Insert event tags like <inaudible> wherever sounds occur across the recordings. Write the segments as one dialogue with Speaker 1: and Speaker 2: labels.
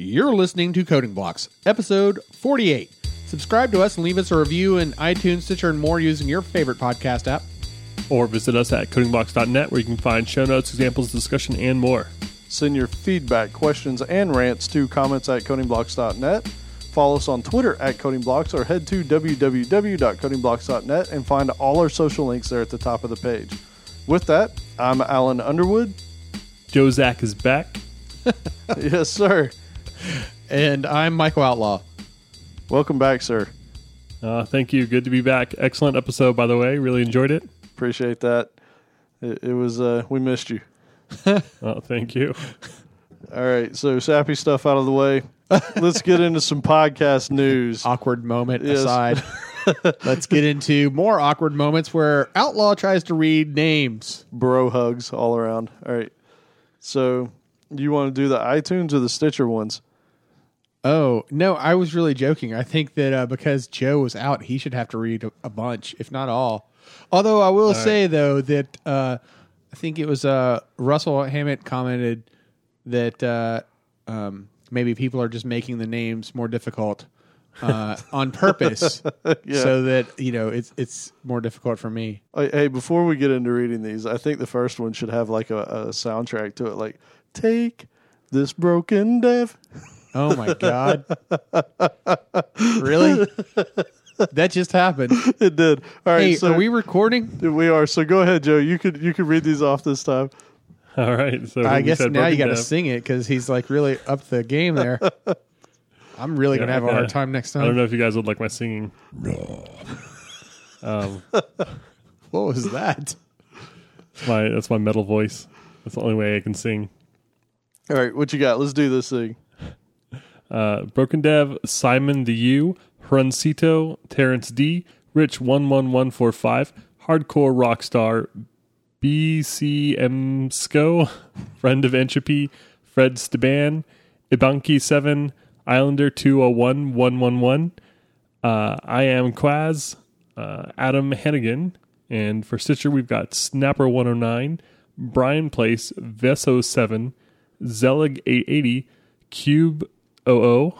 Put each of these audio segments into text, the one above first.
Speaker 1: You're listening to Coding Blocks, episode 48. Subscribe to us and leave us a review in iTunes, Stitcher, and more using your favorite podcast app.
Speaker 2: Or visit us at codingblocks.net where you can find show notes, examples, discussion, and more.
Speaker 3: Send your feedback, questions, and rants to comments at codingblocks.net. Follow us on Twitter at codingblocks or head to www.codingblocks.net and find all our social links there at the top of the page. With that, I'm Alan Underwood.
Speaker 2: Joe Zack is back. <laughs>
Speaker 3: yes, sir.
Speaker 1: And I'm Michael Outlaw.
Speaker 3: Welcome back, sir.
Speaker 2: Uh, thank you. Good to be back. Excellent episode, by the way. Really enjoyed it.
Speaker 3: Appreciate that. It, it was, uh, we missed you.
Speaker 2: Oh, <laughs> thank you.
Speaker 3: All right, so sappy stuff out of the way. Let's get into some podcast news. <laughs>
Speaker 1: Awkward moment
Speaker 3: Yes.
Speaker 1: aside. <laughs> Let's get into more awkward moments where Outlaw tries to read names.
Speaker 3: Bro hugs all around. All right. So, you want to do the iTunes or the Stitcher ones?
Speaker 1: Oh, no, I was really joking. I think that uh, because Joe was out, he should have to read a, a bunch, if not all. Although I will say, though, that uh, I think it was uh, Russell Hammett commented that uh, um, maybe people are just making the names more difficult uh, on purpose <laughs>
Speaker 3: Yeah.
Speaker 1: so that, you know, it's, it's more difficult for me.
Speaker 3: Hey, hey, before we get into reading these, I think the first one should have like a, a soundtrack to it, like "Take this broken Dev." <laughs>
Speaker 1: Oh, my God. really? That just happened. <laughs>
Speaker 3: It did. All right,
Speaker 1: Hey,
Speaker 3: so
Speaker 1: are we recording?
Speaker 3: we are. So go ahead, Joe. You could you could read these off this time.
Speaker 2: All right. So
Speaker 1: I guess now you got to sing it because he's like really up the game there. <laughs> I'm really gonna
Speaker 2: Yeah,
Speaker 1: have a hard time next time.
Speaker 2: I don't know if you guys would like my singing. Um, <laughs>
Speaker 1: What was that?
Speaker 2: my that's my metal voice. That's the only way I can sing.
Speaker 3: All right, what you got? Let's do this thing.
Speaker 2: Uh, Broken Dev, Simon the U, Hruncito, Terrence D, Rich one one one four five, Hardcore Rockstar, BCMSCO, <laughs> Friend of Entropy, Fred Staban, Ibanki seven, Islander two oh one one one one, uh, I am Quaz, uh, Adam Hennigan, and for Stitcher we've got Snapper one oh nine, Brian Place, Veso seven, Zelig eight eighty, Cube 00,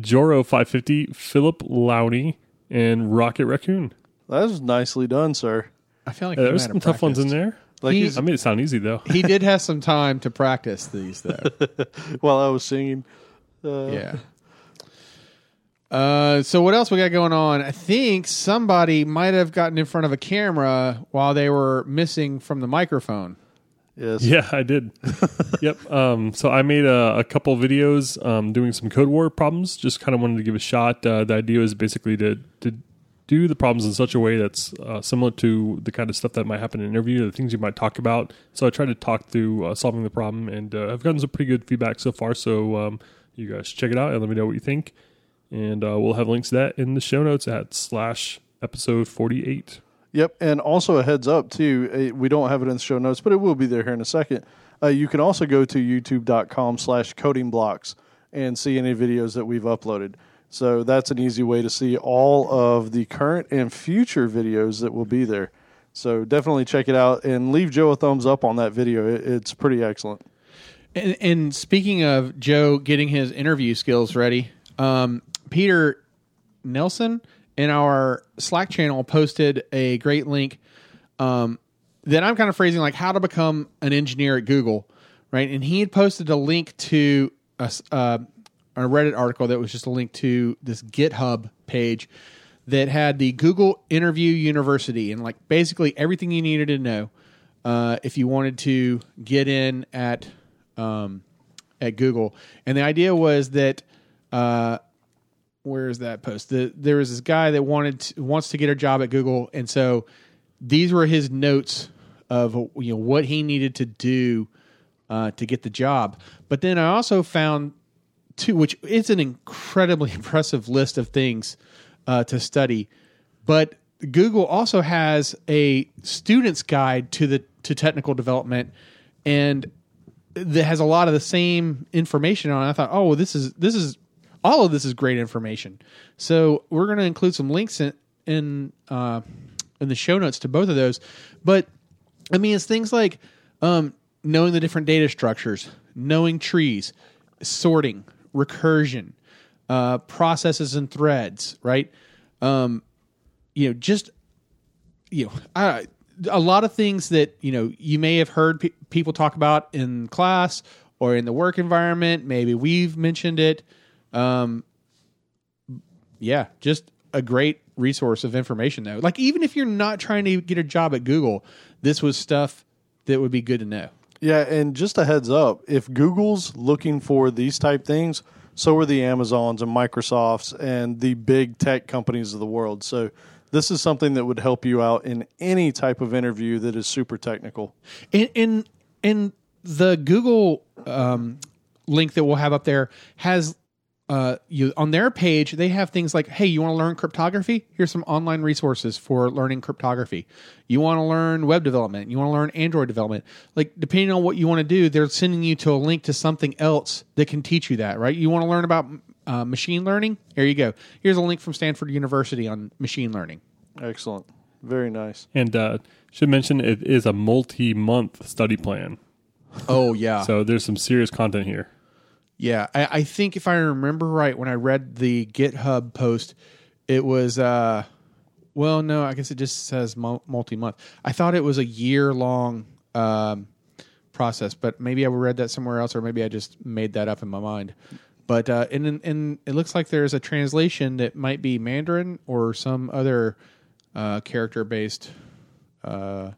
Speaker 2: Joro 550, Philip Lowney, and Rocket Raccoon.
Speaker 3: That was nicely done, sir.
Speaker 1: I feel like
Speaker 2: Yeah,
Speaker 1: he
Speaker 2: there's
Speaker 1: might
Speaker 2: some tough ones in
Speaker 1: practiced.
Speaker 2: there.
Speaker 3: Like
Speaker 1: He-
Speaker 3: he's,
Speaker 2: I made it sound easy though.
Speaker 1: He did <laughs> have some time to practice these though. <laughs>
Speaker 3: while I was singing. Uh,
Speaker 1: yeah. Uh, so what else we got going on? I think somebody might have gotten in front of a camera while they were missing from the microphone.
Speaker 3: Yes.
Speaker 2: Yeah, I did. <laughs> yep. Um, so I made a, a couple videos um, doing some Code War problems. Just kind of wanted to give a shot. Uh, the idea is basically to to do the problems in such a way that's uh, similar to the kind of stuff that might happen in an interview, the things you might talk about. So I tried to talk through uh, solving the problem, and uh, I've gotten some pretty good feedback so far. So um, you guys check it out and let me know what you think. And uh, we'll have links to that in the show notes at slash episode forty eight.
Speaker 3: Yep, and also a heads up too. uh, We don't have it in the show notes, but it will be there here in a second. Uh, you can also go to youtube.com/slash coding blocks and see any videos that we've uploaded. So that's an easy way to see all of the current and future videos that will be there. So definitely check it out and leave Joe a thumbs up on that video. It, it's pretty excellent.
Speaker 1: And, and speaking of Joe getting his interview skills ready, um, Peter Nelson in our Slack channel posted a great link um, that I'm kind of phrasing like how to become an engineer at Google, right? And he had posted a link to a, uh, a Reddit article that was just a link to this GitHub page that had the Google Interview University and like basically everything you needed to know uh, if you wanted to get in at um, at Google. And the idea was that uh, where is that post? The, there was this guy that wanted to, wants to get a job at Google, and so these were his notes of you know what he needed to do uh, to get the job. But then I also found two, which it's an incredibly <laughs> impressive list of things uh, to study. But Google also has a student's guide to the to technical development, and that has a lot of the same information on. it. I thought, oh, this is this is all of this is great information. So we're going to include some links in in uh, in the show notes to both of those. But I mean, it's things like um, knowing the different data structures, knowing trees, sorting, recursion, uh, processes and threads, right? Um, you know, just you know, I, a lot of things that you know you may have heard pe- people talk about in class or in the work environment. Maybe we've mentioned it. Um, yeah, just a great resource of information though. Like even if you're not trying to get a job at Google, this was stuff that would be good to know.
Speaker 3: Yeah, and just a heads up, if Google's looking for these type things, so are the Amazons and Microsofts and the big tech companies of the world. So this is something that would help you out in any type of interview that is super technical.
Speaker 1: And and, and the Google um, link that we'll have up there has uh, you on their page they have things like hey you want to learn cryptography? Here's some online resources for learning cryptography. You want to learn web development? You want to learn android development? Like depending on what you want to do they're sending you to a link to something else that can teach you that right? You want to learn about uh, machine learning? Here you go. Here's a link from stanford university on machine learning.
Speaker 3: Excellent. Very nice.
Speaker 2: And uh, should mention it is a multi-month study plan,
Speaker 1: oh yeah.
Speaker 2: So there's some serious content here.
Speaker 1: Yeah, I, I think if I remember right, when I read the GitHub post, it was uh, well, no, I guess it just says multi month. I thought it was a year long um, process, but maybe I read that somewhere else, or maybe I just made that up in my mind. But uh, and and it looks like there's a translation that might be Mandarin or some other uh, character based uh,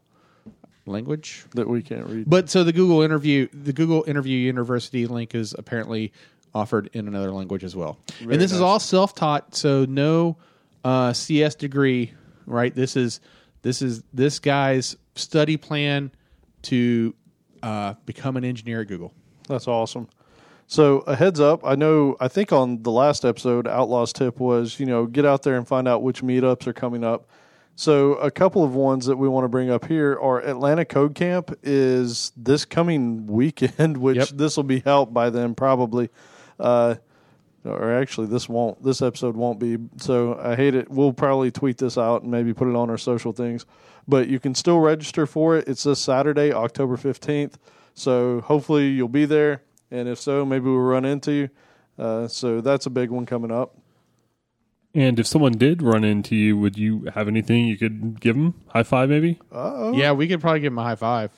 Speaker 1: language.
Speaker 3: That we can't read.
Speaker 1: But so the Google interview, the Google Interview University link is apparently offered in another language as well. and this is all self-taught, so no uh, CS degree. Right? This is this is this guy's study plan to uh, become an engineer at Google.
Speaker 3: That's awesome. So a heads up, I know I think on the last episode, Outlaws tip was, you know, get out there and find out which meetups are coming up. So a couple of ones that we want to bring up here are Atlanta Code Camp is this coming weekend, <laughs> which
Speaker 1: Yep.
Speaker 3: this will be out by then probably. Uh, or actually this won't this episode won't be. So i hate it. We'll probably tweet this out and maybe put it on our social things but you can still register for it. It's this saturday october 15th so hopefully you'll be there. And if so maybe we'll run into you. Uh, so that's a big one coming up
Speaker 2: And if someone did run into you, would you have anything you could give them? High five, maybe?
Speaker 3: uh-oh
Speaker 1: Yeah, we could probably give him a high five.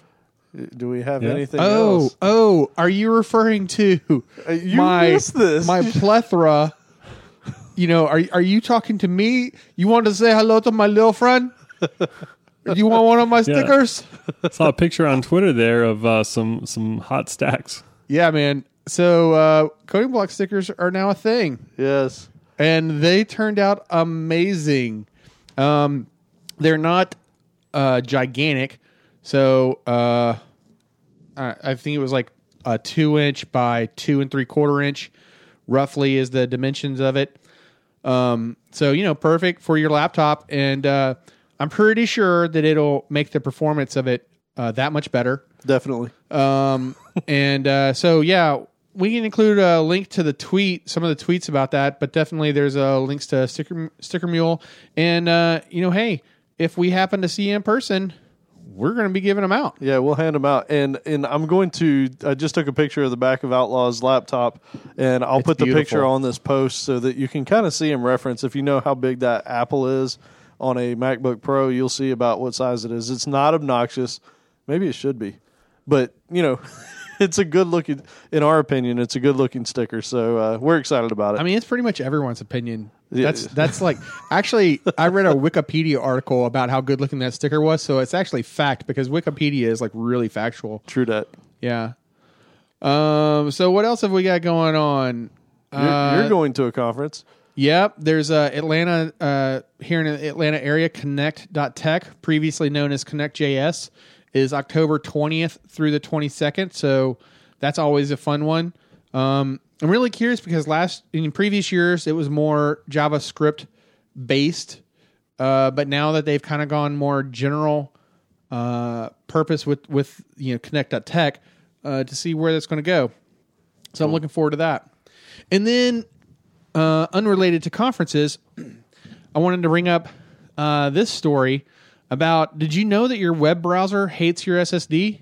Speaker 3: do we have
Speaker 2: Yeah.
Speaker 3: anything
Speaker 1: Oh,
Speaker 3: else
Speaker 1: oh, are you referring to
Speaker 3: Uh, you
Speaker 1: my
Speaker 3: missed this.
Speaker 1: my <laughs> plethora? You know, are are you talking to me? You want to say hello to my little friend? You want one of my <laughs> stickers?
Speaker 2: Saw a picture on Twitter there of uh, some some hot stacks.
Speaker 1: Yeah, man. So uh, coding block stickers are now a thing,
Speaker 3: yes
Speaker 1: and they turned out amazing. Um, they're not uh, gigantic, so uh, I, I think it was like a two inch by two and three quarter inch, roughly is the dimensions of it. Um, so you know, perfect for your laptop, and uh, I'm pretty sure that it'll make the performance of it uh, that much better.
Speaker 3: definitely
Speaker 1: Um, and uh, so yeah, we can include a link to the tweet, some of the tweets about that, but definitely there's uh, links to sticker sticker mule, and uh, you know, hey, if we happen to see you in person, we're going to be giving them out.
Speaker 3: Yeah, we'll hand them out, and and I'm going to. I just took a picture of the back of Outlaw's laptop, and I'll
Speaker 1: It's
Speaker 3: put the picture on this post so that you can kind of see him reference. If you know how big that Apple is on a MacBook Pro, you'll see about what size it is. It's not obnoxious. Maybe it should be, but you know, <laughs> it's a good looking. In our opinion, it's a good looking sticker. So uh, we're excited about it.
Speaker 1: I mean, it's pretty much everyone's opinion.
Speaker 3: Yeah.
Speaker 1: That's that's like actually, I read a Wikipedia article about how good looking that sticker was, so it's actually fact because Wikipedia is like really factual.
Speaker 3: True that.
Speaker 1: Yeah. Um. So what else have we got going on?
Speaker 3: You're,
Speaker 1: Uh,
Speaker 3: you're going to a conference.
Speaker 1: Yep, there's uh, Atlanta uh, here in the Atlanta area. Connect.tech, previously known as Connect.js, is October 20th through the 22nd. So that's always a fun one. Um, I'm really curious because last in previous years it was more JavaScript based, uh, but now that they've kind of gone more general uh, purpose with with you know Connect.tech uh, to see where that's going to go. So I'm looking forward to that. And then uh, unrelated to conferences, <clears throat> I wanted to bring up uh, this story about. Did you know that your web browser hates your SSD?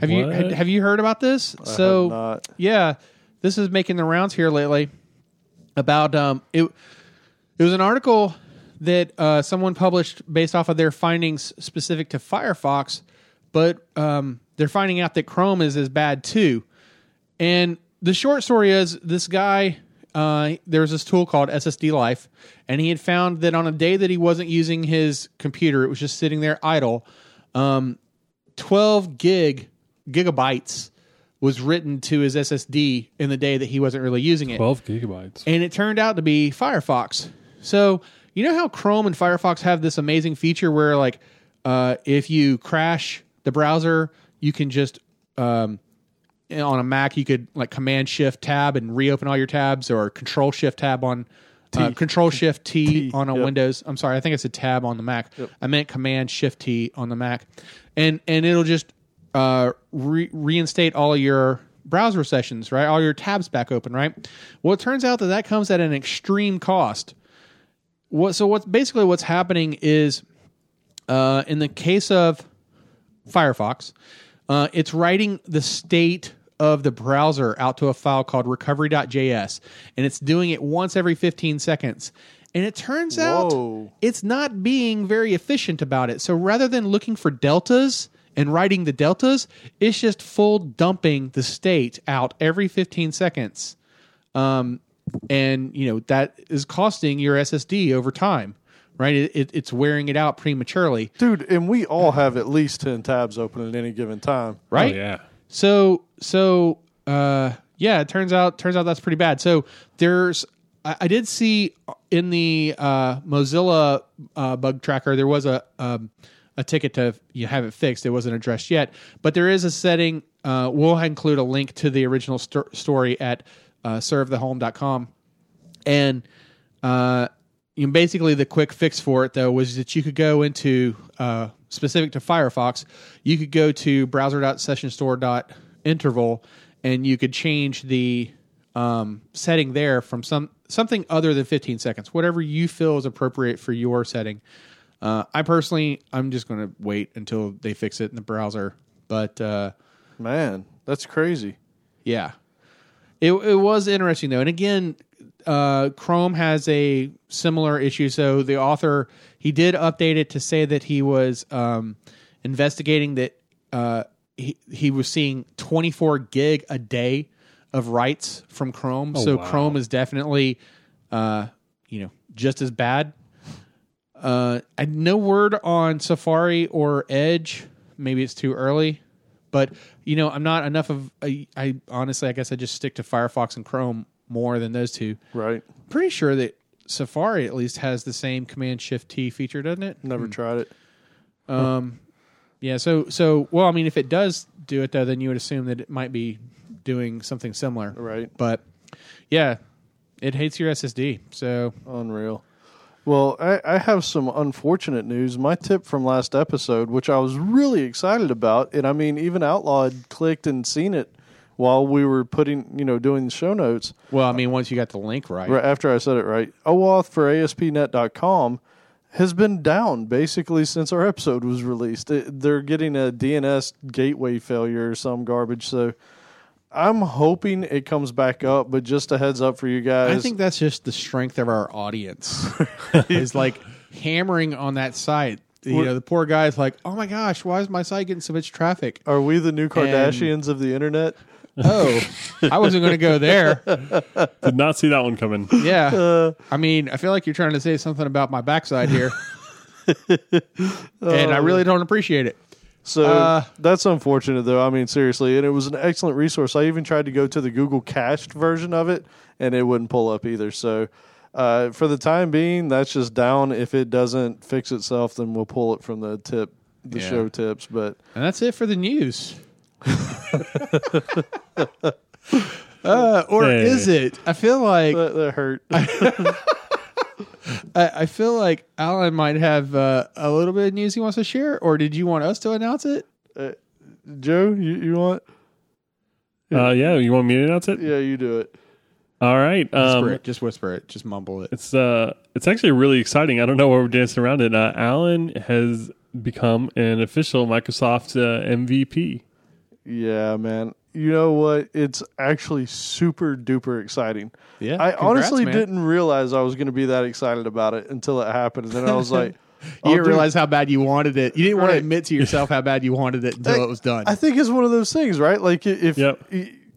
Speaker 1: Have you
Speaker 2: What?
Speaker 1: had- have you heard about this? so
Speaker 3: not.
Speaker 1: yeah, this is making the rounds here lately about um, it. It was an article that uh, someone published based off of their findings specific to Firefox, but um, they're finding out that Chrome is as bad too. And the short story is this guy, uh, there was this tool called SSD Life, and he had found that on a day that he wasn't using his computer, it was just sitting there idle, um, 12 gig gigabytes was written to his SSD in the day that he wasn't really using it.
Speaker 2: 12 gigabytes.
Speaker 1: And it turned out to be Firefox. So, you know how Chrome and Firefox have this amazing feature where, like, uh, if you crash the browser, you can just um, on a Mac, you could like Command Shift Tab and reopen all your tabs, or Control Shift Tab on uh, Control Shift T,
Speaker 3: T,
Speaker 1: on a
Speaker 3: yep.
Speaker 1: Windows. I'm sorry, I think it's a tab on the Mac. I meant Command Shift T on the Mac, and and it'll just uh, re- reinstate all your browser sessions, right? All your tabs back open, right? Well, it turns out that that comes at an extreme cost. What so what's basically what's happening is uh, in the case of Firefox, uh, it's writing the state of the browser out to a file called recovery.js, and it's doing it once every 15 seconds. And it turns out it's not being very efficient about it. So rather than looking for deltas and writing the deltas, it's just full dumping the state out every 15 seconds. Um, and you know that is costing your SSD over time, right? It, it, it's wearing it out prematurely,
Speaker 3: Dude, and we all have at least 10 tabs open at any given time.
Speaker 1: right?
Speaker 2: Oh, yeah.
Speaker 1: So so uh yeah, it turns out turns out that's pretty bad. So there's I, I did see in the uh, Mozilla uh, bug tracker there was a um, a ticket to you have it fixed. It wasn't addressed yet, but there is a setting. Uh, we'll include a link to the original sto- story at uh, servethehome.com. And uh, you know, basically, the quick fix for it though was that you could go into uh, specific to Firefox. You could go to browser.sessionstore.interval, and you could change the um, setting there from some something other than 15 seconds, whatever you feel is appropriate for your setting. Uh, I personally, I'm just going to wait until they fix it in the browser. But uh,
Speaker 3: Man, that's crazy.
Speaker 1: yeah, it it was interesting though, and again, uh, Chrome has a similar issue. So the author he did update it to say that he was um, investigating that uh, he he was seeing 24 gig a day of writes from Chrome. so
Speaker 2: wow.
Speaker 1: Chrome is definitely uh, you know just as bad. Uh, I no word on Safari or Edge. Maybe it's too early, but you know I'm not enough of. I, I honestly, I guess I just stick to Firefox and Chrome more than those two.
Speaker 3: Right.
Speaker 1: Pretty sure that Safari at least has the same Command Shift T feature, doesn't it?
Speaker 3: Never tried it.
Speaker 1: Um, yeah. So so well, I mean, if it does do it though, then you would assume that it might be doing something similar,
Speaker 3: Right.
Speaker 1: But yeah, it hates your SSD. So
Speaker 3: Unreal. Well, I, I have some unfortunate news. My tip from last episode, which I was really excited about, and I mean, even Outlaw had clicked and seen it while we were putting, you know, doing the show notes.
Speaker 1: well, I mean, once you got the link right,
Speaker 3: Right after I said it right, OAuth for ASP.net.com has been down basically since our episode was released. It, they're getting a DNS gateway failure or some garbage. So I'm hoping it comes back up, but just a heads up for you guys.
Speaker 1: I think that's just the strength of our audience <laughs> is like hammering on that site. You know, the poor guy's like, "Oh my gosh, why is my site getting so much traffic?"
Speaker 3: Are we the new Kardashians of the internet?
Speaker 1: Oh, I wasn't going to go there. <laughs>
Speaker 2: Did not see that one coming.
Speaker 1: Yeah, I mean, I feel like you're trying to say something about my backside here, and I really don't appreciate it.
Speaker 3: So
Speaker 1: Uh,
Speaker 3: that's unfortunate, though. I mean, seriously, and it was an excellent resource. I even tried to go to the Google Cached version of it, and it wouldn't pull up either. So, uh, for the time being, that's just down. If it doesn't fix itself, then we'll pull it from the tip, the
Speaker 1: Yeah.
Speaker 3: show tips. But
Speaker 1: And that's it for the news. Uh, or
Speaker 2: Hey.
Speaker 1: is it? I feel like
Speaker 3: that, that hurt. <laughs>
Speaker 1: I, I feel like Alan might have uh, a little bit of news he wants to share. Or did you want us to announce it?
Speaker 3: Joe, you, you want?
Speaker 2: Uh, yeah, you want me to announce it?
Speaker 3: Yeah, you do it.
Speaker 2: All right.
Speaker 1: Whisper
Speaker 2: Um,
Speaker 1: it. Just whisper it. Just mumble it.
Speaker 2: it's uh, it's actually really exciting. I don't know why we're dancing around it. Uh, Alan has become an official Microsoft uh, MVP.
Speaker 3: Yeah, man. you know what? It's actually super duper exciting.
Speaker 1: Yeah,
Speaker 3: I
Speaker 1: congrats,
Speaker 3: honestly
Speaker 1: man.
Speaker 3: didn't realize I was going to be that excited about it until it happened, and then I was like, <laughs>
Speaker 1: You
Speaker 3: oh,
Speaker 1: didn't
Speaker 3: dude,
Speaker 1: realize how bad you wanted it. You didn't want to admit to yourself how bad you wanted it until it was done.
Speaker 3: I think it's one of those things, right? Like if
Speaker 2: Yep.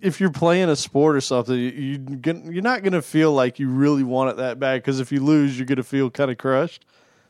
Speaker 3: if you're playing a sport or something, you you you're not going to feel like you really want it that bad because if you lose, you're going to feel kind of crushed.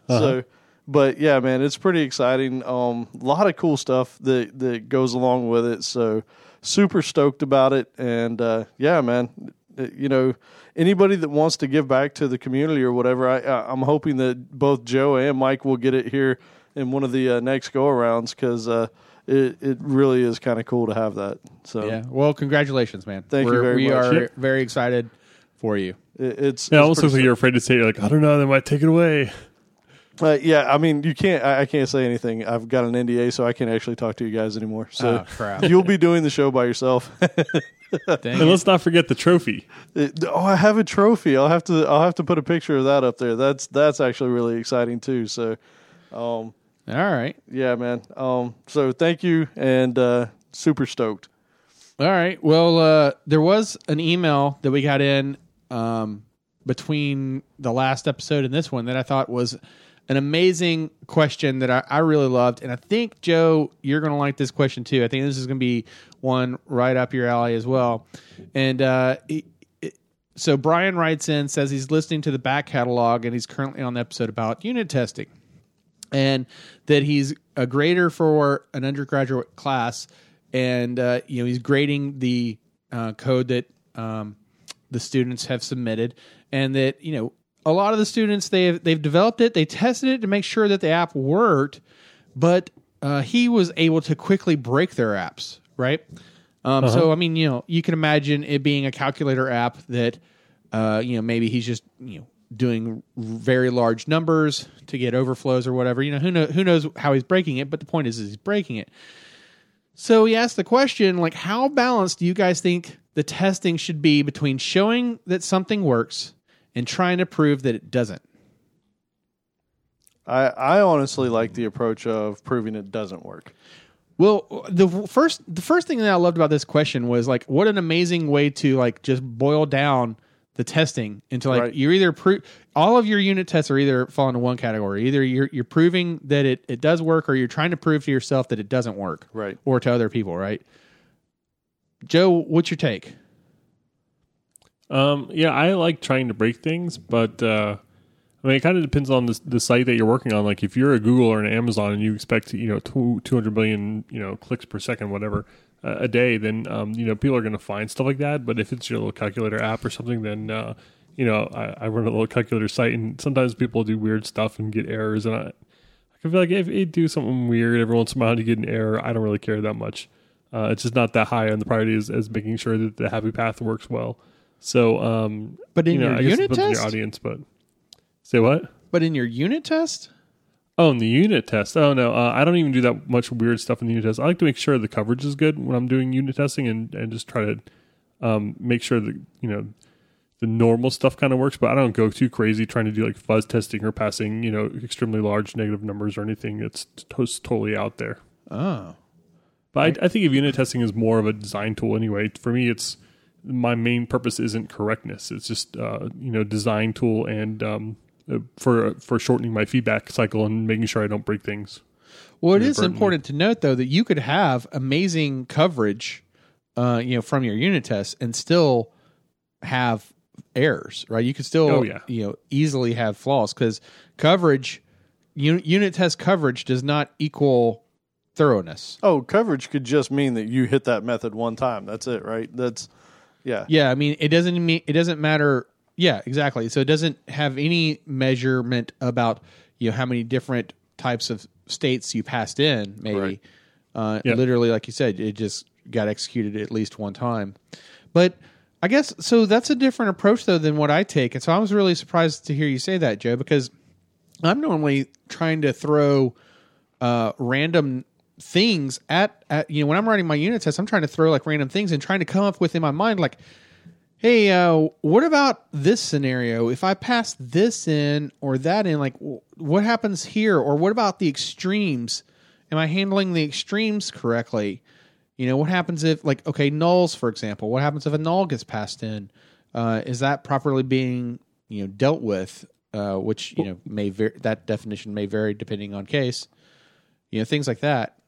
Speaker 1: Uh-huh.
Speaker 3: So, but yeah, man, it's pretty exciting. Um, a lot of cool stuff that that goes along with it. So, super stoked about it, and uh, yeah, man, uh, you know. Anybody that wants to give back to the community or whatever, I, I, I'm hoping that both Joe and Mike will get it here in one of the uh, next go arounds because uh, it it really is kind of cool to have that. So
Speaker 1: yeah. Well, congratulations, man.
Speaker 3: Thank you
Speaker 1: We're-
Speaker 3: very
Speaker 1: we
Speaker 3: much.
Speaker 1: are
Speaker 2: Yep.
Speaker 1: very excited for you.
Speaker 3: it, it's
Speaker 2: Yeah, it
Speaker 3: it's
Speaker 2: almost
Speaker 3: pretty
Speaker 2: looks like you're afraid to say. You're like, I don't know, they might take it away.
Speaker 3: Uh, yeah, I mean, you can't. I, I can't say anything. I've got an NDA, so I can't actually talk to you guys anymore. So
Speaker 1: Oh, crap.
Speaker 3: you'll be doing the show by yourself. <laughs>
Speaker 1: Dang
Speaker 2: And
Speaker 1: it.
Speaker 2: let's not forget the trophy.
Speaker 3: It- oh, I have a trophy. I'll have to. I'll have to put a picture of that up there. That's that's actually really exciting too. So, um,
Speaker 1: All right.
Speaker 3: yeah, man. Um, so thank you, and uh, super stoked.
Speaker 1: All right. Well, uh, there was an email that we got in um, between the last episode and this one that I thought was an amazing question that I, I really loved. And I think, Joe, you're going to like this question too. I think this is going to be one right up your alley as well. And uh, it, it, so Brian writes in, says he's listening to the back catalog and he's currently on the episode about unit testing and that he's a grader for an undergraduate class, and uh, you know he's grading the uh, code that um, the students have submitted, and that you know a lot of the students they have, they've developed it, they tested it to make sure that the app worked, but uh, he was able to quickly break their apps, right? Um, So I mean, you know, you can imagine it being a calculator app that, uh, you know, maybe he's just you know doing very large numbers to get overflows or whatever. You know, who know who knows how he's breaking it, but the point is, is he's breaking it. So he asked the question, like, how balanced do you guys think the testing should be between showing that something works and trying to prove that it doesn't?
Speaker 3: I I honestly like the approach of proving it doesn't work.
Speaker 1: Well, the first the first thing that I loved about this question was like what an amazing way to like just boil down the testing into like
Speaker 3: Right.
Speaker 1: you're either pro- all of your unit tests are either fall into one category. Either you're you're proving that it, it does work or you're trying to prove to yourself that it doesn't work.
Speaker 3: Right.
Speaker 1: Or to other people, right? Joe, what's your take?
Speaker 2: Um, yeah, I like trying to break things, but uh, I mean, it kind of depends on the, the site that you're working on. Like, if you're a Google or an Amazon and you expect, you know, two, 200 billion, you know, clicks per second, whatever, uh, a day, then, um, you know, people are going to find stuff like that. But if it's your little calculator app or something, then, uh, you know, I, I run a little calculator site and sometimes people do weird stuff and get errors. And I, I can feel like if it do something weird every once in a while to get an error, I don't really care that much. Uh, it's just not that high on the priority as, as making sure that the happy path works well. So, um,
Speaker 1: But in
Speaker 2: you know,
Speaker 1: your
Speaker 2: I guess
Speaker 1: unit test?
Speaker 2: your audience, but say what?
Speaker 1: But in your unit test?
Speaker 2: Oh, in the unit test. Oh no, uh, I don't even do that much weird stuff in the unit test. I like to make sure the coverage is good when I'm doing unit testing, and, and just try to um, make sure that you know the normal stuff kind of works. But I don't go too crazy trying to do like fuzz testing or passing you know extremely large negative numbers or anything. that's t- totally out there.
Speaker 1: Oh.
Speaker 2: But I, I think if unit testing is more of a design tool anyway, for me, it's my main purpose isn't correctness. It's just uh, you know design tool and um, uh, for for shortening my feedback cycle and making sure I don't break things.
Speaker 1: Well, it is important to note though that you could have amazing coverage, uh, you know, from your unit tests and still have errors, right? You could still,
Speaker 2: Oh, yeah.
Speaker 1: you know, easily have flaws because coverage, un- unit test coverage does not equal thoroughness.
Speaker 3: Oh, coverage could just mean that you hit that method one time. That's it, right? That's yeah.
Speaker 1: Yeah, I mean, it doesn't mean it doesn't matter. Yeah, exactly. So it doesn't have any measurement about you know how many different types of states you passed in. Maybe,
Speaker 3: Right.
Speaker 1: uh,
Speaker 2: Yeah.
Speaker 1: literally, like you said, it just got executed at least one time. But I guess so. That's a different approach though than what I take, and so I was really surprised to hear you say that, Joe, because I'm normally trying to throw uh, random things at, at you know when I'm writing my unit test, I'm trying to throw like random things and trying to come up with in my mind like, hey, uh, what about this scenario? If I pass this in or that in, like what happens here? Or what about the extremes? Am I handling the extremes correctly? You know, what happens if, like, okay, nulls, for example, what happens if a null gets passed in? Uh, is that properly being, you know, dealt with? Uh, which, you know, may var- that definition may vary depending on case. You know, things like that.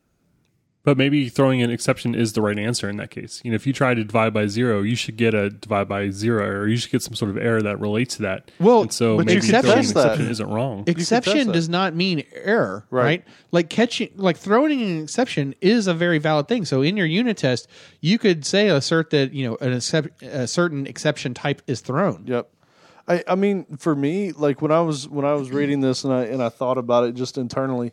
Speaker 2: But maybe throwing an exception is the right answer in that case. You know, if you try to divide by zero, you should get a divide by zero, or you should get some sort of error that relates to that.
Speaker 1: Well,
Speaker 2: and so
Speaker 3: but
Speaker 2: maybe
Speaker 3: could
Speaker 2: throwing an exception isn't wrong.
Speaker 3: test
Speaker 1: exception
Speaker 3: that.
Speaker 1: does not mean error, right.
Speaker 3: Right.
Speaker 1: Like catching, like throwing an exception is a very valid thing. So in your unit test, you could say assert that you know an excep- a certain exception type is thrown.
Speaker 3: Yep. I, I mean, for me, like when I was when I was reading this and I and I thought about it just internally.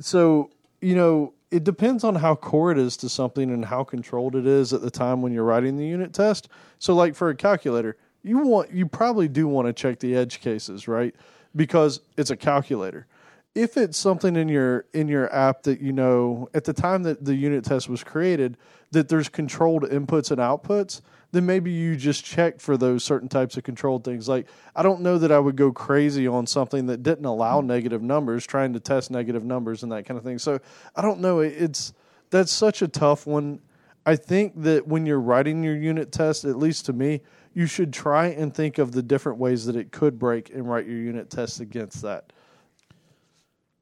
Speaker 3: So you know, it depends on how core it is to something and how controlled it is at the time when you're writing the unit test. So, like for a calculator, you want you probably do want to check the edge cases, right? Because it's a calculator. If it's something in your in your app that you know at the time that the unit test was created that there's controlled inputs and outputs, then maybe you just check for those certain types of controlled things. Like I don't know that I would go crazy on something that didn't allow negative numbers, trying to test negative numbers and that kind of thing. So I don't know. It's that's such a tough one. I think that when you're writing your unit test, at least to me, you should try and think of the different ways that it could break and write your unit test against that.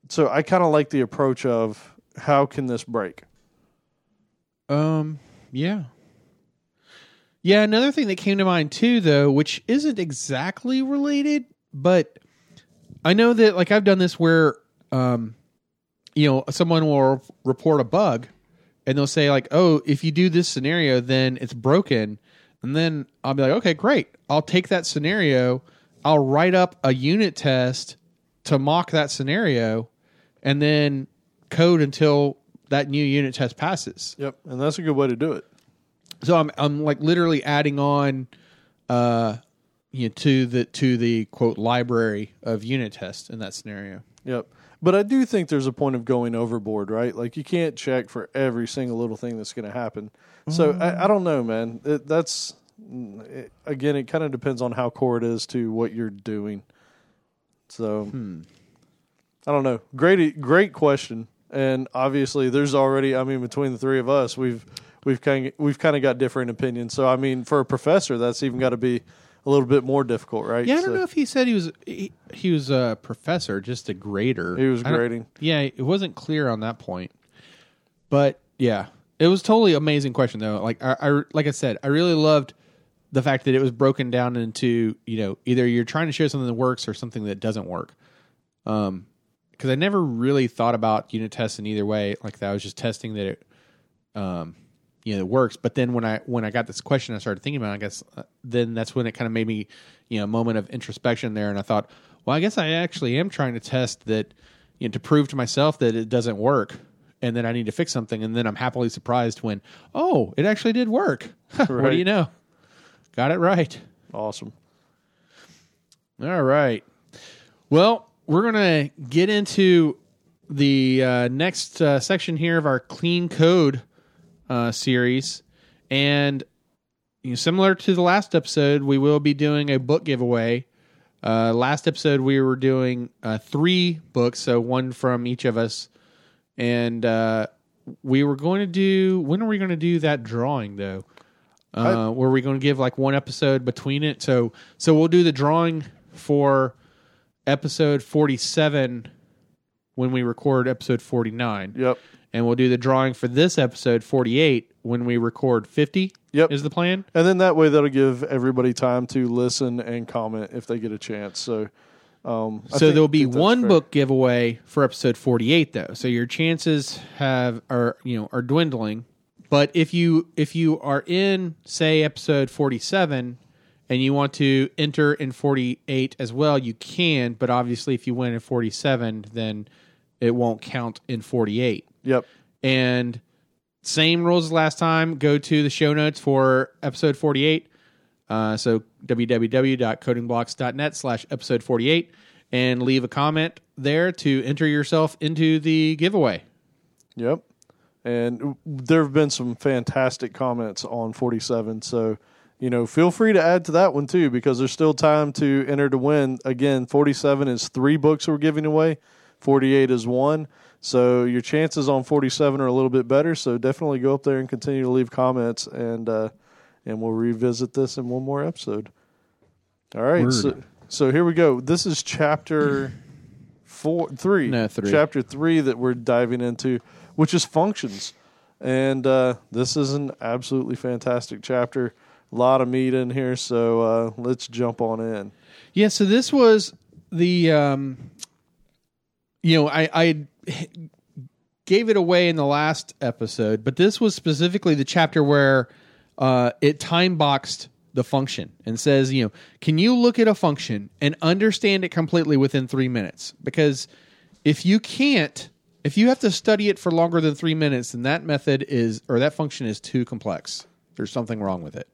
Speaker 3: So I kind of like the approach of how can this break?
Speaker 1: Um, yeah. Yeah, another thing that came to mind too, though, which isn't exactly related, but I know that like I've done this where, um, you know, someone will report a bug, and they'll say like, "Oh, if you do this scenario, then it's broken," and then I'll be like, "Okay, great. I'll take that scenario. I'll write up a unit test to mock that scenario, and then code until that new unit test passes."
Speaker 3: Yep, and that's a good way to do it.
Speaker 1: So I'm I'm like literally adding on uh you know to the to the quote library of unit tests in that scenario.
Speaker 3: Yep. But I do think there's a point of going overboard, right? Like you can't check for every single little thing that's going to happen. So I, I don't know, man. It, that's it, again, it kind of depends on how core it is to what you're doing. So I don't know. Great, great question. And obviously, there's already. I mean, between the three of us, we've we've kind of, we've kind of got different opinions. So I mean, for a professor, that's even got to be a little bit more difficult, right?
Speaker 1: Yeah, I don't
Speaker 3: So-
Speaker 1: know if he said he was he, he was a professor, just a grader.
Speaker 3: He was grading.
Speaker 1: Yeah, it wasn't clear on that point. But yeah, it was totally amazing question though. Like I, I like I said, I really loved the fact that it was broken down into you know either you're trying to show something that works or something that doesn't work. Um, because I never really thought about unit tests in either way. Like that, I was just testing that it, um, you know, it works. But then when I when I got this question, I started thinking about. It, I guess uh, then that's when it kind of made me, you know, a moment of introspection there, and I thought, well, I guess I actually am trying to test that, you know, to prove to myself that it doesn't work, and then I need to fix something, and then I'm happily surprised when, oh, it actually did work. <laughs> what do you know? Got it right.
Speaker 3: awesome.
Speaker 1: All right. Well, we're going to get into the uh, next uh, section here of our clean code uh, series. And you know, similar to the last episode, we will be doing a book giveaway. Uh, last episode, we were doing uh, three books, so one from each of us. And uh, we were going to do, when are we going to do that drawing, though? Uh, were we going to give like one episode between it? So, so we'll do the drawing for episode 47 when we record episode 49
Speaker 3: Yep.
Speaker 1: And we'll do the drawing for this episode 48 when we record 50
Speaker 3: Yep.
Speaker 1: is the plan
Speaker 3: And then that way that'll give everybody time to listen and comment if they get a chance. So, um,
Speaker 1: so
Speaker 3: think-
Speaker 1: there'll be one
Speaker 3: fair.
Speaker 1: book giveaway for episode 48 though so your chances have are you know are dwindling but if you if you are in say episode 47 and you want to enter in 48 as well you can but obviously if you win in 47 then it won't count in 48
Speaker 3: Yep.
Speaker 1: And same rules as last time. Go to the show notes for episode 48. Uh, so www.codingblocks.net slash episode 48 and leave a comment there to enter yourself into the giveaway.
Speaker 3: Yep. And there have been some fantastic comments on 47. So, you know, feel free to add to that one too, because there's still time to enter to win. Again, 47 is three books we're giving away, 48 is one. So your chances on 47 are a little bit better. So definitely go up there and continue to leave comments, and uh, and we'll revisit this in one more episode. All right.
Speaker 2: Word.
Speaker 3: So, so here we go. This is chapter four, three.
Speaker 1: No, three.
Speaker 3: Chapter three that we're diving into, which is functions, and uh, this is an absolutely fantastic chapter. A lot of meat in here, so uh, let's jump on in.
Speaker 1: Yeah, so this was the um you know, I I gave it away in the last episode, but this was specifically the chapter where uh it time boxed the function and says, you know, can you look at a function and understand it completely within 3 minutes? Because if you can't, if you have to study it for longer than 3 minutes, then that method is or that function is too complex. There's something wrong with it.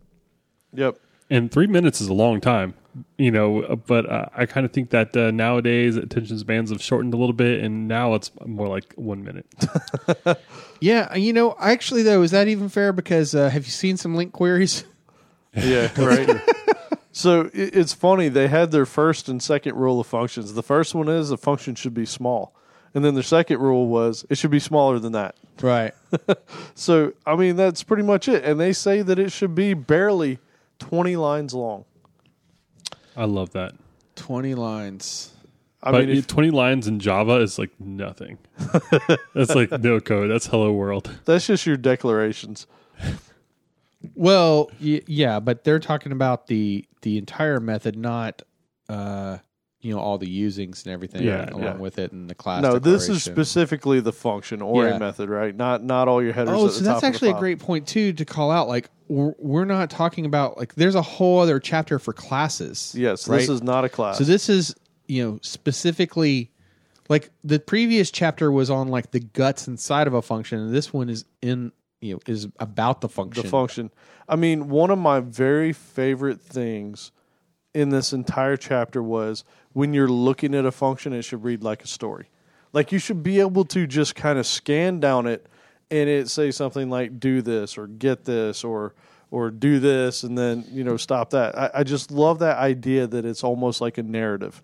Speaker 3: Yep.
Speaker 2: And three minutes is a long time, you know. uh, But uh, I kind of think that uh, nowadays attention spans have shortened a little bit, and now it's more like one minute. <laughs>
Speaker 1: Yeah, you know, actually though, is that even fair? Because uh, have you seen some LINQ queries? <laughs>
Speaker 3: Yeah, right. so it, it's funny. They had their first and second rule of functions. The first one is a function should be small, and then their second rule was it should be smaller than that.
Speaker 1: Right. <laughs>
Speaker 3: So I mean that's pretty much it. And they say that it should be barely twenty lines long.
Speaker 2: I love that.
Speaker 1: Twenty lines.
Speaker 3: I
Speaker 2: but
Speaker 3: mean, if,
Speaker 2: 20 lines in Java is like nothing. <laughs> That's like no code. That's hello world.
Speaker 3: that's just your declarations.
Speaker 1: Well, y- yeah, but they're talking about the the entire method, not uh, you know all the usings and everything
Speaker 2: Yeah,
Speaker 1: along
Speaker 3: yeah.
Speaker 1: with it and the class.
Speaker 3: No, this is specifically the function or
Speaker 1: Yeah.
Speaker 3: a method, right? Not not all your headers.
Speaker 1: Oh, so that's actually a great point too to call out. Like we're, we're not talking about like there's a whole other chapter for classes.
Speaker 3: Yes,
Speaker 1: right?
Speaker 3: this is not a class.
Speaker 1: So this is you know specifically like the previous chapter was on like the guts inside of a function, and this one is in you know is about the function.
Speaker 3: the function. I mean, one of my very favorite things in this entire chapter was when you're looking at a function, it should read like a story. Like you should be able to just kind of scan down it and it say something like "do this" or "get this" or or "do this," and then you know stop that. I, I just love that idea that it's almost like a narrative.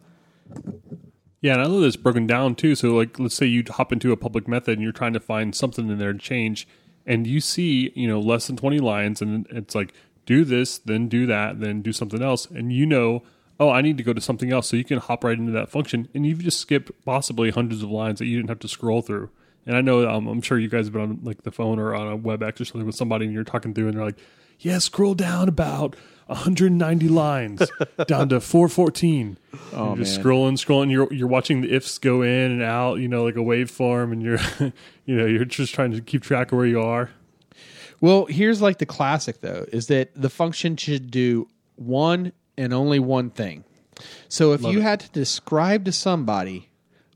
Speaker 2: Yeah, and I love that it's broken down too. So, like, let's say you hop into a public method and you're trying to find something in there to change, and you see, you know, less than 20 lines, and it's like, do this, then do that, then do something else. And you know, oh, I need to go to something else. So you can hop right into that function, and you've just skipped possibly hundreds of lines that you didn't have to scroll through. And I know, um, I'm sure you guys have been on like the phone or on a WebEx or something with somebody, and you're talking through, and they're like, yeah, scroll down about 190 lines <laughs> down to 414.
Speaker 1: Oh,
Speaker 2: you're just
Speaker 1: man.
Speaker 2: scrolling, scrolling. You're you're watching the ifs go in and out, you know, like a waveform, and you're, <laughs> you know, you're just trying to keep track of where you are.
Speaker 1: Well, here's like the classic though, is that the function should do one and only one thing. So if you
Speaker 2: it.
Speaker 1: had to describe to somebody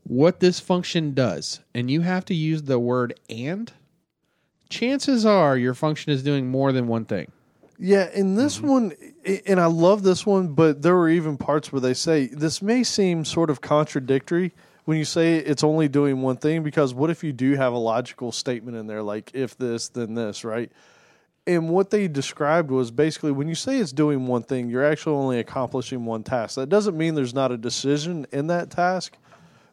Speaker 1: what this function does, and you have to use the word and, chances are your function is doing more than one thing.
Speaker 3: Yeah, and this
Speaker 1: Mm-hmm.
Speaker 3: one, and I love this one, but there were even parts where they say this may seem sort of contradictory when you say it's only doing one thing, because what if you do have a logical statement in there, like if this, then this, right? And what they described was basically when you say it's doing one thing, you're actually only accomplishing one task. That doesn't mean there's not a decision in that task,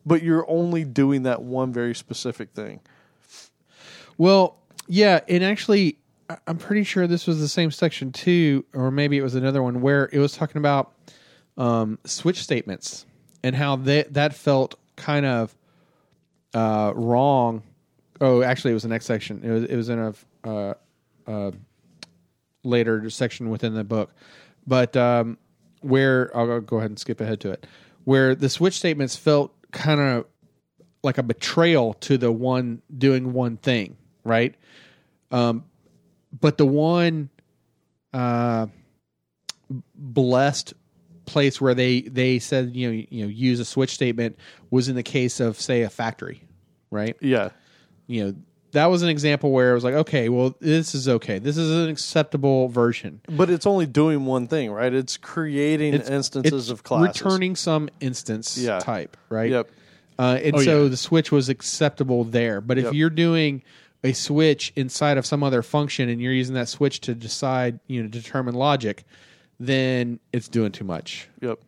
Speaker 3: but you're only doing that one very specific thing.
Speaker 1: Well, yeah, and actually, I'm pretty sure this was the same section too, or maybe it was another one where it was talking about um, switch statements and how that that felt kind of uh, wrong. Oh, actually, it was the next section. It was it was in a uh, uh, later section within the book, but um, where I'll go- ahead and skip ahead to it, where the switch statements felt kind of like a betrayal to the one doing one thing, right? Um, but the one uh, blessed place where they they said you know you know use a switch statement was in the case of say a factory, right?
Speaker 3: Yeah.
Speaker 1: You know that was an example where it was like okay, well this is okay, this is an acceptable version.
Speaker 3: But it's only doing one thing, right? It's creating
Speaker 1: It's-
Speaker 3: instances
Speaker 1: it's
Speaker 3: of classes.
Speaker 1: returning some instance
Speaker 3: Yeah.
Speaker 1: type, right?
Speaker 3: Yep.
Speaker 1: Uh, and
Speaker 2: Oh,
Speaker 1: so
Speaker 2: yeah.
Speaker 1: the switch was acceptable there. But if
Speaker 3: Yep.
Speaker 1: you're doing a switch inside of some other function and you're using that switch to decide, you know, determine logic, then it's doing too much.
Speaker 3: Yep.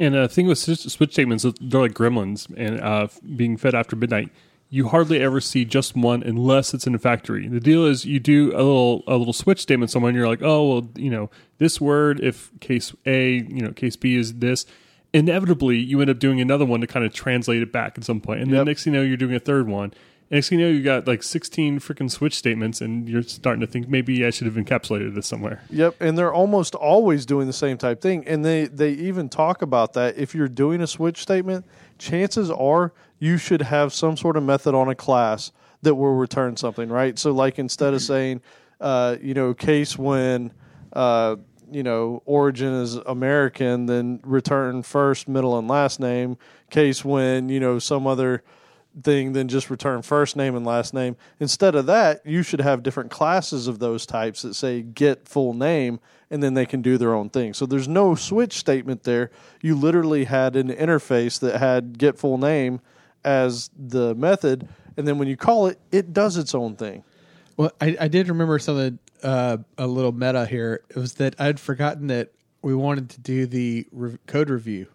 Speaker 2: And the thing with switch switch statements, they're like gremlins and uh, being fed after midnight. you hardly ever see just one unless it's in a factory. The deal is you do a little a little switch statement somewhere and you're like, oh well, you know, this word if case A, you know, case B is this. Inevitably, you end up doing another one to kind of translate it back at some point, and then next thing you know, you're doing a third one. Next thing you know, you got like 16 freaking switch statements, and you're starting to think maybe I should have encapsulated this somewhere.
Speaker 3: Yep, and they're almost always doing the same type thing. And they they even talk about that if you're doing a switch statement, chances are you should have some sort of method on a class that will return something, right? So like instead of saying uh, you know, case when uh, you know, origin is American, then return first, middle, and last name. Case when, you know, some other thing than just return first name and last name. Instead of that, you should have different classes of those types that say get full name and then they can do their own thing. So there's no switch statement there. You literally had an interface that had get full name as the method and then when you call it, it does its own thing.
Speaker 1: Well, I, I did remember something uh, a little meta here. It was that I'd forgotten that we wanted to do the re- code review,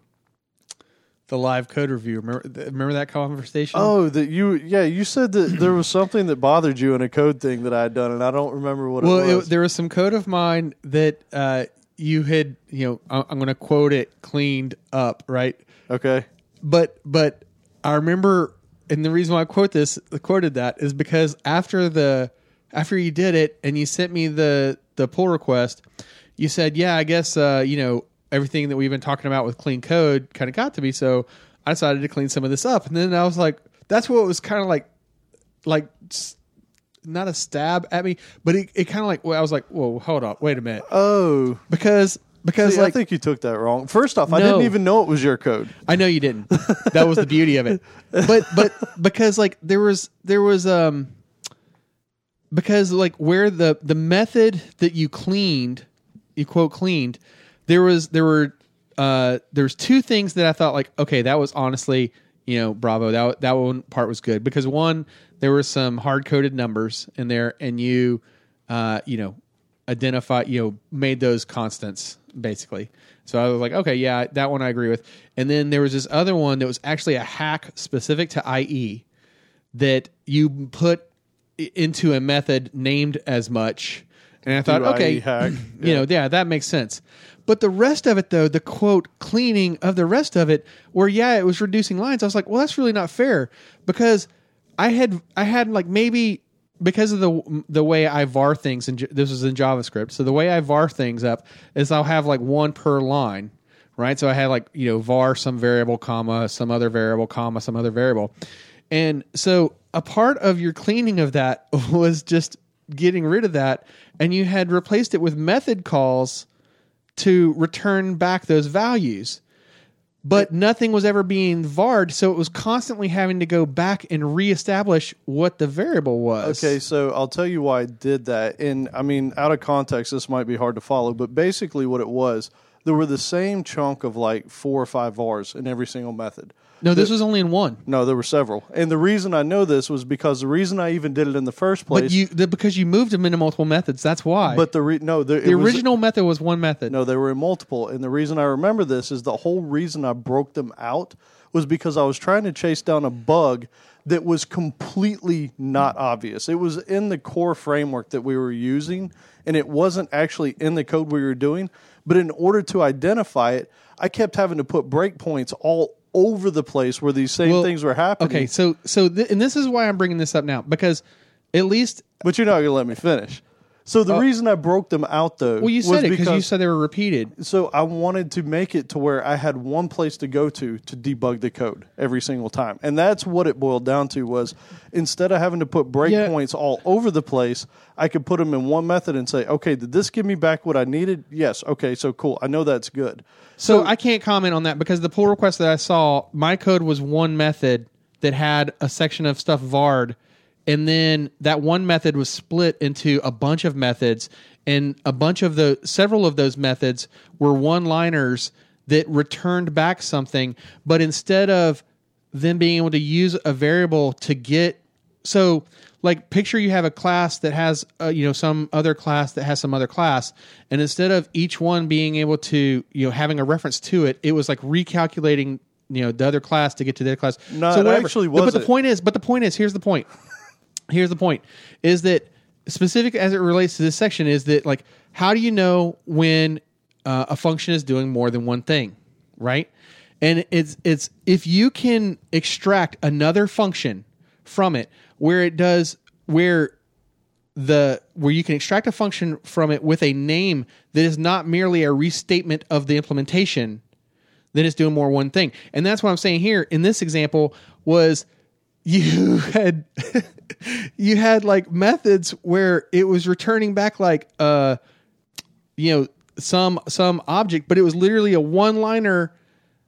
Speaker 1: the live code review. Remember, remember that conversation?
Speaker 3: Oh, that you yeah, you said that there was something that bothered you in a code thing that I had done and I don't remember what
Speaker 1: well,
Speaker 3: it was.
Speaker 1: it, there was some code of mine that uh, you had. You know, I'm going to quote it cleaned up, right?
Speaker 3: okay.
Speaker 1: but but I remember, and the reason why I quote this, quoted that is because after the after you did it and you sent me the the pull request, you said, yeah, I guess uh, you know everything that we've been talking about with clean code kind of got to me, so I decided to clean some of this up, and then I was like, that's what was kind of like, like. Not a stab at me, but it, it kind of like well, I was like, "Whoa, hold up, wait a minute,"
Speaker 3: Oh,
Speaker 1: because because
Speaker 3: See,
Speaker 1: like
Speaker 3: I think you took that wrong. First off, I didn't even know it was your code.
Speaker 1: I know you didn't. That was the beauty of it. But but because like there was there was um because like where the the method that you cleaned, you quote cleaned, there was there were uh there's two things that I thought like okay, that was honestly, you know, bravo. That that one part was good because one there were some hard coded numbers in there and you uh you know identify you know made those constants basically. So i was like okay yeah that one i agree with. And then there was this other one that was actually a hack specific to IE that you put into a method named as much. And i thought
Speaker 3: Do
Speaker 1: okay
Speaker 3: hack.
Speaker 1: you know yeah that makes sense but the rest of it though the quote cleaning of the rest of it where yeah it was reducing lines i was like well that's really not fair because i had i had like maybe because of the the way I var things, and this was in JavaScript. So the way I var things up is I'll have like one per line, right? So I had like you know var some variable, comma some other variable, comma some other variable, and so a part of your cleaning of that <laughs> was just getting rid of that, and you had replaced it with method calls to return back those values. But nothing was ever being varred, so it was constantly having to go back and reestablish what the variable was.
Speaker 3: Okay, so I'll tell you why I did that. And I mean, out of context, this might be hard to follow, but basically, what it was, there were the same chunk of like four or five vars in every single method.
Speaker 1: No, this was only in one.
Speaker 3: No, there were several. And the reason I know this was because the reason I even did it in the first place.
Speaker 1: But you the, because you moved them into multiple methods. That's why.
Speaker 3: but the re- no, the,
Speaker 1: the original method was one method.
Speaker 3: No, they were in multiple. And the reason I remember this is the whole reason I broke them out was because I was trying to chase down a bug that was completely not obvious. It was in the core framework that we were using, and it wasn't actually in the code we were doing. But in order to identify it, I kept having to put breakpoints all over the place where these same
Speaker 1: Well,
Speaker 3: things were happening.
Speaker 1: Okay, so so th- and this is why I'm bringing this up now because at least
Speaker 3: But you're not going to let me finish. So the reason I broke them out, though,
Speaker 1: Uh, well you said it because you said they were repeated.
Speaker 3: so I wanted to make it to where I had one place to go to to debug the code every single time, and that's what it boiled down to. Was instead of having to put
Speaker 1: Yeah.
Speaker 3: breakpoints all over the place, I could put them in one method and say, "Okay, did this give me back what I needed? Yes. Okay, so cool. I know that's good."
Speaker 1: So, I can't comment on that because the pull request that I saw, my code was one method that had a section of stuff varred, and then that one method was split into a bunch of methods, and a bunch of the several of those methods were one liners that returned back something, but instead of them being able to use a variable to get so like picture you have a class that has uh, you know some other class that has some other class and instead of each one being able to you know having a reference to it it was like recalculating you know the other class to get to their class.
Speaker 3: No,
Speaker 1: so
Speaker 3: it
Speaker 1: whatever.
Speaker 3: actually
Speaker 1: But the point is, but the point is, here's the point. Here's the point: is that specific as it relates to this section is that like how do you know when uh, a function is doing more than one thing, right? And it's it's if you can extract another function from it where it does where the where you can extract a function from it with a name that is not merely a restatement of the implementation then it's doing more one thing and that's what i'm saying here in this example was <laughs> you had you had like methods where it was returning back like uh you know some some object but it was literally a one liner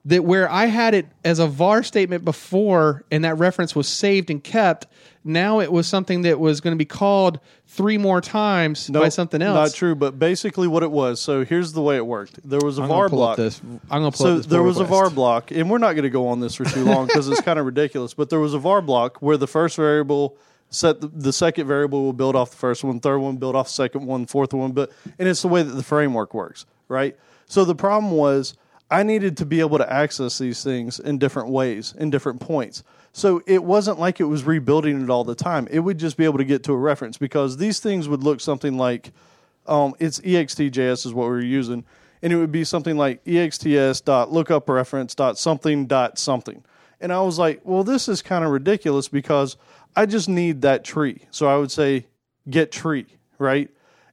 Speaker 1: that where I had it as a var statement before and that reference was saved and kept, now it was something that was going to be called three more times by something else.
Speaker 3: Not true, but basically what it was. So here's the way it worked. There was a
Speaker 1: I'm
Speaker 3: var block.
Speaker 1: this. I'm going to pull
Speaker 3: so there was a var block, and we're not going to go on this for too long because it's kind of ridiculous. But there was a var block where the first variable set the, the second variable will build off the first one, third one build off the second one, fourth one, but and it's the way that the framework works, right? So the problem was I needed to be able to access these things in different ways, in different points. So it wasn't like it was rebuilding it all the time. It would just be able to get to a reference because these things would look something like um, it's ExtJS is what we were using, and it would be something like exts dot lookup reference dot something dot something. And I was like, well, this is kind of ridiculous because I just need that tree. So I would say get tree, right?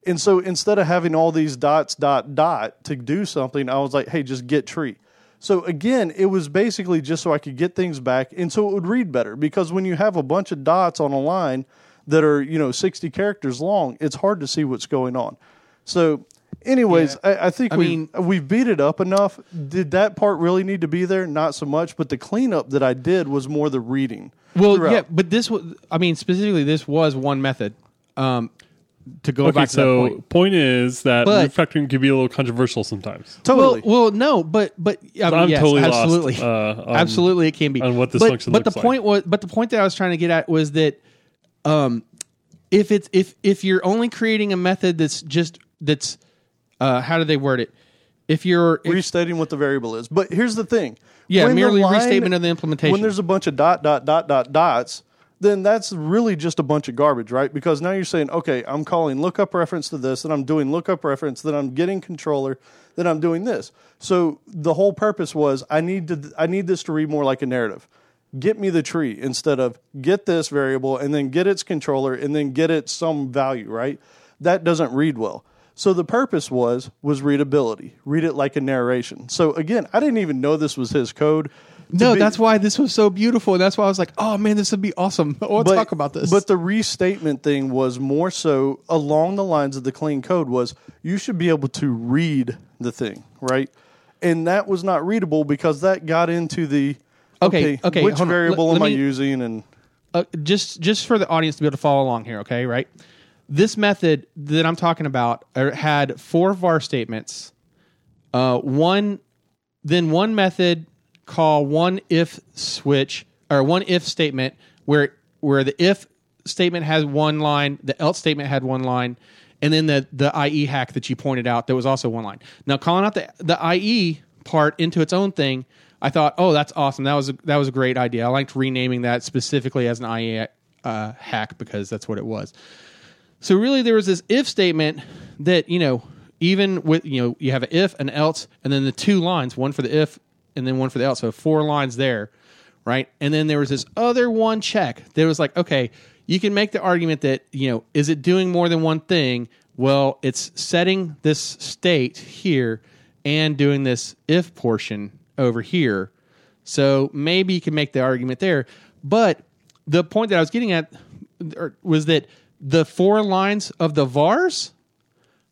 Speaker 3: And so instead of having all these dots, dot, dot to do something, I was like, hey, just get tree. So again, it was basically just so I could get things back and so it would read better because when you have a bunch of dots on a line that are, you know, 60 characters long, it's hard to see what's going on. So anyways, I, I think
Speaker 1: I
Speaker 3: we
Speaker 1: mean-
Speaker 3: we've beat it up enough. Did that part really need to be there? Not so much, but the cleanup that I did was more the reading.
Speaker 1: Well,
Speaker 3: throughout.
Speaker 1: yeah, but this was, I mean, specifically, this was one method. Um, to go
Speaker 2: Okay,
Speaker 1: back to that
Speaker 2: so
Speaker 1: point.
Speaker 2: point. is that
Speaker 1: But-
Speaker 2: refactoring can be a little controversial sometimes.
Speaker 3: Totally.
Speaker 1: Well, well, no, but but I mean,
Speaker 2: I'm
Speaker 1: yes,
Speaker 2: totally lost,
Speaker 1: absolutely,
Speaker 2: uh, on- <laughs>
Speaker 1: absolutely, it can be
Speaker 2: on what this
Speaker 1: but,
Speaker 2: function
Speaker 1: But
Speaker 2: looks
Speaker 1: the
Speaker 2: like.
Speaker 1: point was, but the point that I was trying to get at was that, um, if it's if if you're only creating a method that's just that's, uh, how do they word it? If you're if,
Speaker 3: restating what the variable is. But here's the thing.
Speaker 1: Yeah,
Speaker 3: When
Speaker 1: merely restatement of the implementation.
Speaker 3: When there's a bunch of dot, dot, dot, dot, dots, then that's really just a bunch of garbage, right? Because now you're saying, okay, I'm calling lookup reference to this, and I'm doing lookup reference, then I'm getting controller, then I'm doing this. So the whole purpose was I need to I need this to read more like a narrative. Get me the tree instead of get this variable and then get its controller and then get it some value, right? That doesn't read well. So the purpose was was readability. Read it like a narration. So again, I didn't even know this was his code.
Speaker 1: No,
Speaker 3: be-
Speaker 1: that's why this was so beautiful. That's why I was like, oh man, this would be awesome. <laughs> We'll
Speaker 3: but-
Speaker 1: talk about this.
Speaker 3: But the restatement thing was more so along the lines of the clean code was you should be able to read the thing, right? And that was not readable because that got into the
Speaker 1: Okay, okay,
Speaker 3: which variable
Speaker 1: Let-
Speaker 3: am
Speaker 1: let
Speaker 3: I using and
Speaker 1: uh, just just for the audience to be able to follow along here, okay? Right. This method that I'm talking about uh, had four var statements. Uh, one, then one method call one if switch or one if statement where where the if statement has one line, the else statement had one line, and then the the IE hack that you pointed out that was also one line. Now calling out the the IE part into its own thing, I thought, oh, that's awesome. That was a, that was a great idea. I liked renaming that specifically as an IE uh, hack because that's what it was. So really, there was this if statement that you know, even with you know, you have an if, an else, and then the two lines, one for the if, and then one for the else. So four lines there, right? And then there was this other one check that was like, okay, you can make the argument that you know, is it doing more than one thing? Well, it's setting this state here and doing this if portion over here. So maybe you can make the argument there. But the point that I was getting at was that the four lines of the VARs,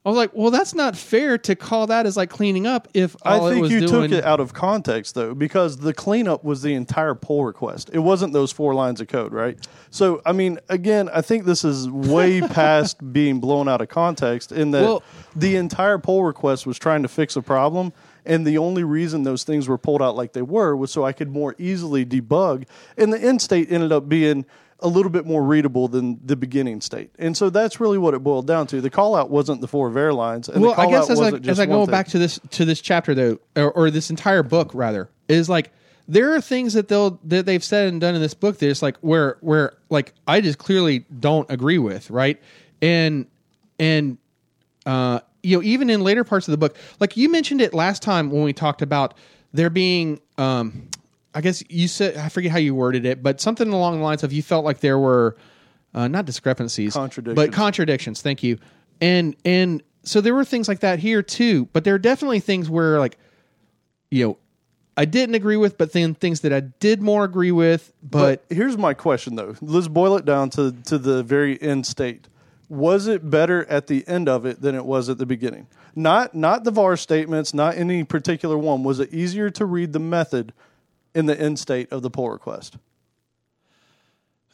Speaker 1: I was like, well, that's not fair to call that as like cleaning up if all
Speaker 3: I
Speaker 1: it
Speaker 3: think
Speaker 1: was
Speaker 3: you
Speaker 1: doing.
Speaker 3: took it out of context though, because the cleanup was the entire pull request. It wasn't those four lines of code, right? So, I mean, again, I think this is way <laughs> past being blown out of context. In that
Speaker 1: Well-
Speaker 3: the entire pull request was trying to fix a problem, and the only reason those things were pulled out like they were was so I could more easily debug. And the end state ended up being a little bit more readable than the beginning state. And so that's really what it boiled down to. The call out wasn't the four var lines. And
Speaker 1: well,
Speaker 3: the
Speaker 1: I guess as I, as I go
Speaker 3: thing.
Speaker 1: back to this to this chapter though, or, or this entire book rather, is like there are things that they'll that they've said and done in this book that it's like where where like I just clearly don't agree with, right? And and uh you know even in later parts of the book, like you mentioned it last time when we talked about there being um I guess you said I forget how you worded it, but something along the lines of you felt like there were uh, not discrepancies,
Speaker 3: Contradictions.
Speaker 1: but contradictions. Thank you. And and so there were things like that here too, but there are definitely things where like you know I didn't agree with, but then things that I did more agree with. But,
Speaker 3: But here's my question, though. Let's boil it down to to the very end state. Was it better at the end of it than it was at the beginning? Not not the VAR statements, not any particular one. Was it easier to read the method in the end state of the pull request?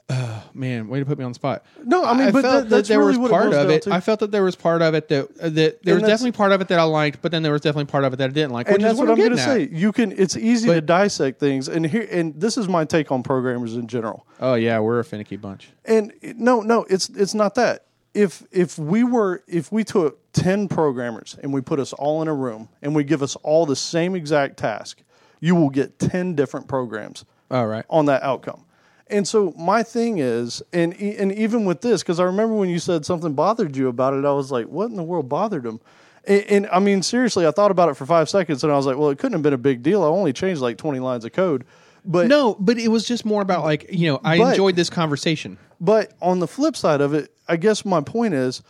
Speaker 1: Oh, man, way to put me on the spot.
Speaker 3: No, I mean, but
Speaker 1: felt
Speaker 3: that- that's
Speaker 1: there
Speaker 3: really
Speaker 1: was
Speaker 3: it
Speaker 1: part of it.
Speaker 3: to.
Speaker 1: I felt that there was part of it that uh, that there was definitely part of it that I liked, but then there was definitely part of it that I didn't like.
Speaker 3: and
Speaker 1: which
Speaker 3: that's
Speaker 1: is
Speaker 3: what,
Speaker 1: what,
Speaker 3: I'm
Speaker 1: going to
Speaker 3: say. You can. It's easy to dissect things, and here and this is my take on programmers in general.
Speaker 1: Oh yeah, we're a finicky bunch.
Speaker 3: And no, no, it's it's not that. If if we were if we took ten programmers and we put us all in a room and we give us all the same exact task, you will get ten different programs
Speaker 1: All right.
Speaker 3: on that outcome. And so my thing is, and e- and even with this, because I remember when you said something bothered you about it, I was like, what in the world bothered him? And, and I mean, seriously, I thought about it for five seconds, and I was like, well, it couldn't have been a big deal. I only changed like twenty lines of code, but
Speaker 1: No, but it was just more about like you know I
Speaker 3: But-
Speaker 1: enjoyed this conversation.
Speaker 3: But on the flip side of it, I guess my point is,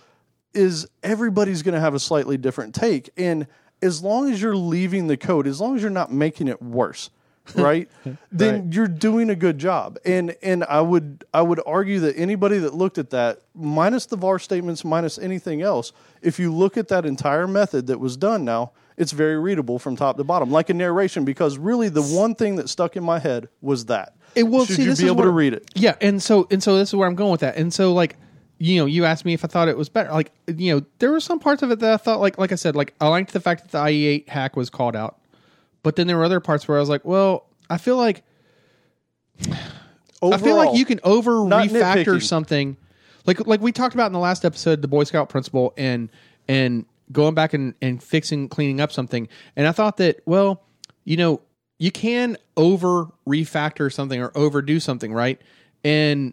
Speaker 3: is everybody's going to have a slightly different take, and as long as you're leaving the code, as long as you're not making it worse, <laughs> right, then you're doing a good job. And and I would I would argue that anybody that looked at that, minus the var statements, minus anything else, if you look at that entire method that was done now. It's very readable from top to bottom, like a narration, because really the one thing that stuck in my head was that.
Speaker 1: It will
Speaker 3: Should
Speaker 1: see,
Speaker 3: you
Speaker 1: this
Speaker 3: be
Speaker 1: is
Speaker 3: able
Speaker 1: what-
Speaker 3: to read it?
Speaker 1: Yeah, and so and so this is where I'm going with that. And so like you know, you asked me if I thought it was better. Like you know, there were some parts of it that I thought like like I said, like I liked the fact that the IE8 hack was called out, but then there were other parts where I was like, well, I feel like I feel like you can over refactor something, like like we talked about in the last episode, the Boy Scout principle, and and going back and, and fixing, cleaning up something. And I thought that, well, you know, you can over refactor something or overdo something, right? And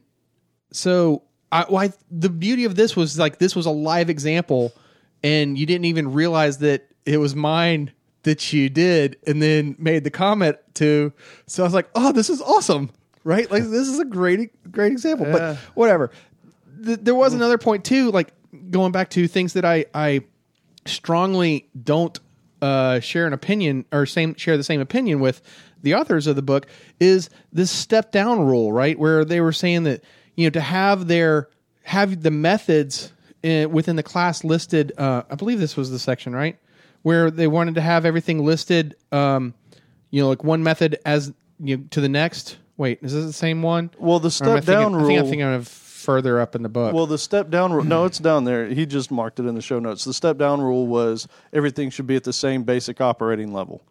Speaker 1: so I, well, I the beauty of this was like this was a live example, and you didn't even realize that it was mine that you did, and then made the comment to. So I was like, oh, this is awesome, right? Like this is a great great example.
Speaker 3: Yeah.
Speaker 1: But whatever. Th- there was another point too, like going back to things that I I strongly don't uh, share an opinion or same share the same opinion with the authors of the book is this step down rule, right? Where they were saying that you know to have their have the methods in, within the class listed. Uh, I believe this was the section, right, where they wanted to have everything listed. Um, you know, like one method as you know, to the next. Wait, is this the same one?
Speaker 3: Well, the
Speaker 1: Or am
Speaker 3: step down
Speaker 1: thinking, I think I'm thinking of further up in the book.
Speaker 3: Well, the step down rule. No, it's down there. He just marked it in the show notes. The step down rule was everything should be at the same basic operating level.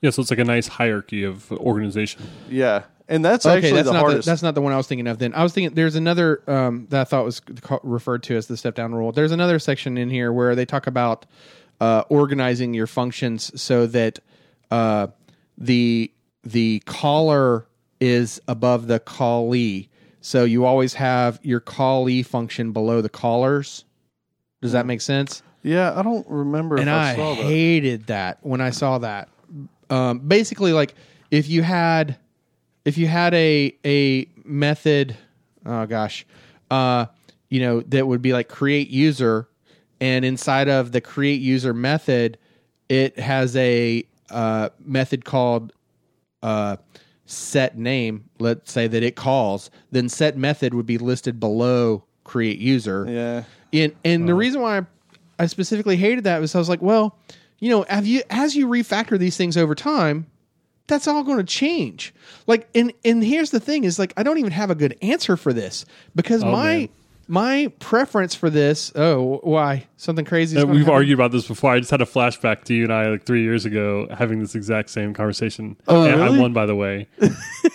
Speaker 2: Yeah, so it's like a nice hierarchy of organization.
Speaker 3: Yeah, and that's
Speaker 1: okay,
Speaker 3: actually
Speaker 1: that's
Speaker 3: the
Speaker 1: not
Speaker 3: hardest.
Speaker 1: The, that's not the one I was thinking of. Then I was thinking there's another um, that I thought was ca- referred to as the step down rule. There's another section in here where they talk about uh, organizing your functions so that uh, the the caller is above the callee. So you always have your callee function below the callers. Does that make sense?
Speaker 3: yeah, I don't remember
Speaker 1: and
Speaker 3: if I,
Speaker 1: I,
Speaker 3: saw that.
Speaker 1: hated that when I saw that. Um, basically, like if you had if you had a a method, oh gosh, uh, you know that would be like create user, and inside of the create user method, it has a uh, method called uh, set name. Let's say that it calls, then set method would be listed below create user.
Speaker 3: Yeah,
Speaker 1: And and the reason why I, I specifically hated that was I was like, well, you know, have you as you refactor these things over time, that's all going to change. Like, and and here's the thing is like I don't even have a good answer for this because oh, my
Speaker 2: man.
Speaker 1: My preference for this. Oh, why something crazy?
Speaker 2: Uh, we've
Speaker 1: happen?
Speaker 2: argued about this before. I just had a flashback to you and I like three years ago having this exact same conversation.
Speaker 3: Oh,
Speaker 2: and I won, by the way. <laughs>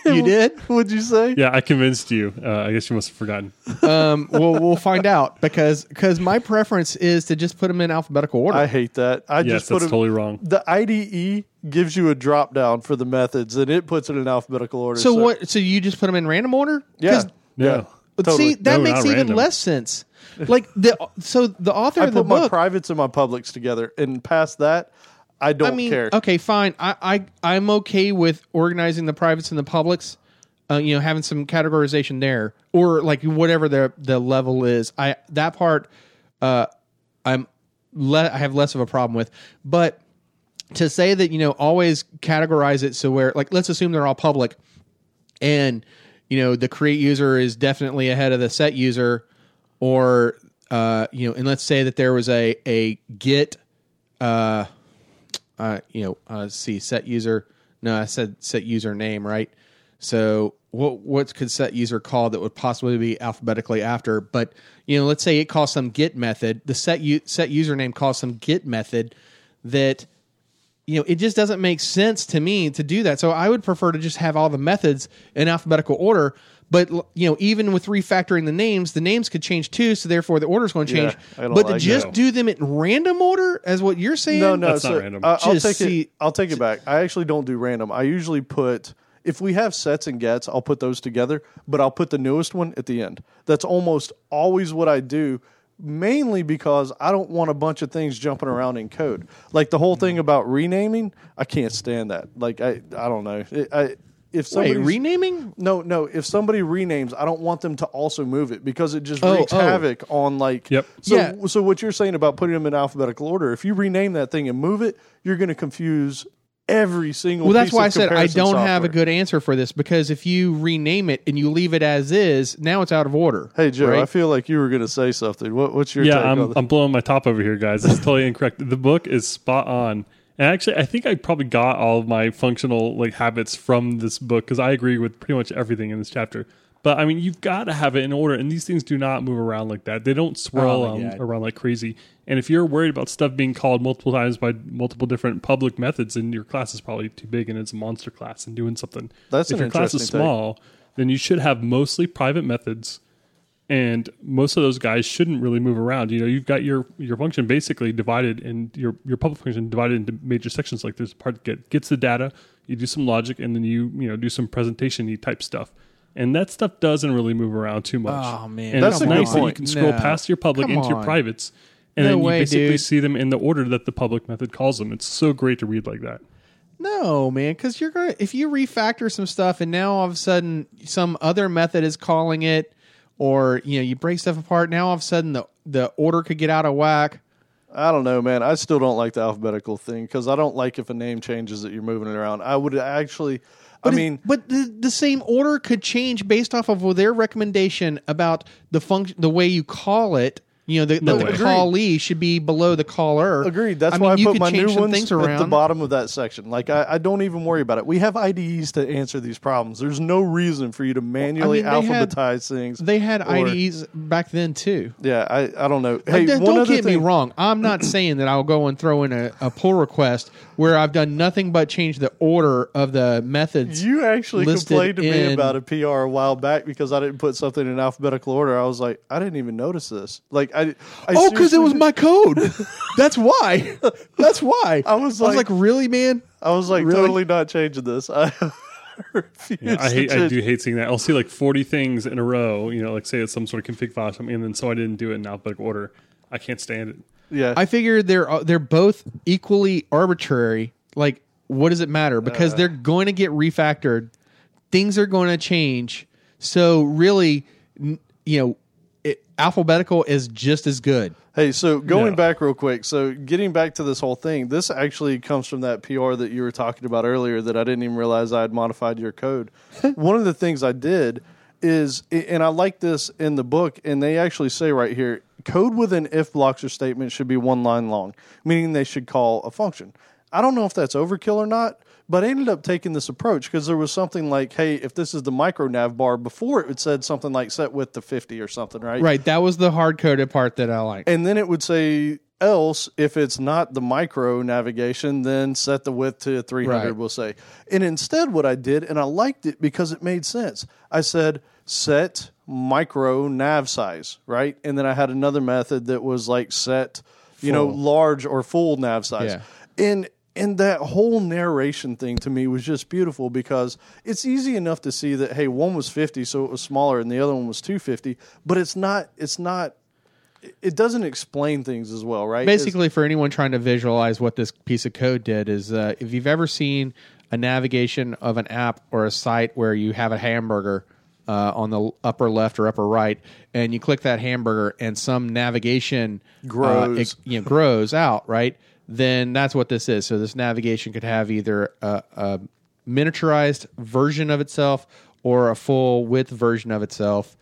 Speaker 1: You did?
Speaker 3: What'd you say?
Speaker 2: Yeah, I convinced you. Uh, I guess you must have forgotten.
Speaker 1: Um, well, we'll find out because because my preference is to just put them in alphabetical order.
Speaker 3: I hate that. I
Speaker 2: Yes,
Speaker 3: just put
Speaker 2: that's
Speaker 3: 'em-
Speaker 2: totally wrong.
Speaker 3: The IDE gives you a drop down for the methods, and it puts it in alphabetical order.
Speaker 1: so what? So you just put them in random order? 'Cause-
Speaker 3: Yeah,
Speaker 2: Yeah.
Speaker 1: But
Speaker 3: totally.
Speaker 1: see, that
Speaker 2: No,
Speaker 1: makes
Speaker 2: not
Speaker 1: even
Speaker 2: random.
Speaker 1: less sense. Like the so the author
Speaker 3: I
Speaker 1: of the
Speaker 3: put my
Speaker 1: book.
Speaker 3: privates and my publics together, and past that, I don't
Speaker 1: I mean,
Speaker 3: care.
Speaker 1: okay, fine. I, I I'm okay with organizing the privates and the publics. Uh, you know, having some categorization there, or like whatever the the level is. I that part, uh, I'm le- I have less of a problem with. But to say that you know always categorize it so where like let's assume they're all public, and you know the create user is definitely ahead of the set user, or uh, you know, and let's say that there was a a get uh, uh, you know, uh, let's see, set user. No, I said set user name, right? So what what could set user call that would possibly be alphabetically after? But you know, let's say it calls some get method. The set u- set username calls some get method that you know it just doesn't make sense to me to do that. So I would prefer to just have all the methods in alphabetical order. But you know, even with refactoring the names, the names could change too. So therefore, the order is going to change.
Speaker 3: I don't
Speaker 1: but to just
Speaker 2: that.
Speaker 1: do them in random order, as what you're saying,
Speaker 3: No, no,
Speaker 2: That's
Speaker 3: so,
Speaker 2: not random.
Speaker 3: I- I'll take
Speaker 1: see-
Speaker 3: it. I'll take it back. I actually don't do random. I usually put if we have sets and gets, I'll put those together, but I'll put the newest one at the end. That's almost always what I do. Mainly because I don't want a bunch of things jumping around in code. Like the whole thing hmm. about renaming, I can't stand that. Like I, I don't know. It, I, if somebody
Speaker 1: renaming.
Speaker 3: no, no. If somebody renames, I don't want them to also move it because it just
Speaker 1: Oh,
Speaker 3: wreaks
Speaker 1: oh.
Speaker 3: havoc on like.
Speaker 2: Yep.
Speaker 3: So,
Speaker 1: Yeah.
Speaker 3: so what you're saying about putting them in alphabetical order? If you rename that thing and move it, you're going to confuse every single.
Speaker 1: Well, that's
Speaker 3: piece
Speaker 1: why I said I don't have a good answer for this because if you rename it and you leave it as is, now it's out of order.
Speaker 3: Hey Joe,
Speaker 1: right?
Speaker 3: I feel like you were going to say something. What, what's your
Speaker 2: yeah,
Speaker 3: take
Speaker 2: I'm,
Speaker 3: this?
Speaker 2: I'm blowing my top over here, guys. It's totally incorrect. The book is spot on. And actually, I think I probably got all of my functional like habits from this book because I agree with pretty much everything in this chapter. But I mean, you've got to have it in order, and these things do not move around like that. They don't swirl
Speaker 1: Oh
Speaker 2: um,
Speaker 1: God.
Speaker 2: around like crazy. And if you're worried about stuff being called multiple times by multiple different public methods, then your class is probably too big and it's a monster class and doing something.
Speaker 3: That's
Speaker 2: if your class is
Speaker 3: take.
Speaker 2: small, then you should have mostly private methods and most of those guys shouldn't really move around. You know, you've got your your function basically divided and your your public function divided into major sections. Like there's a part that get, gets the data, you do some logic, and then you you know do some presentation you type stuff. And that stuff doesn't really move around too much.
Speaker 1: Oh, man.
Speaker 2: And
Speaker 3: That's
Speaker 2: it's
Speaker 3: a good
Speaker 2: nice that you can scroll
Speaker 1: No.
Speaker 2: past your public
Speaker 1: Come
Speaker 2: into your
Speaker 1: on.
Speaker 2: privates, and
Speaker 1: No
Speaker 2: then you
Speaker 1: way,
Speaker 2: basically
Speaker 1: dude.
Speaker 2: see them in the order that the public method calls them. It's so great to read like that.
Speaker 1: No, man, because you're gonna if you refactor some stuff and now all of a sudden some other method is calling it, or you know you break stuff apart. Now all of a sudden the the order could get out of whack.
Speaker 3: I don't know, man. I still don't like the alphabetical thing because I don't like if a name changes that you're moving it around. I would actually. I
Speaker 1: But it-
Speaker 3: mean,
Speaker 1: but the, the same order could change based off of their recommendation about the function, the way you call it. You know, the,
Speaker 2: No
Speaker 1: the
Speaker 2: way.
Speaker 1: callee should be below the caller.
Speaker 3: Agreed. That's
Speaker 1: I
Speaker 3: why
Speaker 1: mean,
Speaker 3: I
Speaker 1: you
Speaker 3: put
Speaker 1: could
Speaker 3: my
Speaker 1: change
Speaker 3: new
Speaker 1: some
Speaker 3: ones
Speaker 1: things
Speaker 3: at the
Speaker 1: around.
Speaker 3: bottom of that section. Like I, I don't even worry about it. We have IDEs to answer these problems. There's no reason for you to manually
Speaker 1: they had-
Speaker 3: alphabetize things.
Speaker 1: They had
Speaker 3: or-
Speaker 1: IDEs back then too.
Speaker 3: Yeah, I, I don't know. Hey,
Speaker 1: Don't-
Speaker 3: one
Speaker 1: don't
Speaker 3: other
Speaker 1: get
Speaker 3: thing.
Speaker 1: me wrong. I'm not <clears throat> saying that I'll go and throw in a, a pull request where I've done nothing but change the order of the methods.
Speaker 3: You actually
Speaker 1: listed
Speaker 3: complained to me
Speaker 1: in-
Speaker 3: about a PR a while back because I didn't put something in alphabetical order. I was like, I didn't even notice this. Like I, I
Speaker 1: oh, because it was my code. <laughs> That's why. That's why.
Speaker 3: I was
Speaker 1: I was
Speaker 3: like-
Speaker 1: like, really, man?
Speaker 3: I was like
Speaker 1: Really?
Speaker 3: totally not changing this. I. <laughs>
Speaker 2: Yeah, I
Speaker 3: to
Speaker 2: hate. I do hate seeing that. I'll see like forty things in a row. You know, like say it's some sort of config file, or something, and then so I didn't do it in alphabetical order. I can't stand it.
Speaker 3: Yeah,
Speaker 1: I figured they're uh, they're both equally arbitrary. Like, what does it matter?
Speaker 3: Uh.
Speaker 1: Because they're going to get refactored. Things are going to change. So really, n- you know, it, alphabetical is just as good.
Speaker 3: Hey, so going
Speaker 2: Yeah.
Speaker 3: back real quick, so getting back to this whole thing, this actually comes from that PR that you were talking about earlier that I didn't even realize I had modified your code. <laughs> One of the things I did is, and I like this in the book, and they actually say right here, code with an if blocks or statement should be one line long, meaning they should call a function. I don't know if that's overkill or not, but I ended up taking this approach because there was something like, hey, if this is the micro nav bar, before it said something like set width to 50 or something, right?
Speaker 1: Right. That was the hard coded part that I like.
Speaker 3: and then it would say else, if it's not the micro navigation, then set the width to 300,
Speaker 1: Right.
Speaker 3: we'll say. And instead, what I did, and I liked it because it made sense, I said set micro nav size, right? And then I had another method that was like set, you know, large or full nav size.
Speaker 1: Yeah.
Speaker 3: And and that whole narration thing to me was just beautiful because it's easy enough to see that hey, one was 50 so it was smaller and the other one was 250, but it's not it's not it doesn't explain things as well, right?
Speaker 1: basically for anyone trying to visualize what this piece of code did is uh, if you've ever seen a navigation of an app or a site where you have a hamburger uh, on the upper left or upper right and you click that hamburger and some navigation uh,
Speaker 3: Grows.
Speaker 1: it, you know, grows out right then that's what this is. So this navigation could have either a, a miniaturized version of itself or a full width version of itself.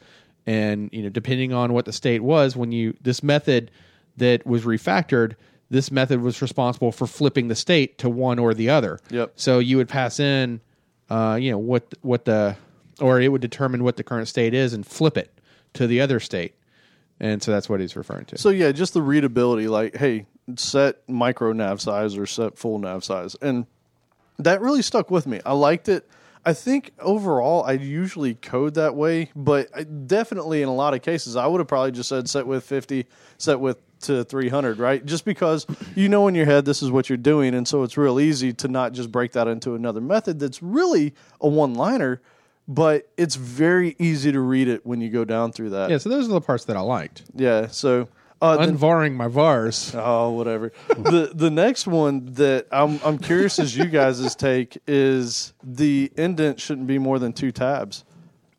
Speaker 1: And you know depending on what the state was when you this method that was refactored this method was responsible for flipping the state to one or the other.
Speaker 3: Yep.
Speaker 1: so you would pass in uh, you know what what the or it would determine what the current state is and flip it to the other state and so that's what he's referring to
Speaker 3: So yeah, just the readability, like, hey, set micro nav size or set full nav size. And that really stuck with me. I liked it. I think overall I usually code that way, but I definitely in a lot of cases I would have probably just said set with 50, set with to 300, right? Just because you know in your head this is what you're doing and so it's real easy to not just break that into another method that's really a one-liner, but it's very easy to read it when you go down through that.
Speaker 1: yeah so those are the parts that i liked
Speaker 3: Yeah, so uh,
Speaker 1: unvarring my vars
Speaker 3: Oh, whatever. the the next one that I'm I'm curious as you guys' take is the indent shouldn't be more than two tabs,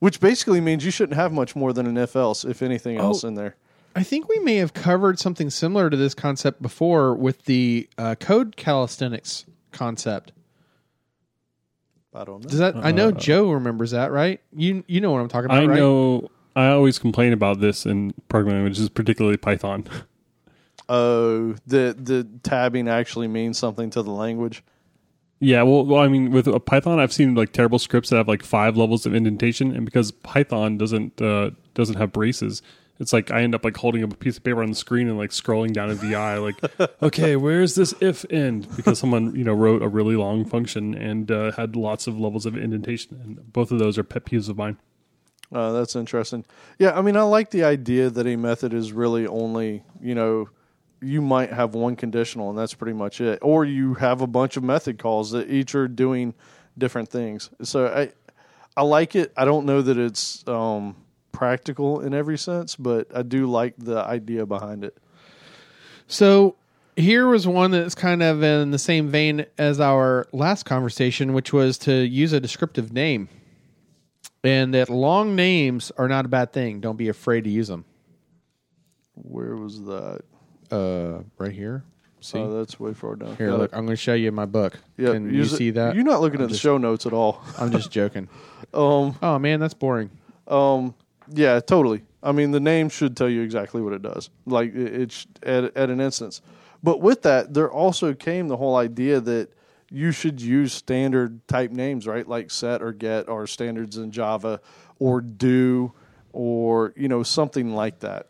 Speaker 3: which basically means you shouldn't have much more than an if else, if anything else in there.
Speaker 1: I think we may have covered something similar to this concept before with the uh, code calisthenics concept.
Speaker 3: I don't know.
Speaker 1: Does that? I know Joe remembers that, right? You you know what I'm talking about,
Speaker 2: I
Speaker 1: right?
Speaker 2: know. I always complain about this in programming languages, particularly Python.
Speaker 3: Oh, the the tabbing actually means something to the language.
Speaker 2: Yeah, well, well, I mean, with uh, Python, I've seen like terrible scripts that have like five levels of indentation, and because Python doesn't uh, doesn't have braces, it's like I end up like holding up a piece of paper on the screen and like scrolling down a VI, like, <laughs> okay, where's this if end? Because someone you know wrote a really long function and uh, had lots of levels of indentation, and both of those are pet peeves of mine.
Speaker 3: Uh, that's interesting. Yeah, I mean, I like the idea that a method is really only, you know, you might have one conditional and that's pretty much it, or you have a bunch of method calls that each are doing different things. So I, I like it. I don't know that it's um, practical in every sense, but I do like the idea behind it.
Speaker 1: So here was one that's kind of in the same vein as our last conversation, which was to use a descriptive name, and that long names are not a bad thing. Don't be afraid to use them.
Speaker 3: Where was that?
Speaker 1: Uh, right here. See
Speaker 3: Oh, that's way far down.
Speaker 1: here.
Speaker 3: Got
Speaker 1: Look,
Speaker 3: it.
Speaker 1: I'm going to show you my book.
Speaker 3: Yeah,
Speaker 1: Can you
Speaker 3: use it-
Speaker 1: see that?
Speaker 3: You're not looking
Speaker 1: I'm
Speaker 3: at the show notes at all.
Speaker 1: I'm just joking. <laughs>
Speaker 3: Um,
Speaker 1: Oh man, that's boring.
Speaker 3: Um, yeah, totally. I mean, the name should tell you exactly what it does, like it's it at at an instance. But with that, there also came the whole idea that you should use standard type names, right? Like set or get or standards in Java or do or you know something like that.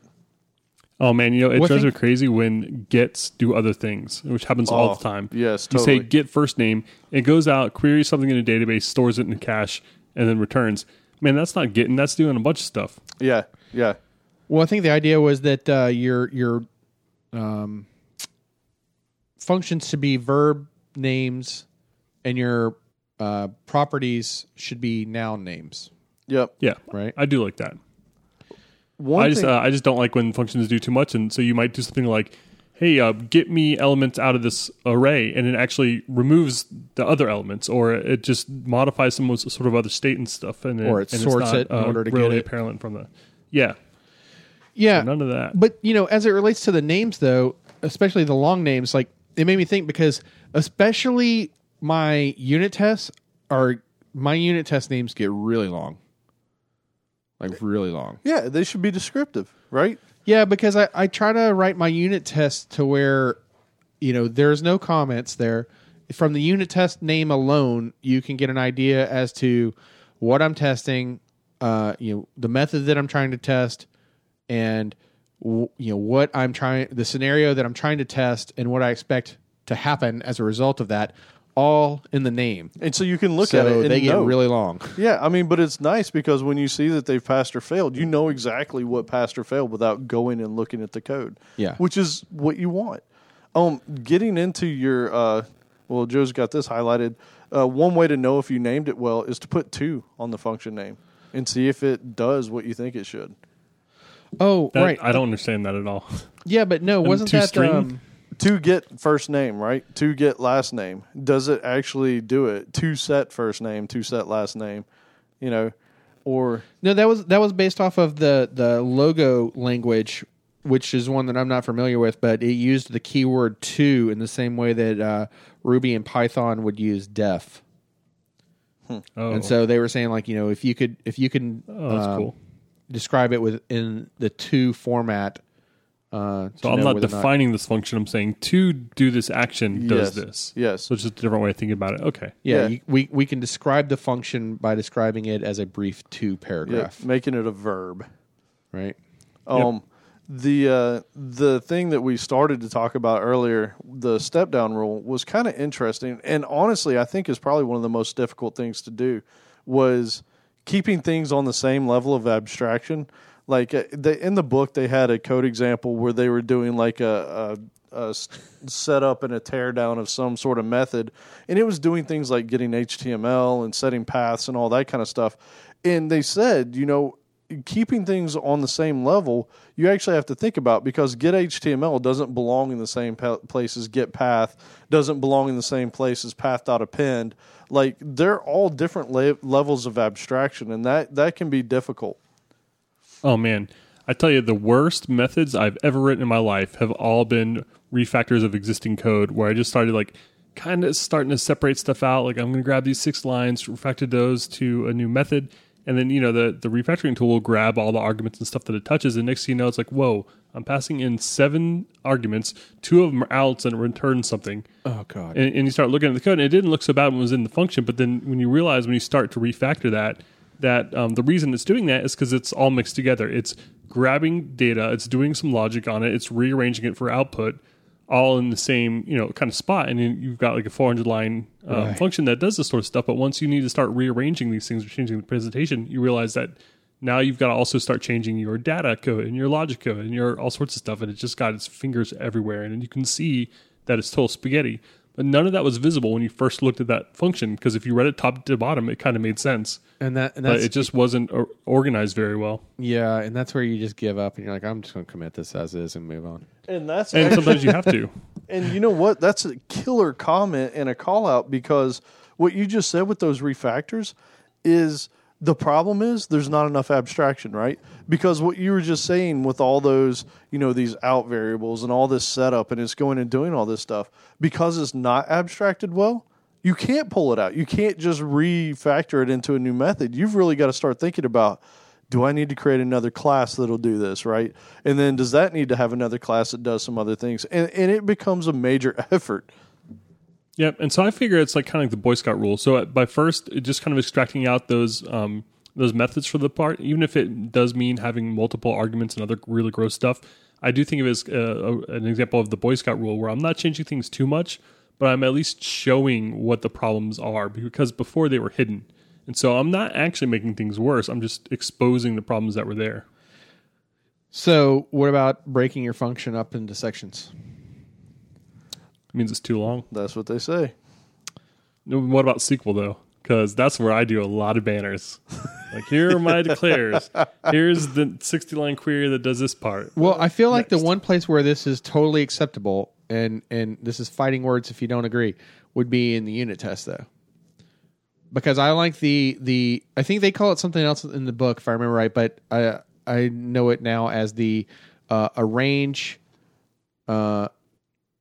Speaker 2: Oh man, you know it
Speaker 1: Well, I
Speaker 2: drives me crazy when gets do other things, which happens all
Speaker 3: Oh,
Speaker 2: the time.
Speaker 3: yes,
Speaker 2: you say get first name, it goes out, queries something in a database, stores it in cache, and then returns. Man, that's not getting. That's doing a bunch of stuff.
Speaker 3: Yeah, yeah,
Speaker 1: Well, I think the idea was that uh, your your um, functions should be verb names, and your uh, properties should be noun names.
Speaker 3: yep.
Speaker 2: Yeah,
Speaker 1: Right.
Speaker 2: I do like that.
Speaker 3: One
Speaker 2: I just uh, I just don't like when functions do too much, and so you might do something like, "Hey, uh, get me elements out of this array," and it actually removes the other elements, or it just modifies some sort of other state and stuff, and
Speaker 1: Or it
Speaker 2: and
Speaker 1: sorts
Speaker 2: not,
Speaker 1: it in
Speaker 2: uh,
Speaker 1: order to get
Speaker 2: really
Speaker 1: it.
Speaker 2: apparent from the yeah.
Speaker 1: Yeah,
Speaker 2: None of that.
Speaker 1: But you know, as it relates to the names, though, especially the long names, like it made me think because especially my unit tests are my unit test names get really long, like really long.
Speaker 3: yeah, they should be descriptive, right?
Speaker 1: Yeah, because I, I try to write my unit test to where, you know, there's no comments there. From the unit test name alone, you can get an idea as to what I'm testing, uh, you know, the method that I'm trying to test, and w- you know what I'm trying the scenario that I'm trying to test and what I expect to happen as a result of that all in the name.
Speaker 3: And so you can look at it and
Speaker 1: they get
Speaker 3: know.
Speaker 1: really long.
Speaker 3: Yeah, I mean, but it's nice because when you see that they've passed or failed, you know exactly what passed or failed without going and looking at the code.
Speaker 1: Yeah.
Speaker 3: which is what you want. Um, getting into your uh, well, Joe's got this highlighted. Uh, one way to know if you named it well is to put to on the function name and see if it does what you think it should.
Speaker 1: Oh,
Speaker 2: That-
Speaker 1: right.
Speaker 2: I don't understand that at all.
Speaker 1: yeah, but no, wasn't that
Speaker 2: string?
Speaker 1: um,
Speaker 3: To get first name, right? To get last name. Does it actually do it? To set first name, to set last name, you know, or
Speaker 1: No, that was that was based off of the the Logo language, which is one that I'm not familiar with, but it used the keyword to in the same way that uh, Ruby and Python would use def.
Speaker 2: Oh,
Speaker 1: And so they were saying like, you know, if you could if you can
Speaker 2: oh,
Speaker 1: um,
Speaker 2: cool.
Speaker 1: describe it within the to format. Uh,
Speaker 2: So I'm not
Speaker 1: whether or
Speaker 2: defining this function. I'm saying to do this action does
Speaker 3: Yes.
Speaker 2: this.
Speaker 3: Yes.
Speaker 2: So it's just a different way of thinking about it. Okay.
Speaker 1: Yeah,
Speaker 3: Yeah.
Speaker 1: You, we we can describe the function by describing it as a brief to
Speaker 3: yeah,
Speaker 1: paragraph,
Speaker 3: making it a verb.
Speaker 1: right?
Speaker 3: Um, the uh, the thing that we started to talk about earlier, the step down rule, was kind of interesting, and honestly, I think is probably one of the most difficult things to do. Was keeping things on the same level of abstraction. Like uh, in the book, they had a code example where they were doing like a setup and a teardown of some sort of method, and it was doing things like getting HTML and setting paths and all that kind of stuff. And they said, you know, keeping things on the same level, you actually have to think about because get HTML doesn't belong in the same place as get path, doesn't belong in the same place as path.append. Like they're all different le- levels of abstraction, and that that can be difficult.
Speaker 2: Oh man, I tell you, the worst methods I've ever written in my life have all been refactors of existing code, where I just started like kind of starting to separate stuff out. Like I'm going to grab these six lines, refactor those to a new method, and then you know the the refactoring tool will grab all the arguments and stuff that it touches, and next thing you know, it's like whoa. I'm passing in seven arguments. Two of them are outs and it returns something.
Speaker 1: Oh God.
Speaker 2: and, and you start looking at the code, and it didn't look so bad when it was in the function. But then when you realize when you start to refactor that, that um, the reason it's doing that is because it's all mixed together. It's grabbing data, it's doing some logic on it, it's rearranging it for output, all in the same you know kind of spot. And then you've got like a 400 line um,
Speaker 1: Right.
Speaker 2: function that does this sort of stuff. But once you need to start rearranging these things or changing the presentation, you realize that. Now you've got to also start changing your data code and your logic code and your all sorts of stuff, and it just got its fingers everywhere. And you can see that it's total spaghetti. But none of that was visible when you first looked at that function because if you read it top to bottom, it kind of made sense.
Speaker 1: and that and
Speaker 2: But it just wasn't or- organized very well.
Speaker 1: yeah, and that's where you just give up and you're like, I'm just going to commit this as is and move on.
Speaker 3: And that's
Speaker 2: And sometimes you have to. <laughs>
Speaker 3: And you know what? That's a killer comment and a call out because what you just said with those refactors is the problem is there's not enough abstraction, right? Because what you were just saying with all those, you know, these out variables and all this setup and it's going and doing all this stuff, because it's not abstracted well, you can't pull it out. You can't just refactor it into a new method. You've really got to start thinking about do I need to create another class that'll do this, right? And then does that need to have another class that does some other things? And, and it becomes a major <laughs> effort.
Speaker 2: Yep. And so I figure it's like kind of like the Boy Scout rule. So by first, just kind of extracting out those um, those methods for the part, even if it does mean having multiple arguments and other really gross stuff. I do think of it as uh, an example of the Boy Scout rule where I'm not changing things too much, but I'm at least showing what the problems are because before they were hidden. And so I'm not actually making things worse. I'm just exposing the problems that were there.
Speaker 1: So, what about breaking your function up into sections?
Speaker 2: It means it's too long.
Speaker 3: That's what they say.
Speaker 2: What about SQL though? Because that's where I do a lot of banners. like here are my declares. Here's the 60 line query that does this part.
Speaker 1: Well, I feel like the one place where this is totally acceptable, and and this is fighting words if you don't agree, would be in the unit test though. Because I like the the I think they call it something else in the book if I remember right, but I I know it now as the uh, arrange, uh,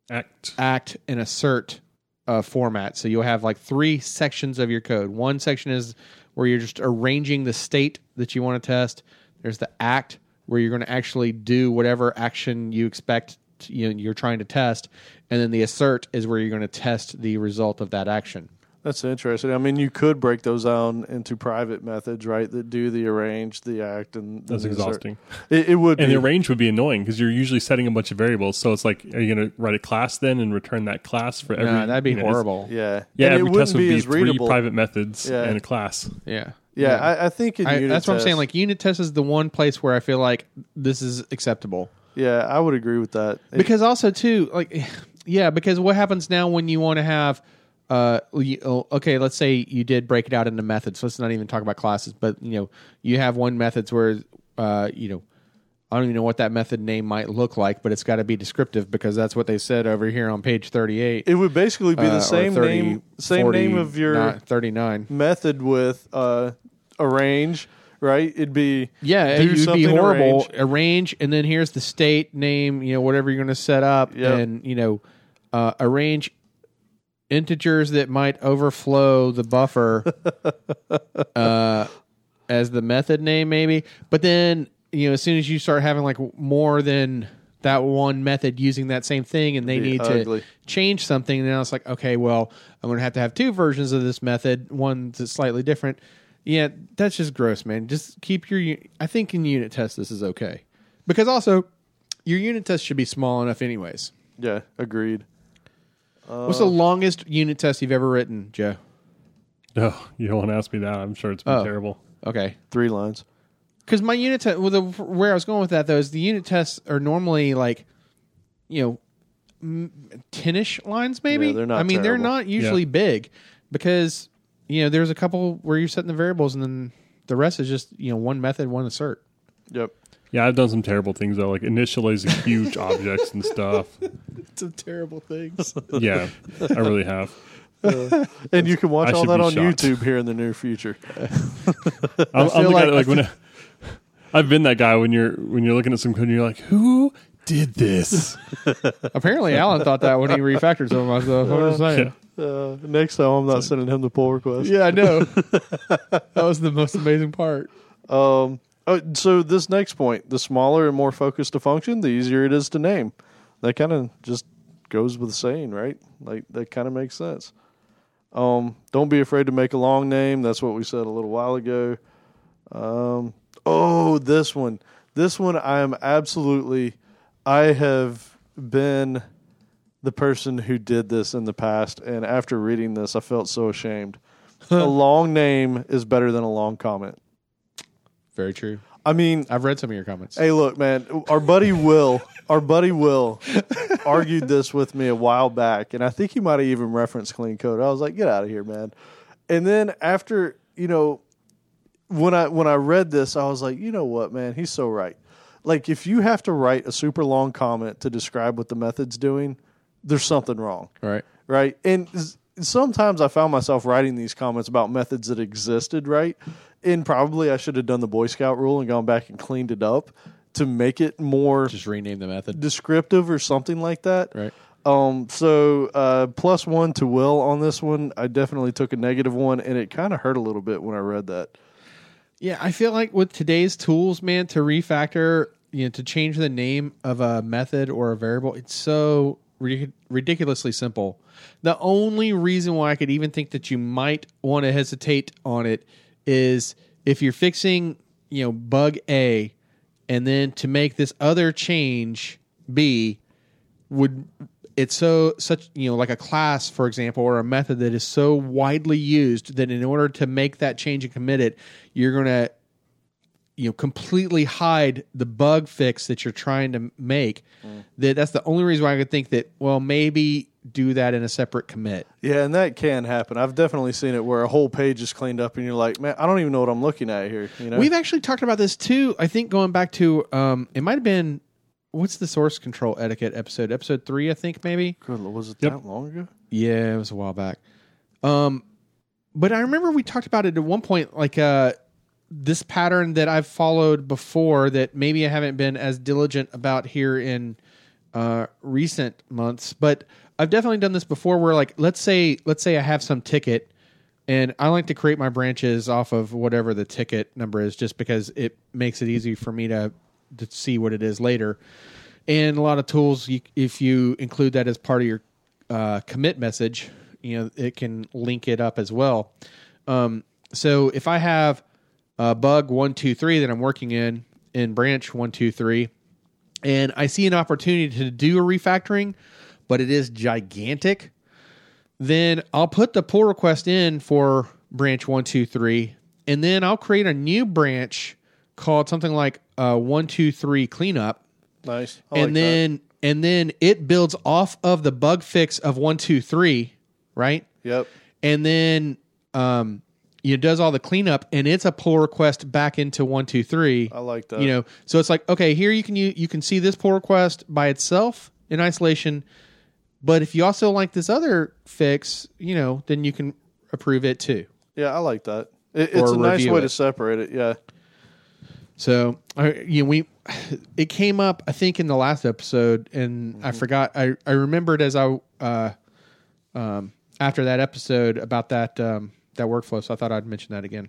Speaker 2: Act.
Speaker 1: act, and assert uh, format. So you'll have like three sections of your code. One section is where you're just arranging the state that you want to test. There's the act where you're going to actually do whatever action you expect to, you know, you're trying to test, and then the assert is where you're going to test the result of that action.
Speaker 3: That's interesting. I mean, you could break those down into private methods, right? That do the arrange, the act, and
Speaker 2: That's
Speaker 3: and the assert.
Speaker 2: exhausting.
Speaker 3: It, it would
Speaker 2: And
Speaker 3: be.
Speaker 2: the arrange would be annoying because you're usually setting a bunch of variables. So it's like, are you going to write a class then and return that class for every?
Speaker 1: Nah, that'd be
Speaker 2: you know,
Speaker 1: horrible.
Speaker 3: yeah,
Speaker 2: Yeah,
Speaker 3: And
Speaker 2: every
Speaker 3: wouldn't
Speaker 2: test would
Speaker 3: be
Speaker 2: be
Speaker 3: as
Speaker 2: three
Speaker 3: readable.
Speaker 2: private methods
Speaker 3: Yeah.
Speaker 2: and a class.
Speaker 1: Yeah.
Speaker 3: Yeah, I, I think in
Speaker 1: I,
Speaker 3: unit
Speaker 1: that's what I'm saying. Like unit test is the one place where I feel like this is acceptable.
Speaker 3: yeah, I would agree with that. It-
Speaker 1: because also too like <sighs> yeah because what happens now when you want to have uh oh, okay let's say you did break it out into methods let's not even talk about classes but you know you have one methods where uh you know I don't even know what that method name might look like, but it's got to be descriptive because that's what they said over here on page thirty-eight.
Speaker 3: it would basically be
Speaker 1: uh,
Speaker 3: the same
Speaker 1: 30,
Speaker 3: name, same
Speaker 1: 40,
Speaker 3: name of your
Speaker 1: thirty-nine.
Speaker 3: method with uh, arrange, right? It'd be
Speaker 1: Yeah, it would be horrible.
Speaker 3: arrange.
Speaker 1: Arrange. and then here's the state name, you know, whatever you're going to set up,
Speaker 3: Yep.
Speaker 1: and you know, uh, arrange integers that might overflow the buffer <laughs> uh, as the method name, maybe. But then, you know, as soon as you start having like more than that one method using that same thing, and they
Speaker 3: Be
Speaker 1: need
Speaker 3: ugly.
Speaker 1: to change something, now it's like, okay, well, I'm going to have to have two versions of this method, one that's slightly different. Yeah, that's just gross, man. Just keep your. I think in unit tests this is okay, because also your unit test should be small enough, anyways.
Speaker 3: yeah, agreed.
Speaker 1: What's the uh, longest unit test you've ever written, Joe?
Speaker 2: No, <laughs> oh, you don't want to ask me that. I'm sure it's been
Speaker 1: Oh.
Speaker 2: terrible.
Speaker 1: Okay,
Speaker 3: Three lines.
Speaker 1: because my unit test. Well, the, where I was going with that though is the unit tests are normally like, you know, m- ten-ish lines, maybe.
Speaker 3: Yeah, they're not
Speaker 1: I mean, they're
Speaker 3: terrible.
Speaker 1: not usually
Speaker 2: Yeah.
Speaker 1: big because you know there's a couple where you're setting the variables and then the rest is just you know one method, one assert.
Speaker 3: Yep.
Speaker 2: Yeah, I've done some terrible things though, like initializing huge <laughs> objects and stuff.
Speaker 1: Some terrible things. <laughs>
Speaker 2: Yeah, I really have.
Speaker 3: And you can watch
Speaker 2: I
Speaker 3: all that on
Speaker 2: shocked.
Speaker 3: YouTube here in the near future. <laughs>
Speaker 2: I'm, I'm
Speaker 1: feel
Speaker 2: the
Speaker 1: like-
Speaker 2: guy that, like when I, I've been that guy when you're when you're looking at some code and you're like, who did this? <laughs>
Speaker 1: Apparently, Alan thought that when he refactored some of my stuff. I'm just saying.
Speaker 3: Uh, next time, I'm not sending him the pull request.
Speaker 1: Yeah, I know. that was the most amazing part.
Speaker 3: Um, oh, so this next point, the smaller and more focused a function, the easier it is to name. That kind of just goes with the saying, right? Like that kind of makes sense. Um, don't be afraid to make a long name. That's what we said a little while ago. Um, oh, this one, this one, I am absolutely. I have been the person who did this in the past, and after reading this, I felt so ashamed. <laughs> a long name is better than a long comment.
Speaker 1: Very true.
Speaker 3: I mean,
Speaker 1: I've read some of your comments.
Speaker 3: hey, look, man, our buddy Will, our buddy Will, argued this with me a while back, and I think he might have even referenced clean code. I was like, get out of here, man. And then after, you know, when I when I read this, I was like, you know what, man, he's so right. Like, if you have to write a super long comment to describe what the method's doing, there's something wrong
Speaker 1: right.
Speaker 3: right? And sometimes I found myself writing these comments about methods that existed, right? And probably I should have done the Boy Scout rule and gone back and cleaned it up to make it more
Speaker 1: Just rename the method.
Speaker 3: descriptive or something like that.
Speaker 1: Right.
Speaker 3: Um, so uh, plus one to Will on this one. I definitely took a negative one, and it kind of hurt a little bit when I read that.
Speaker 1: Yeah, I feel like with today's tools, man, to refactor, you know, to change the name of a method or a variable, it's so ridic- ridiculously simple. The only reason why I could even think that you might want to hesitate on it is if you're fixing, you know, bug A, and then to make this other change B, would it's so such you know like a class for example or a method that is so widely used that in order to make that change and commit it you're going to you know completely hide the bug fix that you're trying to make. Mm. That that's the only reason why i could think that well maybe do that in a separate commit
Speaker 3: Yeah, and that can happen. I've definitely seen it where a whole page is cleaned up, and you're like, man, I don't even know what I'm looking at here. You know,
Speaker 1: we've actually talked about this too i think going back to um it might have been what's the source control etiquette episode episode three i think maybe
Speaker 3: Good was it
Speaker 2: Yep.
Speaker 3: that long ago?
Speaker 1: Yeah, it was a while back. Um, but I remember we talked about it at one point, like uh, this pattern that I've followed before that maybe I haven't been as diligent about here in uh, recent months, but I've definitely done this before. Where like, let's say, let's say I have some ticket, and I like to create my branches off of whatever the ticket number is, just because it makes it easy for me to to see what it is later. And a lot of tools, you, if you include that as part of your uh, commit message, you know it can link it up as well. Um, so if I have a bug one two three that I'm working in in branch one two three, and I see an opportunity to do a refactoring, but it is gigantic, then I'll put the pull request in for branch one two three, and then I'll create a new branch called something like uh, one two three cleanup
Speaker 3: Nice. I
Speaker 1: and
Speaker 3: like
Speaker 1: then and then it builds off of the bug fix of one two three, right?
Speaker 3: Yep.
Speaker 1: And then um, it does all the cleanup, and it's a pull request back into one two three.
Speaker 3: I like that.
Speaker 1: You know, so it's like okay, here you can you, you can see this pull request by itself in isolation, but if you also like this other fix, you know, then you can approve it too.
Speaker 3: Yeah, I like that. It, it's a nice way
Speaker 1: it.
Speaker 3: to separate it. Yeah.
Speaker 1: So, I, you know, we <sighs> it came up I think in the last episode, and
Speaker 3: Mm-hmm.
Speaker 1: I forgot. I I remembered as I uh, um, after that episode about that um, that workflow. So I thought I'd mention that again.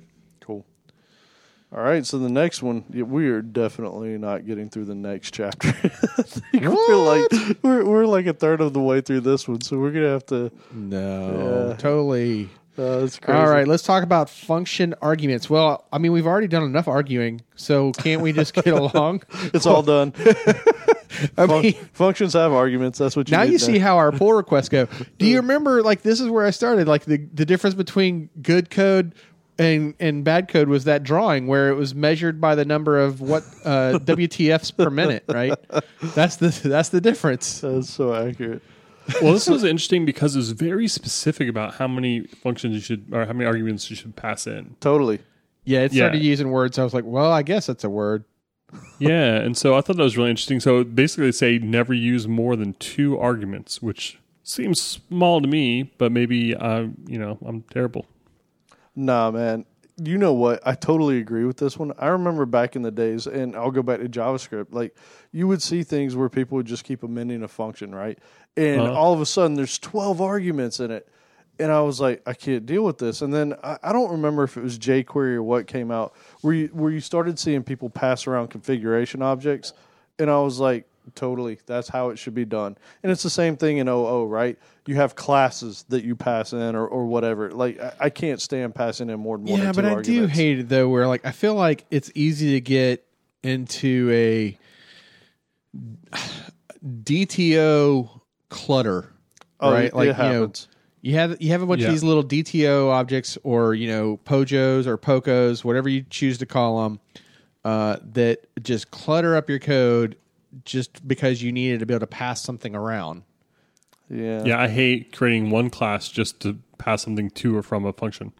Speaker 3: All right, so the next one, we are definitely not getting through the next chapter. <laughs> I think we're like we're we're like a third of the way through this one, so we're gonna have to.
Speaker 1: No,
Speaker 3: Yeah.
Speaker 1: totally.
Speaker 3: Uh, it's crazy.
Speaker 1: All right, let's talk about function arguments. Well, I mean, we've already done enough arguing, so can't we just get <laughs> along?
Speaker 3: it's all done. <laughs>
Speaker 1: I
Speaker 3: Fun-
Speaker 1: mean,
Speaker 3: functions have arguments. That's what you
Speaker 1: now you see how our pull requests go. Do you remember like this is where I started? Like the the difference between good code and and bad code was that drawing where it was measured by the number of what uh, <laughs> WTFs per minute, right? That's the that's the difference.
Speaker 3: That's so accurate.
Speaker 2: well, this was interesting because it was very specific about how many functions you should or how many arguments you should pass in.
Speaker 3: Totally.
Speaker 1: Yeah, it
Speaker 2: Yeah.
Speaker 1: started using words. I was like, well, I guess that's a word. <laughs>
Speaker 2: yeah, and so I thought that was really interesting. So basically, they say never use more than two arguments, which seems small to me, but maybe I'm you know I'm terrible.
Speaker 3: Nah, man. You know what? I totally agree with this one. I remember back in the days, and I'll go back to JavaScript. Like, you would see things where people would just keep amending a function, right? And
Speaker 2: Uh-huh.
Speaker 3: all of a sudden, there's 12 arguments in it. And I was like, I can't deal with this. And then I, I don't remember if it was jQuery or what came out where you, where you started seeing people pass around configuration objects. And I was like, totally, that's how it should be done. And it's the same thing in OO, right? You have classes that you pass in or, or whatever. Like, I, I can't stand passing in more than one
Speaker 1: yeah,
Speaker 3: or two
Speaker 1: but I do
Speaker 3: arguments.
Speaker 1: hate it though. Where like I feel like it's easy to get into a DTO clutter,
Speaker 3: Oh,
Speaker 1: right?
Speaker 3: it
Speaker 1: like you know,
Speaker 3: happens.
Speaker 1: you have you have a bunch
Speaker 2: Yeah.
Speaker 1: of these little DTO objects, or you know, pojos or pocos, whatever you choose to call them, uh, that just clutter up your code just because you needed to be able to pass something around.
Speaker 3: yeah.
Speaker 2: Yeah, I hate creating one class just to pass something to or from a function.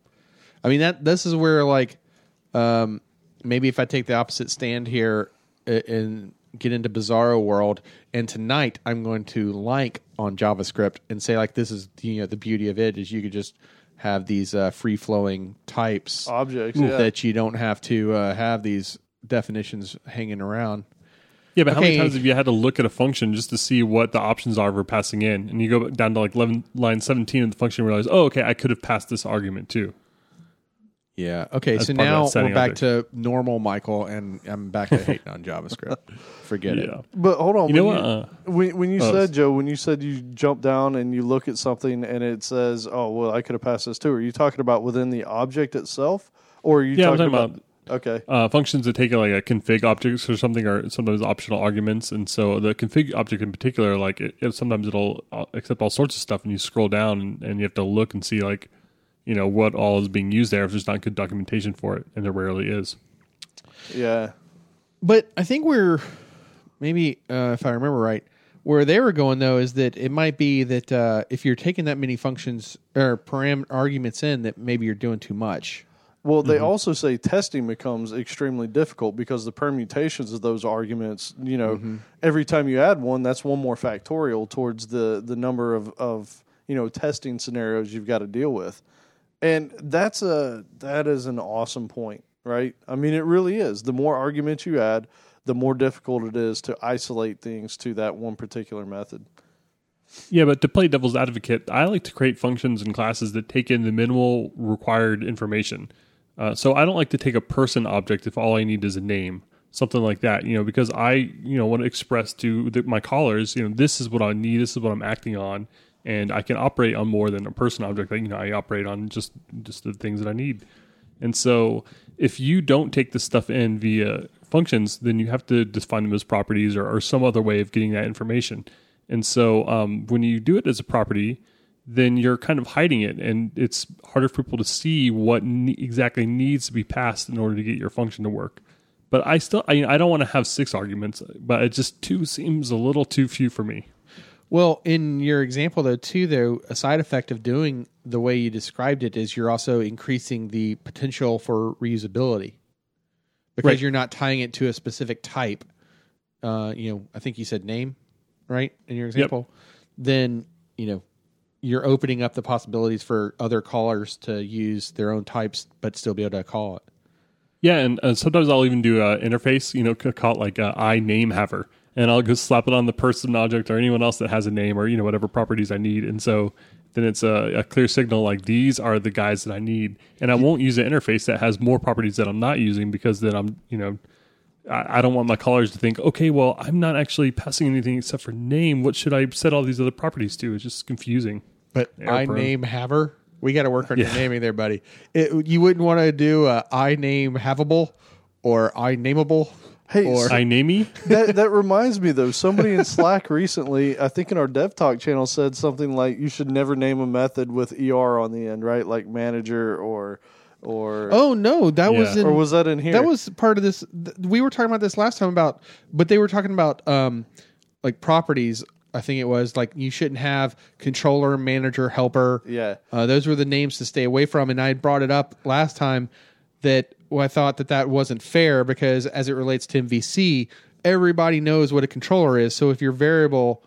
Speaker 1: I mean that this is where like um, maybe if I take the opposite stand here and get into Bizarro world, and tonight I'm going to like on JavaScript and say like this is you know the beauty of it is you could just have these uh, free flowing types
Speaker 3: Objects, yeah.
Speaker 1: that you don't have to uh, have these definitions hanging around.
Speaker 2: Yeah, but how many
Speaker 1: Okay.
Speaker 2: times have you had to look at a function just to see what the options are for passing in, and you go down to like 11, line seventeen of the function and realize, oh, okay, I could have passed this argument too.
Speaker 1: Yeah. Okay.
Speaker 2: As
Speaker 1: so
Speaker 2: part of
Speaker 1: now
Speaker 2: that
Speaker 1: we're back to normal Michael, and I'm back to hating on JavaScript. <laughs> Forget it.
Speaker 3: But hold on.
Speaker 2: you know
Speaker 3: when
Speaker 2: what? Uh,
Speaker 3: When, when you
Speaker 2: Oh,
Speaker 3: said Joe, when you said you jump down and you look at something and it says, "Oh, well, I could have passed this too," are you talking about within the object itself, or are you
Speaker 2: Yeah, I'm
Speaker 3: talking,
Speaker 2: talking
Speaker 3: about? Okay,
Speaker 2: uh, functions that take like a config object or something are sometimes optional arguments, and so the config object in particular, like it, it- sometimes it'll uh, accept all sorts of stuff, and you scroll down and, and you have to look and see like you know what all is being used there if there's not good documentation for it, and there rarely is.
Speaker 3: yeah,
Speaker 1: But I think we're maybe, uh, if I remember right, where they were going though is that it might be that uh, if you're taking that many functions or param arguments in, that maybe you're doing too much.
Speaker 3: Well,
Speaker 2: Mm-hmm.
Speaker 3: they also say testing becomes extremely difficult because the permutations of those arguments, you know,
Speaker 2: Mm-hmm.
Speaker 3: every time you add one, that's one more factorial towards the the number of of you know testing scenarios you've got to deal with, and that's a that is an awesome point, right? I mean, it really is. The more arguments you add, the more difficult it is to isolate things to that one particular method.
Speaker 2: Yeah, but to play devil's advocate, I like to create functions and classes that take in the minimal required information. Uh, so I don't like to take a person object if all I need is a name, something like that. You know, because I you know want to express to the, my callers, you know, this is what I need, this is what I'm acting on, and I can operate on more than a person object. Like, you know, I operate on just just the things that I need. And so, if you don't take this stuff in via functions, then you have to define them as properties or, or some other way of getting that information. And so, um, when you do it as a property, then you're kind of hiding it, and it's harder for people to see what ne- exactly needs to be passed in order to get your function to work. But I still, I, I don't want to have six arguments, but it just two seems a little too few for me.
Speaker 1: Well, in your example, though, too, though, a side effect of doing the way you described it is you're also increasing the potential for reusability because
Speaker 2: Right.
Speaker 1: you're not tying it to a specific type. Uh, you know, I think you said name, right, in your example. Then you know you're opening up the possibilities for other callers to use their own types, but still be able to call it.
Speaker 2: Yeah, and uh, sometimes I'll even do an interface, you know, call it like uh, I name haver, and I'll just slap it on the person object or anyone else that has a name or you know whatever properties I need, and so then it's a, a clear signal like these are the guys that I need, and I won't use an interface that has more properties that I'm not using because then I'm you know I, I don't want my callers to think okay, well I'm not actually passing anything except for name. What should I set all these other properties to? It's just confusing.
Speaker 1: But
Speaker 2: Error
Speaker 1: I
Speaker 2: prone.
Speaker 1: name haver. We got to work on your naming there, buddy. It, you wouldn't want to do uh, I name havable or I nameable.
Speaker 3: Hey,
Speaker 1: or
Speaker 2: I name me.
Speaker 3: that that reminds me though. Somebody in Slack recently, I think in our Dev Talk channel, said something like you should never name a method with er on the end, right? Like manager or or
Speaker 1: oh no, that was
Speaker 2: Yeah.
Speaker 1: in,
Speaker 3: or was that in here?
Speaker 1: that was part of this. th- We were talking about this last time about, but they were talking about um like properties. I think it was like you shouldn't have controller, manager, helper.
Speaker 3: yeah.
Speaker 1: Uh, those were the names to stay away from. And I brought it up last time that well, I thought that that wasn't fair because as it relates to MVC, everybody knows what a controller is. So if your variable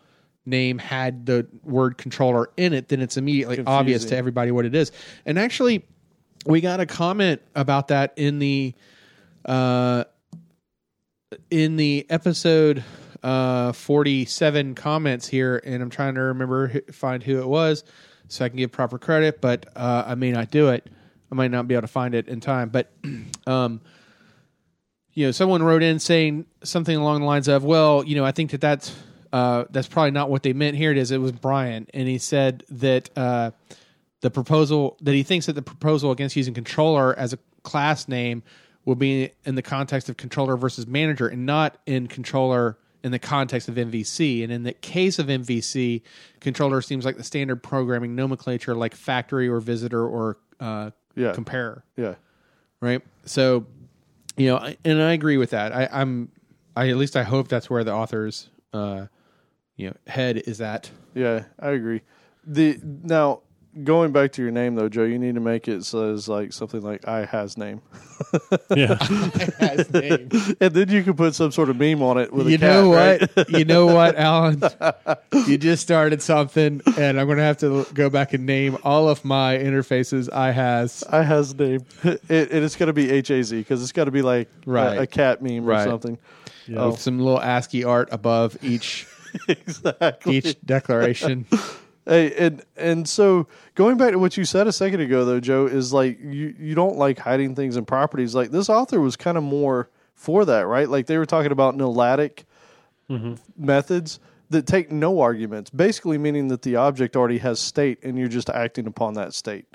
Speaker 1: name had the word controller in it, then it's immediately obvious to
Speaker 3: Confusing.
Speaker 1: everybody what it is. And actually, we got a comment about that in the uh, in the episode uh, 47 comments here, and I'm trying to remember find who it was so I can give proper credit, but uh, I may not do it. I might not be able to find it in time, but <clears throat> um, you know, someone wrote in saying something along the lines of, "Well, you know, I think that that's uh, that's probably not what they meant. Here it is. It was Brian, and he said that uh, the proposal that he thinks that the proposal against using controller as a class name will be in the context of controller versus manager, and not in controller." In the context of MVC, and in the case of MVC, controller seems like the standard programming nomenclature, like factory or visitor or uh,
Speaker 3: Yeah.
Speaker 1: comparer
Speaker 3: Yeah.
Speaker 1: right? So, you know, I- and I agree with that. I, I'm, I at least I hope that's where the author's, uh, you know, head is at.
Speaker 3: Yeah, I agree. The now going back to your name though, Joe, you need to make it says like something like I has name. <laughs>
Speaker 2: Yeah.
Speaker 1: Has name.
Speaker 3: and then you can put some sort of meme on it with
Speaker 1: You
Speaker 3: a cat,
Speaker 1: know
Speaker 3: right?
Speaker 1: what? you know what, <laughs> Alan? you just started something, and I'm going to have to go back and name all of my interfaces I has.
Speaker 3: I has name. <laughs> It, and it's got to be H A Z because it's got to be like a-
Speaker 1: Right.
Speaker 3: a, cat meme
Speaker 1: Right.
Speaker 3: or something.
Speaker 2: Yeah.
Speaker 1: With oh. some little ASCII art above each
Speaker 3: exactly.
Speaker 1: each declaration.
Speaker 3: Hey, and and so going back to what you said a second ago, though, Joe, is like you you don't like hiding things in properties. Like this author was kind of more for that, right? Like they were talking about niladic mm-hmm. methods that take no arguments, basically meaning that the object already has state and you're just acting upon that state,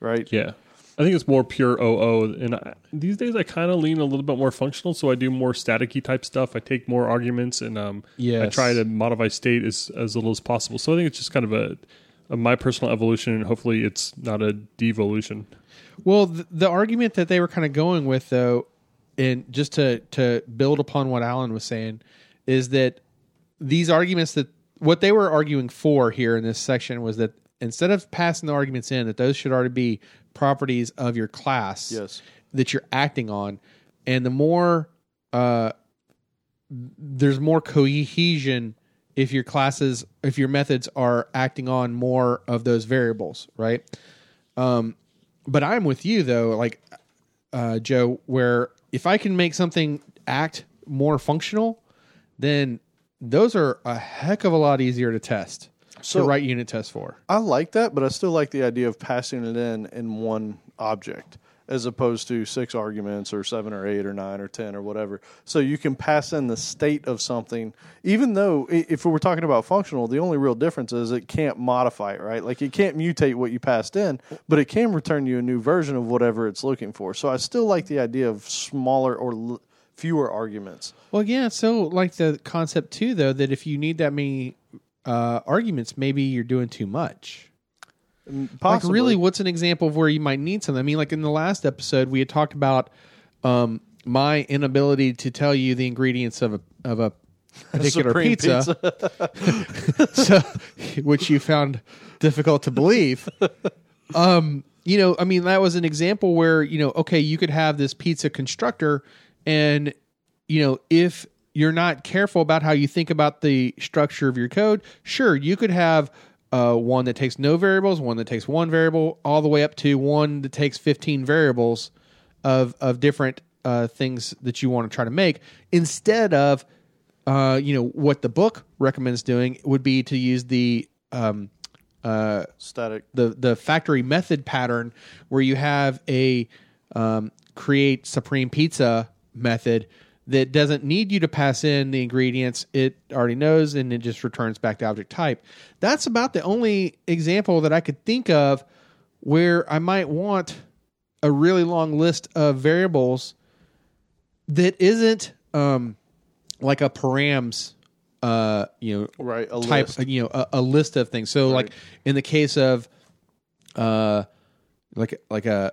Speaker 3: right?
Speaker 2: Yeah. I think it's more pure OO. And I, these days I kind of lean a little bit more functional. So I do more staticky type stuff. I take more arguments and um, I try to modify state as, as little as possible. So I think it's just kind of a, a my personal evolution. And hopefully it's not a devolution.
Speaker 1: Well, the, the argument that they were kind of going with, though, and just to to build upon what Alan was saying, is that these arguments that what they were arguing for here in this section was that instead of passing the arguments in, that those should already be properties of your class
Speaker 3: Yes.
Speaker 1: that you're acting on, and the more uh, there's more cohesion if your classes if your methods are acting on more of those variables, right? Um, but I'm with you though, like uh, Joe, where if I can make something act more functional, then those are a heck of a lot easier to test
Speaker 3: So-
Speaker 1: to write unit tests for.
Speaker 3: I like that, but I still like the idea of passing it in in one object. as opposed to six arguments or seven or eight or nine or ten or whatever. So you can pass in the state of something, even though if we were talking about functional, the only real difference is it can't modify it, right? Like it can't mutate what you passed in, but it can return you a new version of whatever it's looking for. So I still like the idea of smaller or l- fewer arguments.
Speaker 1: Well, yeah. So, like the concept too, though, that if you need that many uh, arguments, maybe you're doing too much.
Speaker 3: Possibly.
Speaker 1: Like, really, what's an example of where you might need something? I mean, like in the last episode, we had talked about um, my inability to tell you the ingredients of a of a particular
Speaker 3: Supreme
Speaker 1: pizza, <laughs> so, which you found difficult to believe. Um, you know, I mean, that was an example where you know, okay, you could have this pizza constructor, and you know, if you're not careful about how you think about the structure of your code, sure, you could have uh, one that takes no variables, one that takes one variable, all the way up to one that takes 15 variables of of different uh, things that you want to try to make, instead of uh, you know what the book recommends doing would be to use the um, uh,
Speaker 3: static.
Speaker 1: the the factory method pattern where you have a um, create supreme pizza method that doesn't need you to pass in the ingredients it already knows and it just returns back to object type. That's about the only example that i could think of where i might want a really long list of variables that isn't um, like a params uh, you know
Speaker 3: Right, a
Speaker 1: type
Speaker 3: list.
Speaker 1: you know a, a list of things. So like in the case of uh like like a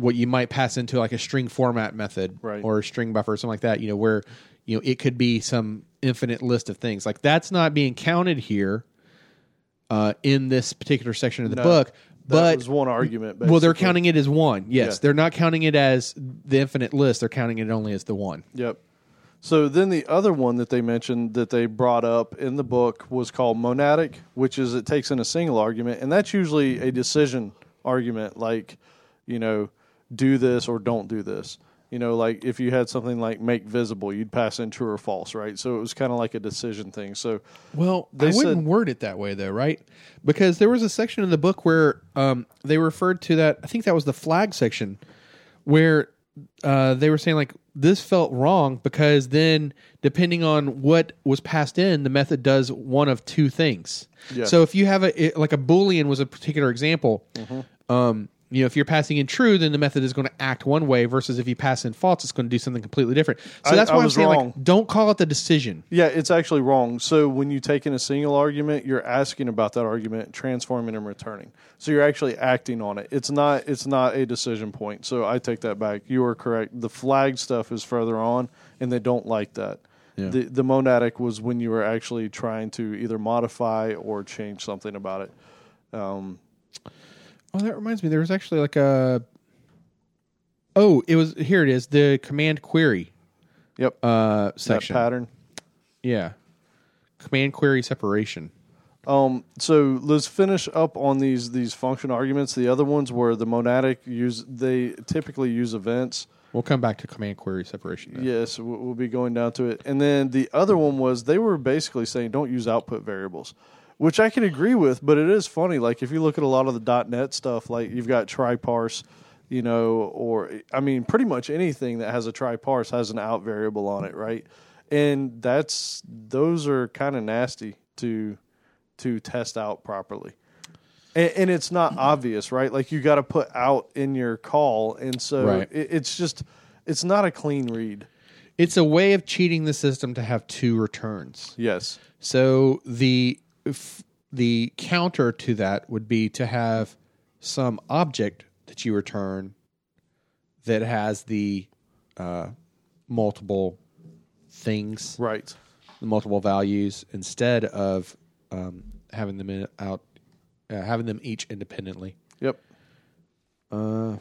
Speaker 1: what you might pass into like a string format method
Speaker 3: Right.
Speaker 1: or a string buffer or something like that you know where you know it could be some infinite list of things like that's not being counted here uh in this particular section of the
Speaker 3: No,
Speaker 1: book but
Speaker 3: was one argument.
Speaker 1: well they're counting it as one yes
Speaker 3: Yeah.
Speaker 1: they're not counting it as the infinite list they're counting it only as the one
Speaker 3: Yep. So then the other one that they mentioned that they brought up in the book was called monadic, which is it takes in a single argument, and that's usually a decision argument, like you know, do this or don't do this. You know, like if you had something like make visible, you'd pass in true or false, right? So it was kind of like a decision thing. So
Speaker 1: Well,
Speaker 3: They
Speaker 1: I wouldn't
Speaker 3: said-
Speaker 1: word it that way though, right? Because there was a section in the book where um, they referred to that. I think that was the flag section, where uh, they were saying like this felt wrong because then depending on what was passed in, the method does one of two things.
Speaker 3: Yeah.
Speaker 1: So if you have a it, like a boolean was a particular example.
Speaker 3: Mm-hmm.
Speaker 1: Um, you know, if you're passing in true, then the method is going to act one way. Versus if you pass in false, it's going to do something completely different. So
Speaker 3: I-
Speaker 1: that's
Speaker 3: I
Speaker 1: why I'm saying
Speaker 3: wrong.
Speaker 1: like, don't call it the decision.
Speaker 3: yeah, it's actually wrong. So when you take in a single argument, you're asking about that argument, transforming and returning. So you're actually acting on it. It's not it's not a decision point. So I take that back. You are correct. The flag stuff is further on, and they don't like that.
Speaker 1: Yeah.
Speaker 3: The the monadic was when you were actually trying to either modify or change something about it. Um,
Speaker 1: Oh, that reminds me. There was actually like a. Oh, it was here. It is the command query
Speaker 3: yep.
Speaker 1: uh,
Speaker 3: that
Speaker 1: section.
Speaker 3: pattern.
Speaker 1: Yeah, command query separation.
Speaker 3: Um, so let's finish up on these these function arguments. The other ones were the monadic use they typically use events.
Speaker 1: We'll come back to command query separation. then.
Speaker 3: Yes, we'll be going down to it. And then the other one was they were basically saying don't use output variables, which I can agree with, but it is funny. Like if you look at a lot of the .NET stuff, like you've got try-parse, you know, or I mean, pretty much anything that has a try-parse has an out variable on it, right? And that's those are kind of nasty to to test out properly. And, and it's not obvious, right? Like you got to put out in your call, and so
Speaker 1: Right.
Speaker 3: it, it's just it's not a clean read.
Speaker 1: It's a way of cheating the system to have two returns.
Speaker 3: Yes.
Speaker 1: So the if the counter to that would be to have some object that you return that has the uh, multiple things
Speaker 3: Right.
Speaker 1: the multiple values instead of um, having them in, out, uh, having them each independently.
Speaker 3: Yep.
Speaker 1: Uh,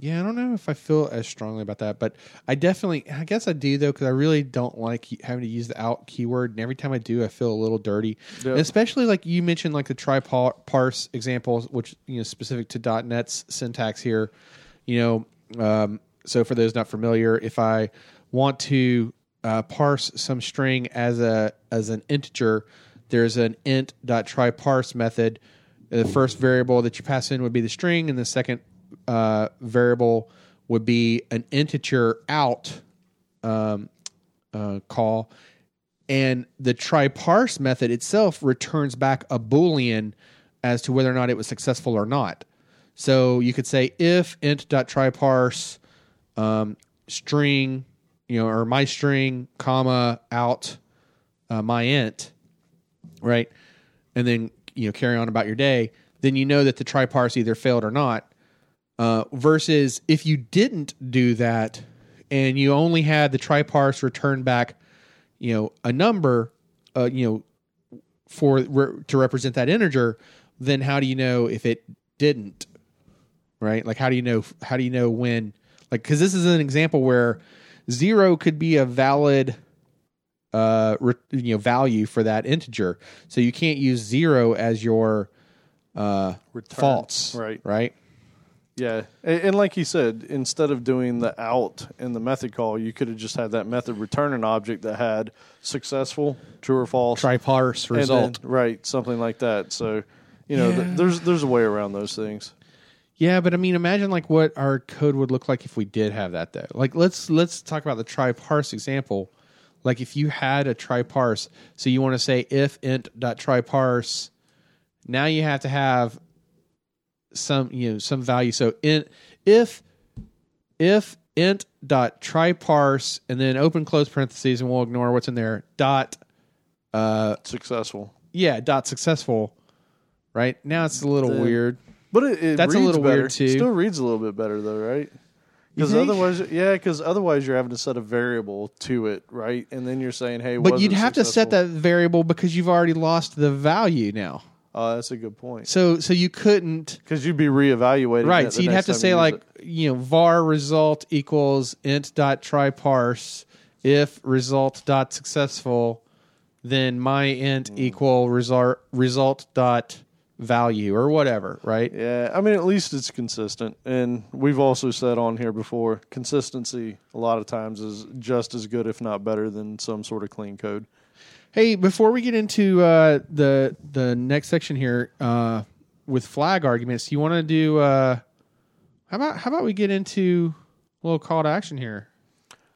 Speaker 1: yeah, I don't know if I feel as strongly about that, but I definitely, I guess I do though, because I really don't like having to use the out keyword, and every time I do, I feel a little dirty.
Speaker 3: Yep.
Speaker 1: Especially like you mentioned, like the try parse examples, which you know specific to .NET's syntax here. You know, um, so for those not familiar, if I want to uh, parse some string as a as an integer, there's an int dot try parse method. The first variable that you pass in would be the string, and the second uh, variable would be an integer out um, uh, call, and the try parse method itself returns back a boolean as to whether or not it was successful or not. So you could say if int.tryparse um, string, you know, or my string, comma, out, uh, my int, right? And then, you know, carry on about your day, then you know that the try parse either failed or not. Uh, versus if you didn't do that and you only had the try parse return back, you know, a number, uh, you know, for re- to represent that integer, then how do you know if it didn't? Right? Like, how do you know? How do you know when? Like, because this is an example where zero could be a valid uh re, you know value for that integer so you can't use zero as your uh
Speaker 3: Return.
Speaker 1: false
Speaker 3: Right.
Speaker 1: right
Speaker 3: Yeah, and, and like you said, instead of doing the out in the method call, you could have just had that method return an object that had successful, true or false,
Speaker 1: try parse
Speaker 3: and then-
Speaker 1: result
Speaker 3: right? Something like that. So, you know, th- there's there's a way around those things.
Speaker 1: yeah but i mean imagine like what our code would look like if we did have that though like let's let's talk about the try parse example like if you had a try parse so you want to say if int dot try parse now you have to have some you know some value so in if if int dot try parse and then open close parentheses and we'll ignore what's in there dot uh
Speaker 3: Successful,
Speaker 1: yeah dot successful right now it's a little weird
Speaker 3: but it, it
Speaker 1: That's a little
Speaker 3: better.
Speaker 1: weird, too.
Speaker 3: Still reads a little bit better though, right? Because otherwise, yeah, because otherwise you're having to set a variable to it, right? And then you're saying, hey,
Speaker 1: but you'd
Speaker 3: it
Speaker 1: have to set that variable because you've already lost the value now
Speaker 3: Oh, that's a good point.
Speaker 1: so so you couldn't
Speaker 3: Because you'd be reevaluating,
Speaker 1: right so you'd have to say
Speaker 3: you
Speaker 1: like
Speaker 3: it.
Speaker 1: you know var result equals int dot try parse if result dot successful then my int
Speaker 3: Hmm.
Speaker 1: equal result result dot value or whatever right
Speaker 3: Yeah, I mean, at least it's consistent. And we've also said on here before, consistency a lot of times is just as good, if not better, than some sort of clean code.
Speaker 1: Hey, before we get into uh, the the next section here uh, with flag arguments, you want to do? Uh, how about how about we get into a little call to action here?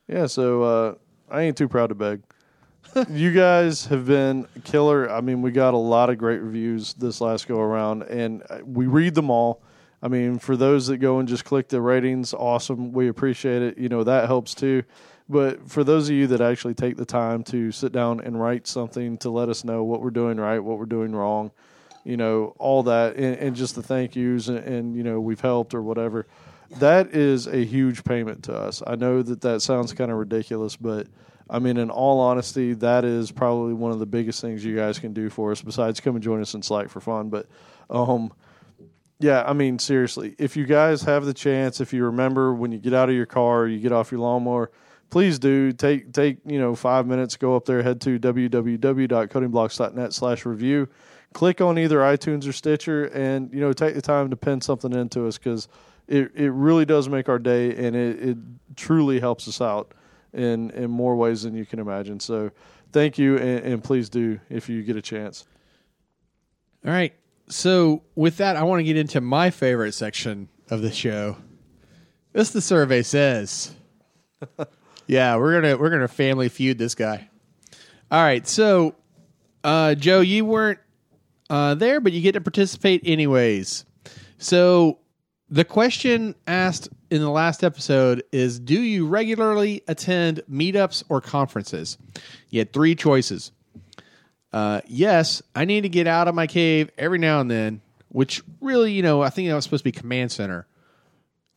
Speaker 3: Yeah, so uh, I ain't too proud to beg. <laughs> you guys have been killer. I mean, we got a lot of great reviews this last go around, and uh, we read them all. I mean, for those that go and just click the ratings, awesome. We appreciate it. You know, that helps too. But for those of you that actually take the time to sit down and write something to let us know what we're doing right, what we're doing wrong, you know, all that, and, and just the thank yous, and, and, you know, we've helped or whatever, that is a huge payment to us. I know that that sounds kind of ridiculous, but I mean, in all honesty, that is probably one of the biggest things you guys can do for us besides come and join us in Slack for fun. But, um, yeah, I mean, seriously, if you guys have the chance, if you remember when you get out of your car, you get off your lawnmower, please do take take you know five minutes, go up there, head to www.codingblocks.net slash review, click on either iTunes or Stitcher, and you know take the time to pin something into us because it it really does make our day, and it, it truly helps us out in in more ways than you can imagine. So thank you, and, and please do if you get a chance.
Speaker 1: All right. So with that, I want to get into my favorite section of the show. This the survey says. Yeah, we're gonna we're gonna family feud this guy. All right, so uh, Joe, you weren't uh, there, but you get to participate anyways. So the question asked in the last episode is: Do you regularly attend meetups or conferences? You had three choices. Uh, yes, I need to get out of my cave every now and then, which really, you know, I think that was supposed to be command center.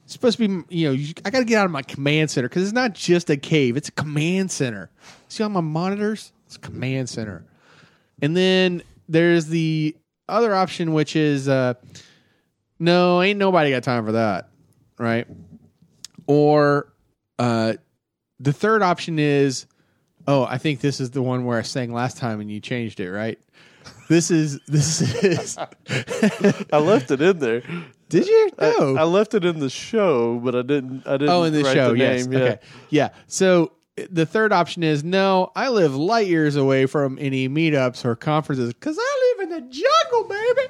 Speaker 1: It's supposed to be, you know, I got to get out of my command center because it's not just a cave; it's a command center. See on my monitors, it's a command center. And then there's the other option, which is, uh, no, ain't nobody got time for that, right? Or uh, the third option is, oh, I think this is the one where I sang last time and you changed it, right? This is this is. <laughs>
Speaker 3: I left it in there.
Speaker 1: Did you? No.
Speaker 3: I, left it in the show, but I didn't. I didn't.
Speaker 1: oh, in the
Speaker 3: write
Speaker 1: show,
Speaker 3: the
Speaker 1: yes.
Speaker 3: name. Yeah.
Speaker 1: Okay. Yeah. So the third option is no. I live light years away from any meetups or conferences because I live in the jungle, baby.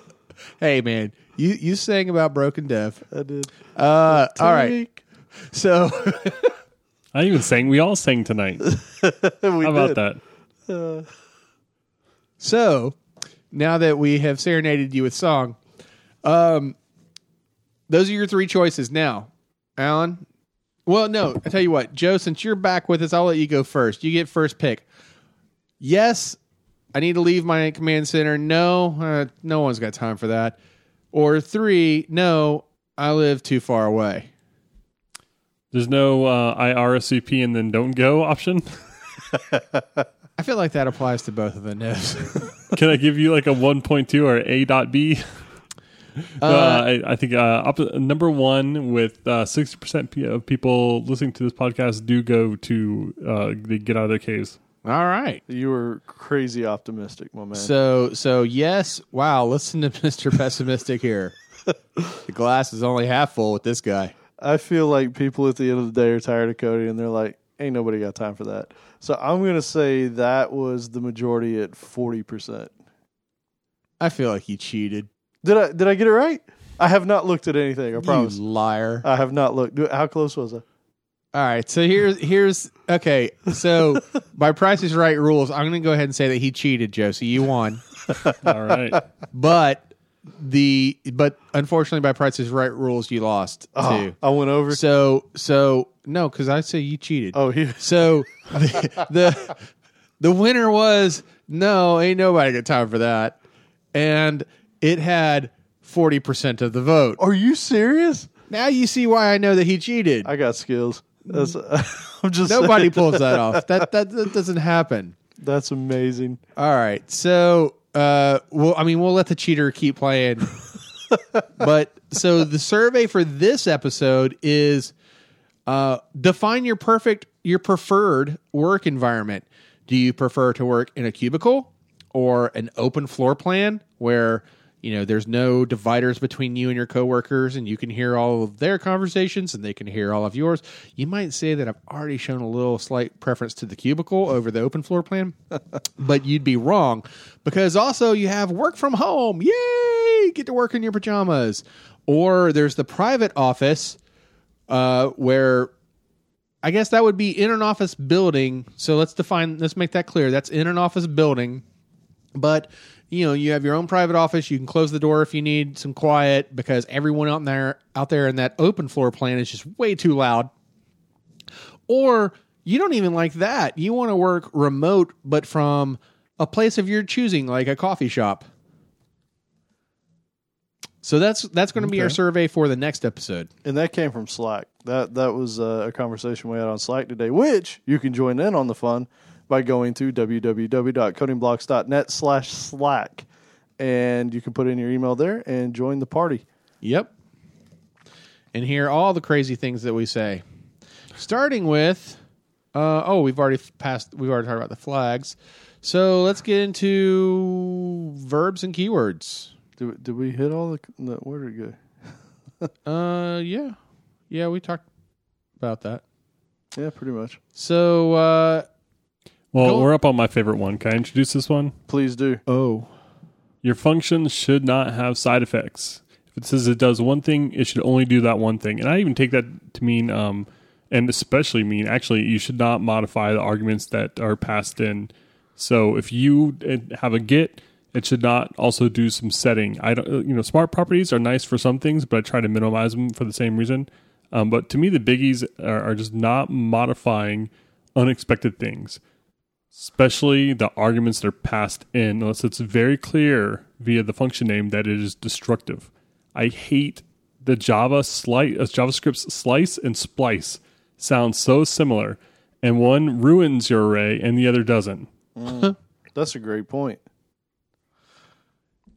Speaker 1: <laughs> hey, man, You you sang about broken deaf.
Speaker 3: I did.
Speaker 1: Uh, all right. So <laughs>
Speaker 2: I even sang. We all sang tonight.
Speaker 3: we
Speaker 2: How about
Speaker 3: did.
Speaker 2: That?
Speaker 1: so now that we have serenaded you with song, um, those are your three choices. Now, Alan. Well, no. I tell you what, Joe. Since you're back with us, I'll let you go first. You get first pick. Yes, I need to leave my command center. No, uh, no one's got time for that. Or three, no, I live too far away.
Speaker 2: There's no uh, IRSVP and then don't go option. <laughs>
Speaker 1: I feel like that applies to both of the no's. <laughs>
Speaker 2: Can I give you like a 1.2 or A dot B? <laughs> Uh, I, I think uh, op- number one with uh, 60% of people listening to this podcast do go to uh, they get out of their caves.
Speaker 1: All right.
Speaker 3: You were crazy optimistic, my man.
Speaker 1: So so yes, wow, listen to <laughs> Mr. Pessimistic here. the glass is only half full with this guy.
Speaker 3: I feel like people at the end of the day are tired of Cody and they're like, ain't nobody got time for that. So I'm going to say that was the majority at 40%.
Speaker 1: I feel like he cheated.
Speaker 3: Did I did I get it right? I have not looked at anything, I
Speaker 1: You
Speaker 3: promise.
Speaker 1: liar.
Speaker 3: I have not looked. How close was I?
Speaker 1: All right, so here's here's okay. So <laughs> by Price is Right rules, I'm going to go ahead and say that he cheated, Josie. You won, <laughs>
Speaker 2: All right.
Speaker 1: but the but unfortunately by Price is Right rules, you lost
Speaker 3: Oh,
Speaker 1: too.
Speaker 3: I went over.
Speaker 1: So so no, because I say you cheated.
Speaker 3: Oh, <laughs>
Speaker 1: So the, the the winner was no, ain't nobody got time for that, and it had forty percent of the vote.
Speaker 3: are you serious?
Speaker 1: Now you see why I know that he cheated.
Speaker 3: I got skills. That's, <laughs> I'm just
Speaker 1: Nobody
Speaker 3: saying.
Speaker 1: pulls that off. That, that that <laughs> doesn't happen.
Speaker 3: That's amazing.
Speaker 1: All right, so uh, well, I mean, we'll let the cheater keep playing. <laughs> but so the survey for this episode is uh, define your perfect, your preferred work environment. Do you prefer to work in a cubicle or an open floor plan where you know there's no dividers between you and your coworkers and you can hear all of their conversations and they can hear all of yours? You might say that I've already shown a little slight preference to the cubicle over the open floor plan, <laughs> but you'd be wrong because also you have work from home. Yay! Get to work in your pajamas. Or there's the private office uh, where I guess that would be in an office building. So let's define, let's make that clear. That's in an office building, but you know you have your own private office. You can close the door if you need some quiet because everyone out there out there in that open floor plan is just way too loud. Or you don't even like that. You want to work remote, but from a place of your choosing, like a coffee shop. So that's that's going to be our survey for the next episode.
Speaker 3: And that came from Slack. That that was uh, a conversation we had on Slack today, which you can join in on the fun by going to www.codingblocks.net slash Slack. And you can put in your email there and join the party.
Speaker 1: Yep. And hear all the crazy things that we say. Starting with, uh, oh, we've already passed, we've already talked about the flags. So let's get into verbs and keywords.
Speaker 3: Did, did we hit all the, no, where did it go?
Speaker 1: Uh, yeah. Yeah, we talked about that.
Speaker 3: Yeah, pretty much.
Speaker 1: So, uh,
Speaker 2: Well,
Speaker 1: Go-
Speaker 2: we're up on my favorite one. Can I introduce this one?
Speaker 3: Please do.
Speaker 1: oh,
Speaker 2: Your function should not have side effects. If it says it does one thing, it should only do that one thing. And I even take that to mean, um, and especially mean, actually, you should not modify the arguments that are passed in. So if you uh, have a get, it should not also do some setting. I don't, uh, you know, smart properties are nice for some things, but I try to minimize them for the same reason. Um, but to me, the biggies are, are just not modifying unexpected things especially the arguments that are passed in, unless it's very clear via the function name that it is destructive. I hate the Java slice, uh, JavaScript's slice and splice sound so similar, and one ruins your array and the other doesn't. <laughs>
Speaker 3: That's a great point.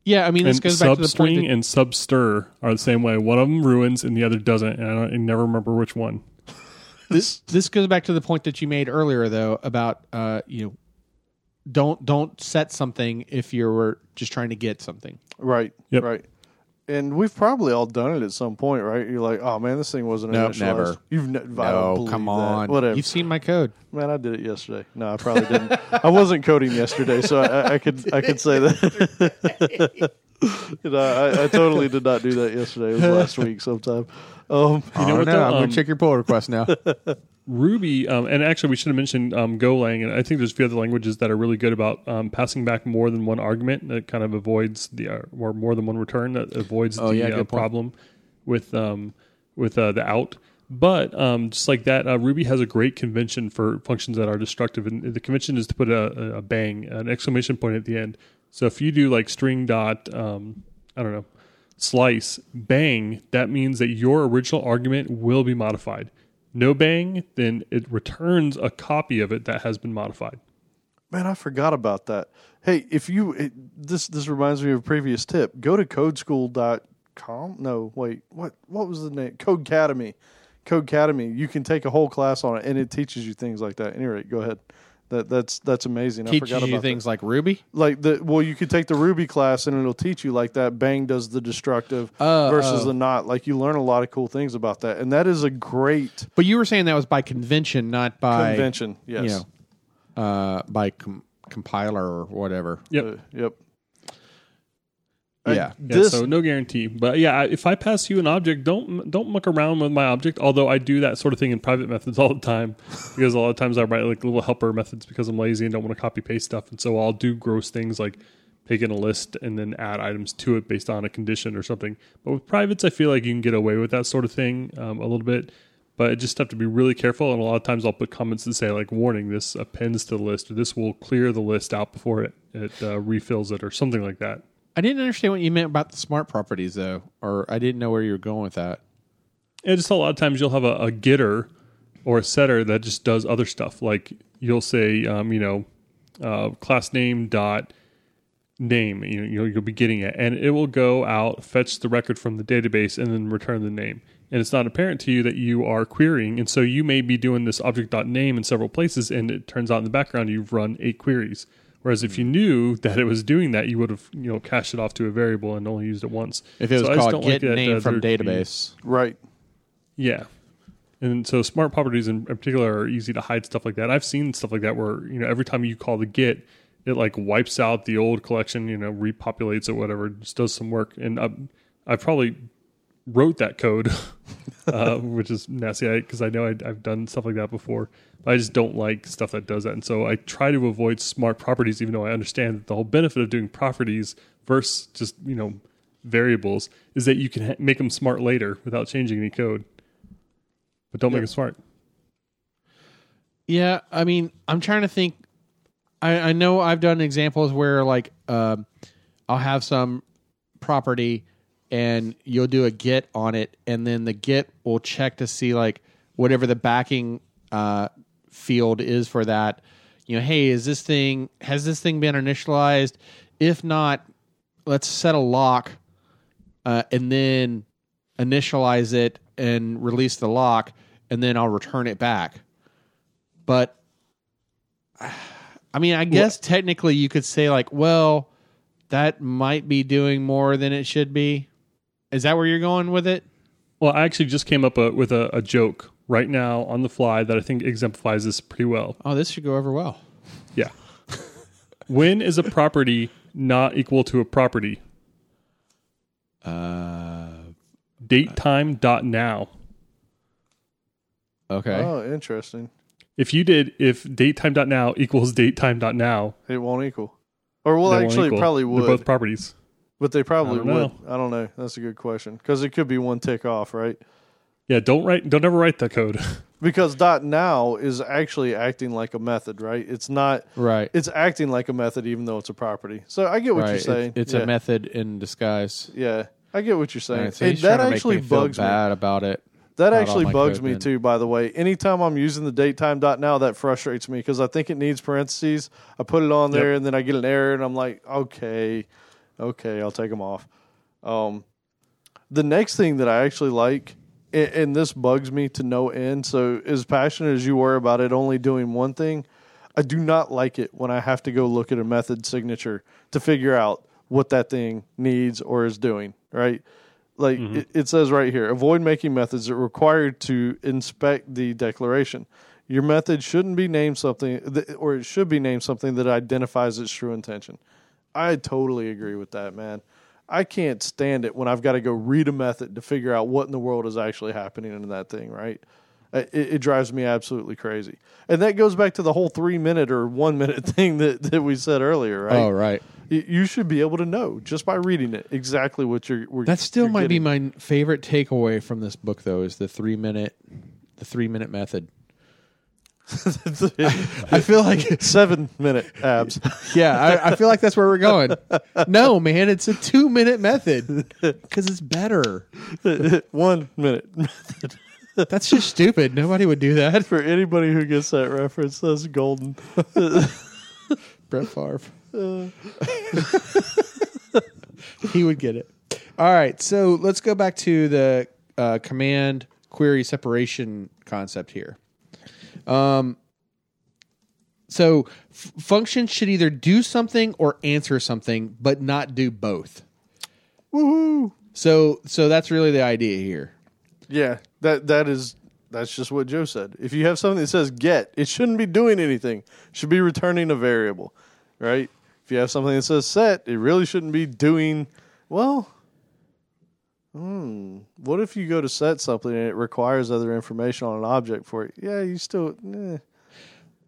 Speaker 1: yeah. I mean, this
Speaker 2: And
Speaker 1: goes back to the point.
Speaker 2: substring
Speaker 1: That,
Speaker 2: and substr are the same way. One of them ruins and the other doesn't, and I, don't, I never remember which one.
Speaker 1: This this goes back to the point that you made earlier, though, about uh, you know, don't don't set something if you're just trying to get something.
Speaker 3: Right.
Speaker 2: Yep.
Speaker 3: Right. And we've probably all done it at some point, right? You're like, oh man, this thing wasn't
Speaker 1: Nope,
Speaker 3: initialized.
Speaker 1: never.
Speaker 3: You've ne-
Speaker 1: No,
Speaker 3: believe
Speaker 1: come
Speaker 3: that.
Speaker 1: on.
Speaker 3: Whatever.
Speaker 1: You've seen my code.
Speaker 3: Man, I did it yesterday. No, I probably didn't. I wasn't coding yesterday, so I, I could I could say that. <laughs> And I, I, I totally did not do that yesterday. It was last week sometime. Um,
Speaker 2: You know
Speaker 1: oh,
Speaker 2: what,
Speaker 1: no,
Speaker 2: though?
Speaker 1: I'm
Speaker 2: Um,
Speaker 1: going to check your pull request now. <laughs>
Speaker 2: Ruby, um, and actually, we should have mentioned um, Golang, and I think there's a few other languages that are really good about um, passing back more than one argument that kind of avoids the uh, or more than one return that avoids
Speaker 1: Oh,
Speaker 2: the
Speaker 1: yeah,
Speaker 2: uh, problem with um, with uh, the out. But um, just like that, uh, Ruby has a great convention for functions that are destructive, and the convention is to put a, a, bang, an exclamation point at the end. So if you do like string dot, um, I don't know, slice bang, that means that your original argument will be modified. No bang, then it returns a copy of it that has been modified.
Speaker 3: Man, I forgot about that. Hey, if you it, this this reminds me of a previous tip. Go to codeschool.com. No, wait. What what was the name? Codecademy. Codecademy. You can take a whole class on it and it teaches you things like that. Any rate, go ahead. That that's that's amazing. I
Speaker 1: Teaches
Speaker 3: forgot
Speaker 1: you
Speaker 3: about
Speaker 1: things
Speaker 3: that.
Speaker 1: like Ruby.
Speaker 3: like the well, you could take the Ruby class and it'll teach you like that. Bang does the destructive
Speaker 1: Oh,
Speaker 3: versus
Speaker 1: oh.
Speaker 3: the not. Like you learn a lot of cool things about that, and that is a great
Speaker 1: But you were saying that was by convention, not by
Speaker 3: convention. Yes.
Speaker 1: You know, uh, by com- compiler or whatever.
Speaker 2: Yep.
Speaker 3: Uh, yep.
Speaker 1: Yeah.
Speaker 2: Yeah,
Speaker 3: This
Speaker 2: so no guarantee, but yeah, if I pass you an object, don't don't muck around with my object. Although I do that sort of thing in private methods <laughs> all the time, because a lot of times I write like little helper methods because I'm lazy and don't want to copy paste stuff, and so I'll do gross things like take in a list and then add items to it based on a condition or something. But with privates, I feel like you can get away with that sort of thing um, a little bit, but it just have to be really careful. And a lot of times I'll put comments that say like, "Warning: This appends to the list, or this will clear the list out before it it uh, refills it, or something like that."
Speaker 1: I didn't understand what you meant about the smart properties, though, or I didn't know where you were going with that.
Speaker 2: And just a lot of times you'll have a, a getter or a setter that just does other stuff. Like you'll say, um, you know, uh, class name dot name. You know, you'll, you'll be getting it, and it will go out, fetch the record from the database, and then return the name. And it's not apparent to you that you are querying, and so you may be doing this object dot name in several places, and it turns out in the background you've run eight queries. Whereas if you knew that it was doing that, you would have you know cached it off to a variable and only used it once.
Speaker 1: If it was
Speaker 2: So I
Speaker 1: called
Speaker 2: don't
Speaker 1: get
Speaker 2: like that,
Speaker 1: name
Speaker 2: uh,
Speaker 1: from
Speaker 2: there to
Speaker 1: database,
Speaker 3: Right.
Speaker 2: yeah. And so smart properties in particular are easy to hide stuff like that. I've seen stuff like that where, you know, every time you call the get, it like wipes out the old collection, you know, repopulates it, whatever, just does some work. And I, I probably wrote that code, <laughs> uh, which is nasty because I know I, I've done stuff like that before. But I just don't like stuff that does that. And so I try to avoid smart properties, even though I understand that the whole benefit of doing properties versus just, you know, variables is that you can ha- make them smart later without changing any code but don't make it smart.
Speaker 1: Yeah, I mean, I'm trying to think. I, I know I've done examples where like um, I'll have some property and you'll do a get on it, and then the get will check to see like whatever the backing uh, field is for that. You know, hey, is this thing has this thing been initialized? If not, let's set a lock uh, and then initialize it and release the lock, and then I'll return it back. But <sighs> I mean, I guess technically you could say like, well, that might be doing more than it should be. Is that where you're going with it?
Speaker 2: Well, I actually just came up uh with a, a joke right now on the fly that I think exemplifies this pretty well.
Speaker 1: Oh, this should go over well.
Speaker 2: Yeah. <laughs> when is a property not equal to a property?
Speaker 1: Uh,
Speaker 2: Date time dot now.
Speaker 1: okay.
Speaker 3: Oh, interesting.
Speaker 2: If you did if date time dot now equals date time dot now,
Speaker 3: It won't equal. Or well,
Speaker 2: they won't
Speaker 3: actually, it
Speaker 2: equal.
Speaker 3: probably
Speaker 2: They're both properties.
Speaker 3: But they probably
Speaker 2: I
Speaker 3: would.
Speaker 2: know.
Speaker 3: I don't know. That's a good question because it could be one tick off, right?
Speaker 2: Yeah, don't write don't ever write that code. <laughs>
Speaker 3: Because dot now is actually acting like a method, right? It's not.
Speaker 1: right.
Speaker 3: It's acting like a method, even though it's a property. So I get what
Speaker 1: right.
Speaker 3: you're saying.
Speaker 1: It's,
Speaker 3: yeah.
Speaker 1: a method in disguise.
Speaker 3: Yeah, I get what you're saying.
Speaker 1: Right, so
Speaker 3: Hey, that actually
Speaker 1: make me feel
Speaker 3: bugs me.
Speaker 1: about it.
Speaker 3: That actually bugs me
Speaker 1: then.
Speaker 3: too. By the way, anytime I'm using the datetime dot now, that frustrates me because I think it needs parentheses. I put it on there,
Speaker 2: Yep.
Speaker 3: and then I get an error, and I'm like, okay, okay, I'll take them off. Um, the next thing that I actually like, and, and this bugs me to no end. So, as passionate as you were about it only doing one thing, I do not like it when I have to go look at a method signature to figure out what that thing needs or is doing. Right. Like it, it says right here, avoid making methods that are required to inspect the declaration. Your method shouldn't be named something, that, or it should be named something that identifies its true intention. I totally agree with that, man. I can't stand it when I've got to go read a method to figure out what in the world is actually happening in that thing, right? It, it drives me absolutely crazy. And that goes back to the whole three minute or one minute <laughs> thing that, that we said earlier, right?
Speaker 1: Oh, right.
Speaker 3: You should be able to know just by reading it exactly what you're. What
Speaker 1: That still
Speaker 3: you're
Speaker 1: might be my favorite takeaway from this book, though, is the three minute, the three minute method. <laughs> I feel like,
Speaker 3: seven minute abs.
Speaker 1: yeah, I, I feel like that's where we're going. No, man, it's a two minute method because it's better. <laughs>
Speaker 3: one minute. Method.
Speaker 1: That's just stupid. Nobody would do that.
Speaker 3: For anybody who gets that reference, that's golden. <laughs>
Speaker 1: Brett Favre. he would get it. All right, so let's go back to the uh, command query separation concept here. Um, so f- functions should either do something or answer something, but not do both.
Speaker 3: Woohoo!
Speaker 1: So, so that's really the idea here.
Speaker 3: Yeah, that that is that's just what Joe said. If you have something that says get, it shouldn't be doing anything. It should be returning a variable, right? If you have something that says set, it really shouldn't be doing well. Hmm. What if you go to set something and it requires other information on an object for it? Yeah, you still eh.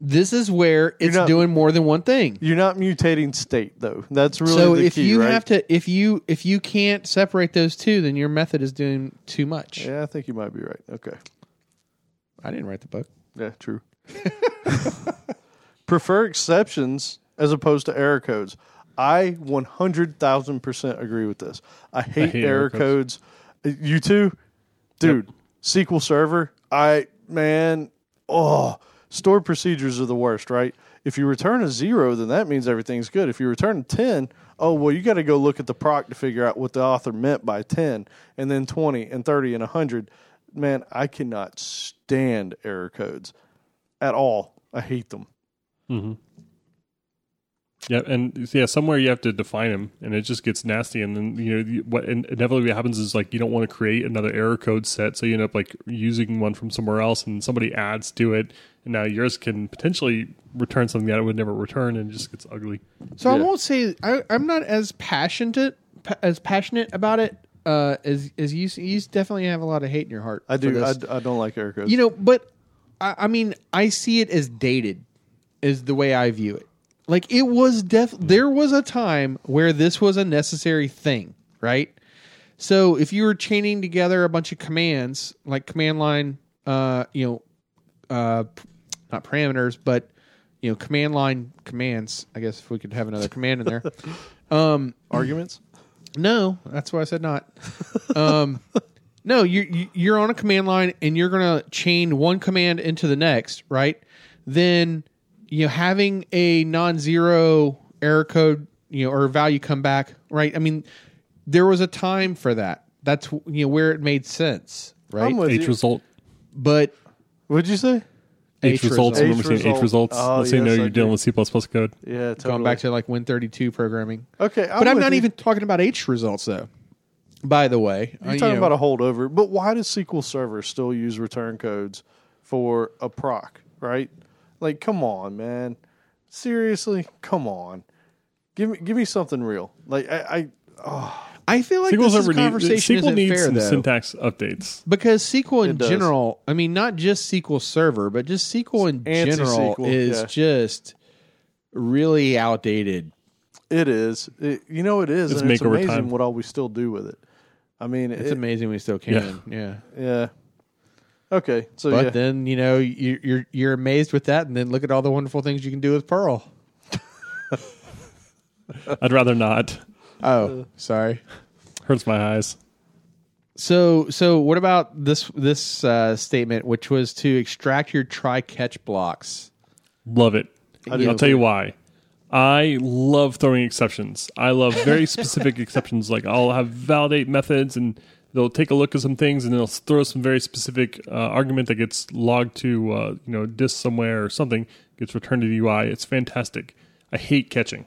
Speaker 1: This is where it's
Speaker 3: not-
Speaker 1: doing more than one thing.
Speaker 3: you're not mutating state though. That's really
Speaker 1: so
Speaker 3: the
Speaker 1: if
Speaker 3: key,
Speaker 1: you
Speaker 3: right?
Speaker 1: have to, if you if you can't separate those two, then your method is doing too much.
Speaker 3: Yeah, I think you might be right. Okay.
Speaker 1: I didn't write the book.
Speaker 3: Yeah, true. <laughs> Prefer exceptions as opposed to error codes. I 100,000% agree with this. I hate,
Speaker 2: hate
Speaker 3: error
Speaker 2: error
Speaker 3: codes. Uh, You too? Dude, SQL Server, I, man, oh, stored procedures are the worst, right? If you return a zero, then that means everything's good. If you return 10, oh, well, you got to go look at the proc to figure out what the author meant by 10, and then 20, and 30, and 100. Man, I cannot stand error codes at all. I hate them.
Speaker 2: Yeah, and yeah, somewhere you have to define them, and it just gets nasty. And then you know what in- inevitably happens is like you don't want to create another error code set, so you end up like using one from somewhere else, and somebody adds to it, and now yours can potentially return something that it would never return, and it just gets ugly.
Speaker 1: So I won't say I, I'm not as passionate as passionate about it uh, as as you. You definitely have a lot of hate in your heart.
Speaker 3: I
Speaker 1: for
Speaker 3: do. I. I don't like error codes.
Speaker 1: you know, but I, I mean, I see it as dated, is the way I view it. Like it was def. There was a time where this was a necessary thing, right? So if you were chaining together a bunch of commands, like command line, uh, you know, uh, not parameters, but you know, command line commands. I guess if we could have another command in there. <laughs> Um,
Speaker 3: Arguments?
Speaker 1: no, that's why I said not. Um, no, you're you- you're on a command line and you're gonna chain one command into the next, right? Then you know having a non-zero error code, you know, or value come back, right? I mean, there was a time for that. That's you know where it made sense, right?
Speaker 3: I'm with
Speaker 2: H
Speaker 3: you.
Speaker 2: result,
Speaker 1: but
Speaker 3: What'd you say?
Speaker 2: H,
Speaker 1: H
Speaker 2: results.
Speaker 1: result.
Speaker 2: Remember
Speaker 3: H
Speaker 2: seeing H results?
Speaker 3: Oh,
Speaker 2: Let's say you know
Speaker 3: yes, I
Speaker 2: you're
Speaker 3: do.
Speaker 2: dealing with C code.
Speaker 3: Yeah, totally.
Speaker 1: going back to like Win32 programming.
Speaker 3: okay,
Speaker 1: but I'm not
Speaker 3: you.
Speaker 1: even talking about H results though. By the way,
Speaker 3: You're uh, talking about a holdover, but why does SQL Server still use return codes for a proc? Right? Like, come on, man. Seriously, come on. Give me, give me something real. Like, I, I oh.
Speaker 1: I feel like
Speaker 2: SQL
Speaker 1: this
Speaker 2: Server
Speaker 1: is
Speaker 2: need-
Speaker 1: conversation
Speaker 2: SQL
Speaker 1: isn't
Speaker 2: needs
Speaker 1: fair
Speaker 2: some
Speaker 1: though.
Speaker 2: syntax updates.
Speaker 1: Because SQL in
Speaker 3: does.
Speaker 1: general, I mean, not just SQL Server, but just SQL in general
Speaker 3: Anti-SQL,
Speaker 1: is
Speaker 3: yeah.
Speaker 1: just really outdated.
Speaker 3: it is. It, you know, it is.
Speaker 2: It's
Speaker 3: and it's amazing
Speaker 2: time.
Speaker 3: what all we still do with it. I mean,
Speaker 1: It's
Speaker 3: it,
Speaker 1: amazing we still can. Yeah.
Speaker 3: yeah. Okay, so
Speaker 1: But
Speaker 3: yeah.
Speaker 1: then, you know, you, you're you're amazed with that, and then look at all the wonderful things you can do with Perl. <laughs>
Speaker 2: I'd rather not.
Speaker 1: Oh, sorry.
Speaker 2: Hurts my eyes.
Speaker 1: So, so what about this this uh, statement, which was to extract your try catch blocks?
Speaker 2: Love it.
Speaker 3: How do you
Speaker 2: I'll tell you why. I love throwing exceptions. I love very <laughs> specific exceptions. Like I'll have validate methods, and they'll take a look at some things, and they'll throw some very specific uh, argument that gets logged to uh, you know disk somewhere or something gets returned to the UI. It's fantastic. I hate catching.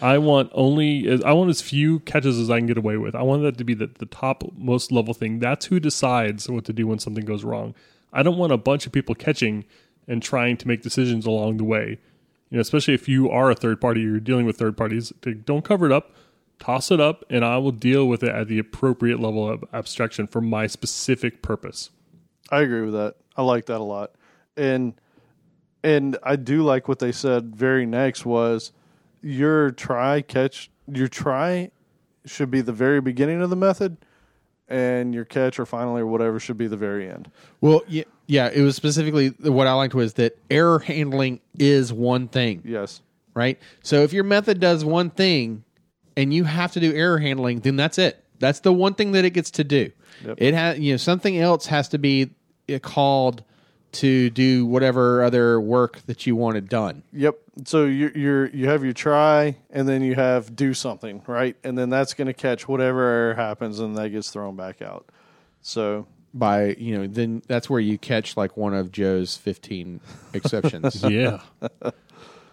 Speaker 2: I want only I want as few catches as I can get away with. I want that to be the, the top most level thing. That's who decides what to do when something goes wrong. I don't want a bunch of people catching and trying to make decisions along the way. You know, especially if you are a third party, you're dealing with third parties. Don't cover it up. Toss it up, and I will deal with it at the appropriate level of abstraction for my specific purpose.
Speaker 3: I agree with that. I like that a lot. And and I do like what they said very next was your try catch your try should be the very beginning of the method and your catch or finally or whatever should be the very end.
Speaker 1: Well, yeah, yeah. It was specifically what I liked was that error handling is one thing,
Speaker 3: Yes.
Speaker 1: right? So if your method does one thing, and you have to do error handling, then that's it. That's the one thing that it gets to do.
Speaker 3: Yep.
Speaker 1: It has, you know, something else has to be uh, called to do whatever other work that you wanted done.
Speaker 3: Yep. So you you're you have your try and then you have do something, right? And then that's going to catch whatever error happens and that gets thrown back out. So
Speaker 1: By you know, then that's where you catch like one of Joe's fifteen exceptions. <laughs>
Speaker 2: Yeah.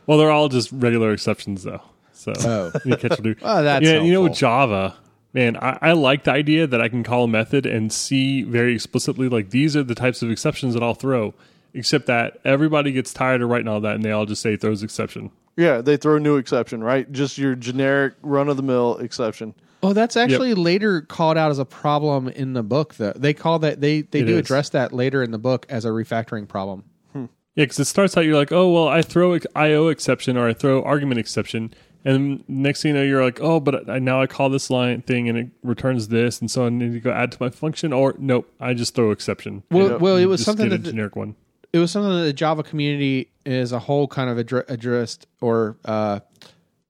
Speaker 2: well, they're all just regular exceptions, though. So
Speaker 1: Oh. <laughs>
Speaker 2: you catch and do.
Speaker 1: Oh, that's
Speaker 2: yeah. You know, with. Java, man, I, I like the idea that I can call a method and see very explicitly like these are the types of exceptions that I'll throw. Except that everybody gets tired of writing all that, and they all just say throws exception.
Speaker 3: yeah, they throw a new exception, right? Just your generic run of the mill exception.
Speaker 1: Oh, that's actually later called out as a problem in the book. Though they call that they they
Speaker 2: It
Speaker 1: do
Speaker 2: is.
Speaker 1: address that later in the book as a refactoring problem. Hmm.
Speaker 2: Yeah, because it starts out you're like, oh well, I throw ex- IO exception or I throw argument exception, and next thing you know, you're like, oh, but I, now I call this line thing and it returns this, and so I need to go add to my function, or nope, I just throw exception.
Speaker 1: Well,
Speaker 3: Yep.
Speaker 1: well, it was something
Speaker 2: get a
Speaker 1: that
Speaker 2: generic one.
Speaker 1: it was something that the Java community as a whole kind of addre- addressed or uh,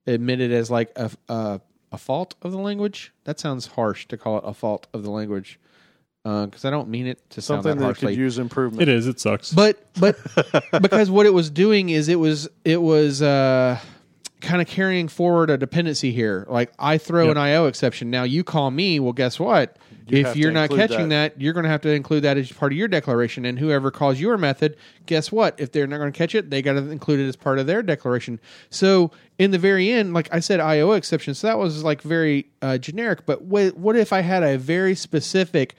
Speaker 1: admitted as like a, a a fault of the language. That sounds harsh to call it a fault of the language because I don't mean it to sound
Speaker 3: Something
Speaker 1: that
Speaker 3: that could
Speaker 1: harshly.
Speaker 3: use improvement.
Speaker 2: It is. It sucks.
Speaker 1: but but <laughs> because what it was doing is it was it was uh, kind of carrying forward a dependency here. Like I throw
Speaker 2: Yep.
Speaker 1: an IO exception. Now you call me. Well, guess what?
Speaker 3: You
Speaker 1: if you're not catching that. you're going to have to include that as part of your declaration. And whoever calls your method, guess what? If they're not going to catch it, they got to include it as part of their declaration. So in the very end, like I said, IO exception. So that was like very uh, generic. But what, what if I had a very specific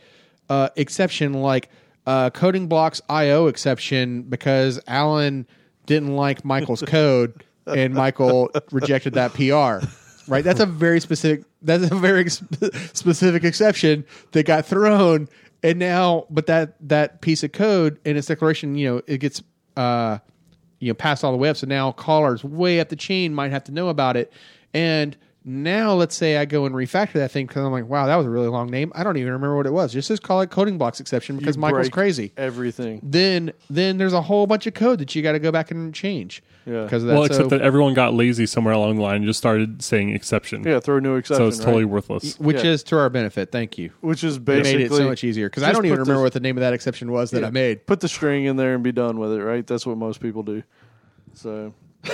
Speaker 1: uh, exception like uh, coding blocks IO exception because Alan didn't like Michael's <laughs> code and Michael rejected that PR. Right, that's a very specific. That's a very sp- specific exception that got thrown, and now, but that that piece of code in its declaration, you know, it gets uh, you know passed all the way up. So now callers way up the chain might have to know about it, and now let's say I go and refactor that thing because I'm like, wow, that was a really long name. I don't even remember what it was. Just just call it coding blocks exception because
Speaker 3: You
Speaker 1: Michael's crazy.
Speaker 3: Everything.
Speaker 1: Then then there's a whole bunch of code that you got to go back and change.
Speaker 3: Yeah.
Speaker 1: because of that.
Speaker 2: well,
Speaker 1: So-
Speaker 2: except that everyone got lazy somewhere along the line and just started saying exception.
Speaker 3: Yeah, throw a new exception.
Speaker 2: so it's totally
Speaker 3: right?
Speaker 2: worthless.
Speaker 1: which
Speaker 3: Yeah.
Speaker 1: is to our benefit. Thank you.
Speaker 3: which is
Speaker 1: It
Speaker 3: basically
Speaker 1: made it so much easier because I don't even remember
Speaker 3: the-
Speaker 1: what the name of that exception was that
Speaker 3: Yeah.
Speaker 1: I made.
Speaker 3: Put the string in there and be done with it, right? That's what most people do. So, <laughs>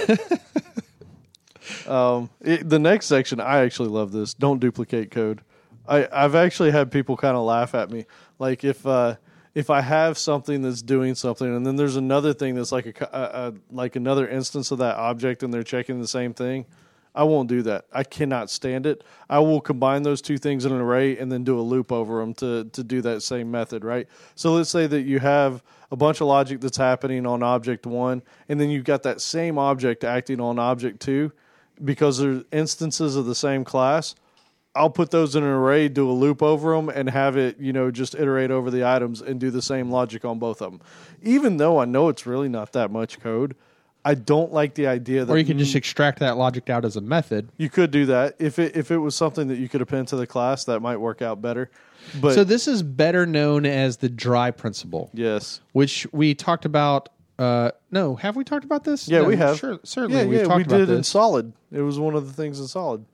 Speaker 3: um, it, the next section, I actually love this. Don't duplicate code. I, I've actually had people kind of laugh at me, like if uh, if I have something that's doing something, and then there's another thing that's like a, a, a like another instance of that object, and they're checking the same thing. I won't do that. I cannot stand it. I will combine those two things in an array and then do a loop over them to to do that same method, right? So let's say that you have a bunch of logic that's happening on object 1 and then you've got that same object acting on object 2 because they're instances of the same class. I'll put those in an array, do a loop over them, and have it, you know, just iterate over the items and do the same logic on both of them. Even though I know it's really not that much code, I don't like the idea that
Speaker 1: Or you can just extract that logic out as a method.
Speaker 3: you could do that if it if it was something that you could append to the class that might work out better. But
Speaker 1: so this is better known as the dry principle,
Speaker 3: yes,
Speaker 1: which we talked about. Uh, no, have we talked about this?
Speaker 3: yeah,
Speaker 1: No,
Speaker 3: we have
Speaker 1: Sure, certainly,
Speaker 3: Yeah,
Speaker 1: we've
Speaker 3: yeah,
Speaker 1: talked
Speaker 3: we
Speaker 1: about
Speaker 3: did in solid. It was one of the things in solid.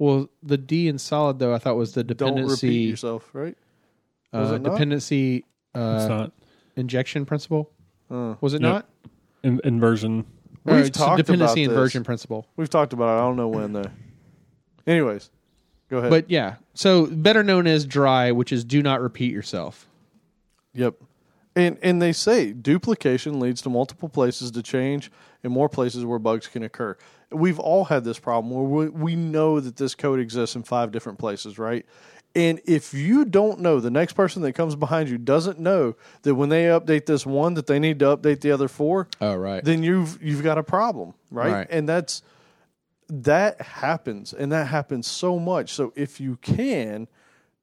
Speaker 1: Well, the D in solid though, I thought was the dependency.
Speaker 3: Don't repeat
Speaker 1: dependency
Speaker 3: yourself, right? Was
Speaker 1: uh,
Speaker 3: it not?
Speaker 1: dependency
Speaker 2: it's
Speaker 1: uh,
Speaker 2: not
Speaker 1: injection principle.
Speaker 3: Uh,
Speaker 1: Was it
Speaker 2: Yep.
Speaker 1: not?
Speaker 2: in, inversion.
Speaker 3: We've
Speaker 1: Or it's
Speaker 3: talked
Speaker 1: dependency
Speaker 3: about this.
Speaker 1: inversion principle.
Speaker 3: we've talked about it. I don't know when though. Anyways, go ahead.
Speaker 1: But yeah, so better known as dry, which is do not repeat yourself.
Speaker 3: Yep. And and they say duplication leads to multiple places to change and more places where bugs can occur. We've all had this problem where we, we know that this code exists in five different places, right? And if you don't know, the next person that comes behind you doesn't know that when they update this one that they need to update the other four,
Speaker 1: Oh right.
Speaker 3: then you've you've got a problem, right?
Speaker 1: Right.
Speaker 3: And that's that happens, and that happens so much. So if you can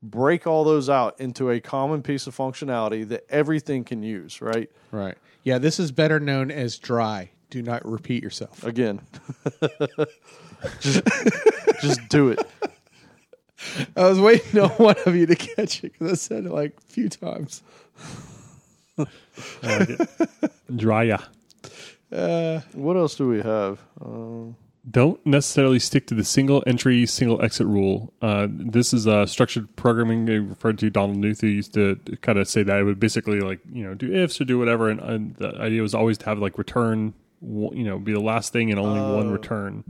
Speaker 3: break all those out into a common piece of functionality that everything can use, right?
Speaker 1: Right. Yeah, this is better known as dry. Do not repeat yourself.
Speaker 3: Again, <laughs> just, just do it.
Speaker 1: I was waiting on one of you to catch it because I said it like a few times.
Speaker 2: Drya.
Speaker 3: What else do we have? Um,
Speaker 2: Don't necessarily stick to the single entry, single exit rule. Uh, this is uh, structured programming. I referred to Donald Knuth, who used to kind of say that it would basically like you know do ifs or do whatever, and, and the idea was always to have like return, you know, be the last thing and only one return.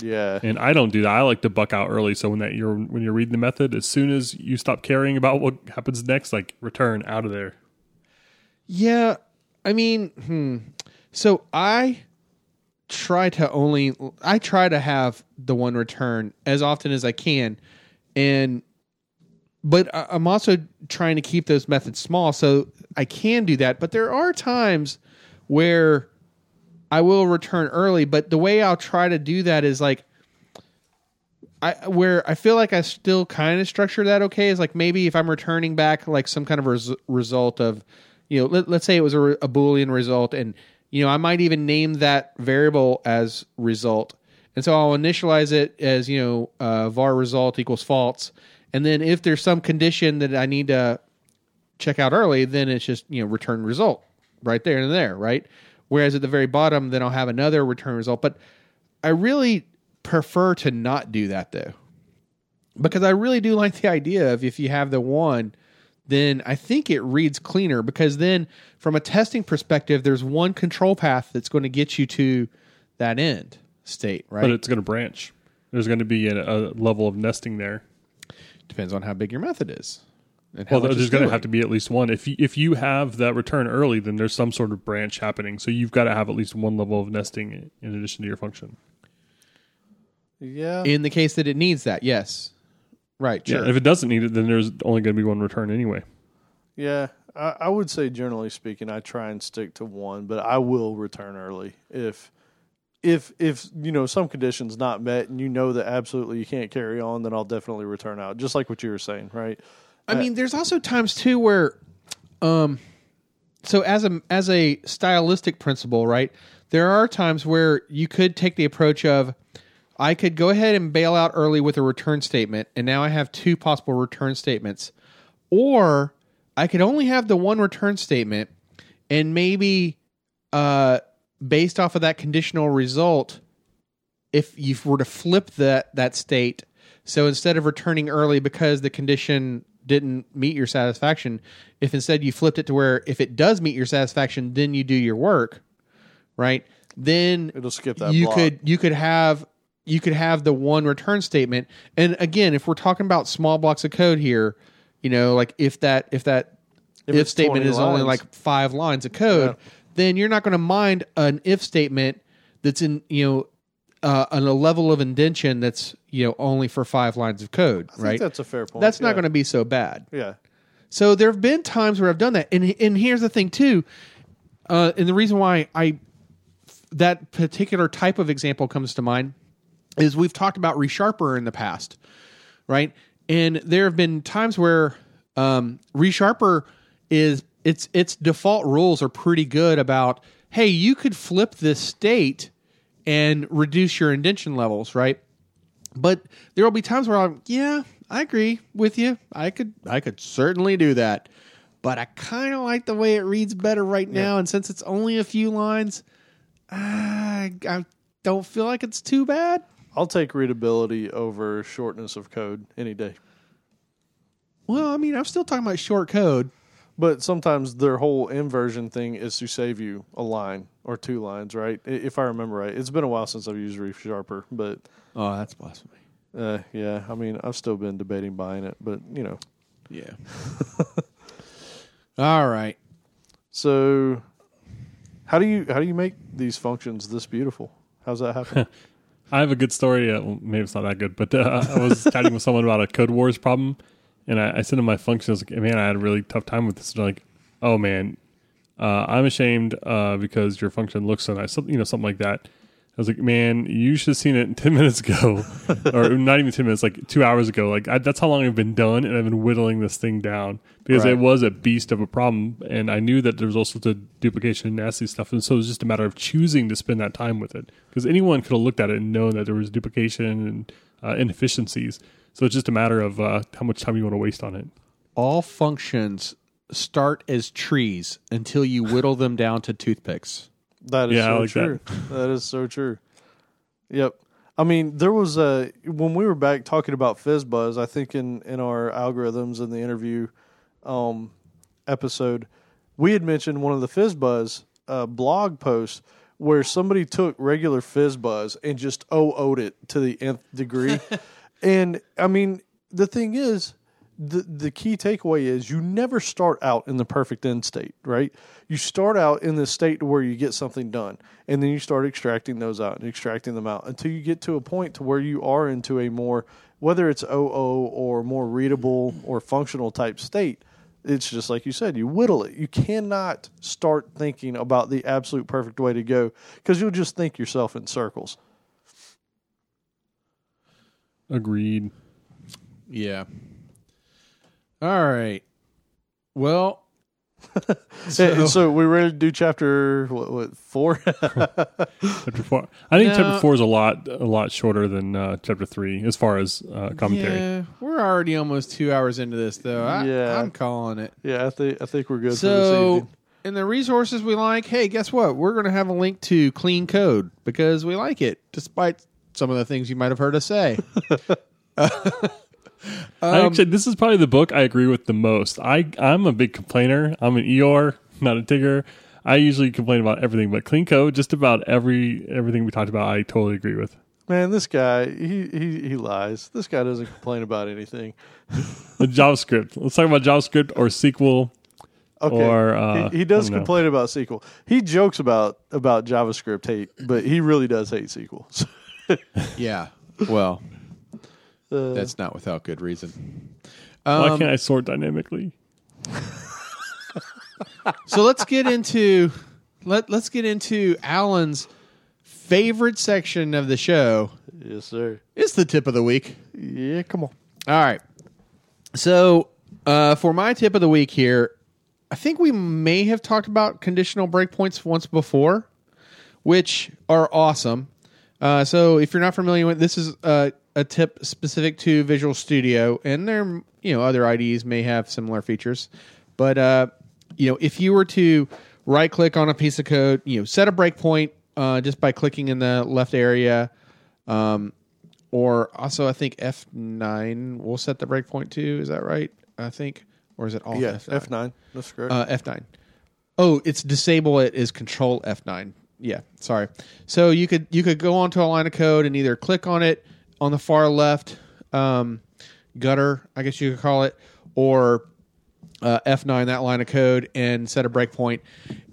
Speaker 3: yeah,
Speaker 2: And I don't do that. I like to buck out early. So when that you're when you're reading the method, as soon as you stop caring about what happens next, like return out of there.
Speaker 1: Yeah, I mean, hmm. So I try to only I try to have the one return as often as I can, and but I'm also trying to keep those methods small so I can do that. But there are times where I will return early, but the way I'll try to do that is like I where I feel like I still kind of structure that okay is like maybe if I'm returning back like some kind of res- result of you know let, let's say it was a, re- a boolean result and you know I might even name that variable as result and so I'll initialize it as you know uh, var result equals false and then if there's some condition that I need to check out early, then it's just you know return result right there and there, right? Whereas at the very bottom, then I'll have another return result. But I really prefer to not do that though, because I really do like the idea of if you have the one, then I think it reads cleaner. Because then, from a testing perspective, there's one control path that's going to get you to that end state, right?
Speaker 2: But it's going to branch. There's going to be a, a level of nesting there.
Speaker 1: depends on how big your method is. And
Speaker 2: Well, there's going to have to be at least one. If you, if you have that return early, then there's some sort of branch happening. So you've got to have at least one level of nesting in addition to your function.
Speaker 3: yeah.
Speaker 1: in the case that it needs that. Yes, right. Sure.
Speaker 2: Yeah. If it doesn't need it, then there's only going to be one return anyway.
Speaker 3: Yeah, I, I would say generally speaking, I try and stick to one, but I will return early if if if you know some conditions not met and you know that absolutely you can't carry on, then I'll definitely return out. Just like what you were saying, right?
Speaker 1: I mean, there's also times too where, um, so as a as a stylistic principle, right? There are times where you could take the approach of, I could go ahead and bail out early with a return statement, and now I have two possible return statements, or I could only have the one return statement, and maybe, uh, based off of that conditional result, if you were to flip that that state, so instead of returning early because the condition didn't meet your satisfaction, if instead you flipped it to where if it does meet your satisfaction, then you do your work, right? Then
Speaker 3: It'll skip that
Speaker 1: you
Speaker 3: block.
Speaker 1: could you could have you could have the one return statement. And again, if we're talking about small blocks of code here, you know, like if that if that if,
Speaker 3: it's
Speaker 1: statement
Speaker 3: 20
Speaker 1: is only like five lines of code,
Speaker 3: Yeah.
Speaker 1: then you're not going to mind an if statement that's in you know uh, on a level of indentation that's you know only for five lines of code,
Speaker 3: I think
Speaker 1: right?
Speaker 3: that's a fair point.
Speaker 1: That's not
Speaker 3: yeah.
Speaker 1: going to be so bad.
Speaker 3: Yeah,
Speaker 1: So there have been times where I've done that, and and here's the thing too, uh, and the reason why I that particular type of example comes to mind is we've talked about resharper in the past, right? And there have been times where um, resharper is its its default rules are pretty good about hey you could flip this state and reduce your indentation levels, right? But there will be times where I'm, yeah, I agree with you. I could, I could certainly do that. But I kind of like the way it reads better right now, and since it's only a few lines, I, I don't feel like it's too bad.
Speaker 3: I'll take readability over shortness of code any day.
Speaker 1: Well, I mean, I'm still talking about short code.
Speaker 3: But sometimes their whole inversion thing is to save you a line or two lines, right? If I remember right. It's been a while since I've used ReSharper, but
Speaker 1: Oh, that's blasphemy.
Speaker 3: uh, yeah, I mean, I've still been debating buying it, but you know.
Speaker 1: Yeah. <laughs> All right.
Speaker 3: So, how do you how do you make these functions this beautiful? How's that happen? <laughs>
Speaker 2: I have a good story. Uh, well, maybe it's not that good, but uh, I was chatting with someone about a Codewars problem, and I, I sent them my function. I was like, "Man, I had a really tough time with this." And like, "Oh man, uh, I'm ashamed uh, because your function looks so nice." Something, you know, something like that. I was like, man, you should have seen it <laughs> 10 minutes ago, or not even 10 minutes, like two hours ago. Like, I, that's how long I've been done, and I've been whittling this thing down because
Speaker 3: Right.
Speaker 2: it was a beast of a problem. And I knew that there was also the duplication and nasty stuff. And so it was just a matter of choosing to spend that time with it because anyone could have looked at it and known that there was duplication and uh, inefficiencies. So it's just a matter of uh, how much time you want to waste on it.
Speaker 1: All functions start as trees until you whittle them down to toothpicks.
Speaker 3: That is
Speaker 2: Yeah,
Speaker 3: so
Speaker 2: like
Speaker 3: true. that is so true. Yep. I mean, there was a when we were back talking about FizzBuzz. I think in in our algorithms in the interview um, episode, we had mentioned one of the FizzBuzz uh, blog posts where somebody took regular FizzBuzz and just OO'd it to the nth degree. <laughs> and I mean, the thing is, the the key takeaway is you never start out in the perfect end state, right? You start out in the state where you get something done, and then you start extracting those out and extracting them out until you get to a point to where you are into a more whether it's OO or more readable or functional type state. It's just like you said, you whittle it. You cannot start thinking about the absolute perfect way to go because you'll just think yourself in circles.
Speaker 2: Agreed.
Speaker 1: Yeah. All right. Well, <laughs>
Speaker 3: So, so we ready to do chapter what, what four? <laughs>
Speaker 2: Chapter four. I think
Speaker 1: No.
Speaker 2: chapter four is a lot a lot shorter than uh, chapter three as far as uh, commentary.
Speaker 1: yeah, we're already almost two hours into this, though. I,
Speaker 3: Yeah.
Speaker 1: I'm calling it.
Speaker 3: yeah, I think I think we're good
Speaker 1: So,
Speaker 3: evening.
Speaker 1: in the resources we like, hey, guess what? We're going to have a link to clean code because we like it, despite some of the things you might have heard us say. <laughs>
Speaker 2: I actually, this is probably the book I agree with the most. I I'm a big complainer. I'm an Eeyore, not a Tigger. I usually complain about everything, but clean code, just about every everything we talked about, I totally agree with.
Speaker 3: Man, this guy he, he he lies. This guy doesn't complain about anything. <laughs>
Speaker 2: The JavaScript. Let's talk about JavaScript or SQL.
Speaker 3: Okay,
Speaker 2: Or, uh,
Speaker 3: he, he does
Speaker 2: I don't know.
Speaker 3: complain about SQL. He jokes about about JavaScript hate, but he really does hate SQL. <laughs>
Speaker 1: yeah. Well,
Speaker 3: Uh,
Speaker 1: that's not without good reason.
Speaker 2: Why
Speaker 1: Um,
Speaker 2: can't I sort dynamically? <laughs>
Speaker 1: so let's get into let let's get into Alan's favorite section of the show.
Speaker 3: yes, sir.
Speaker 1: It's the tip of the week.
Speaker 3: Yeah, come on.
Speaker 1: All right. So uh, for my tip of the week here, I think we may have talked about conditional breakpoints once before, which are awesome. Uh, so if you're not familiar with this is uh, a tip specific to Visual Studio, and there you know other IDEs may have similar features, but uh, you know if you were to right click on a piece of code, you know set a breakpoint uh, just by clicking in the left area. Um, or also, I think F9 will set the breakpoint too. Is that right? I think, or is it all
Speaker 3: Yeah,
Speaker 1: F9?
Speaker 3: F nine. That's correct.
Speaker 1: Uh, F9. Oh, it's disable it is Control F9. Yeah, sorry. So you could you could go onto a line of code and either click on it on the far left um, gutter, I guess you could call it, or uh, F9 that line of code and set a breakpoint.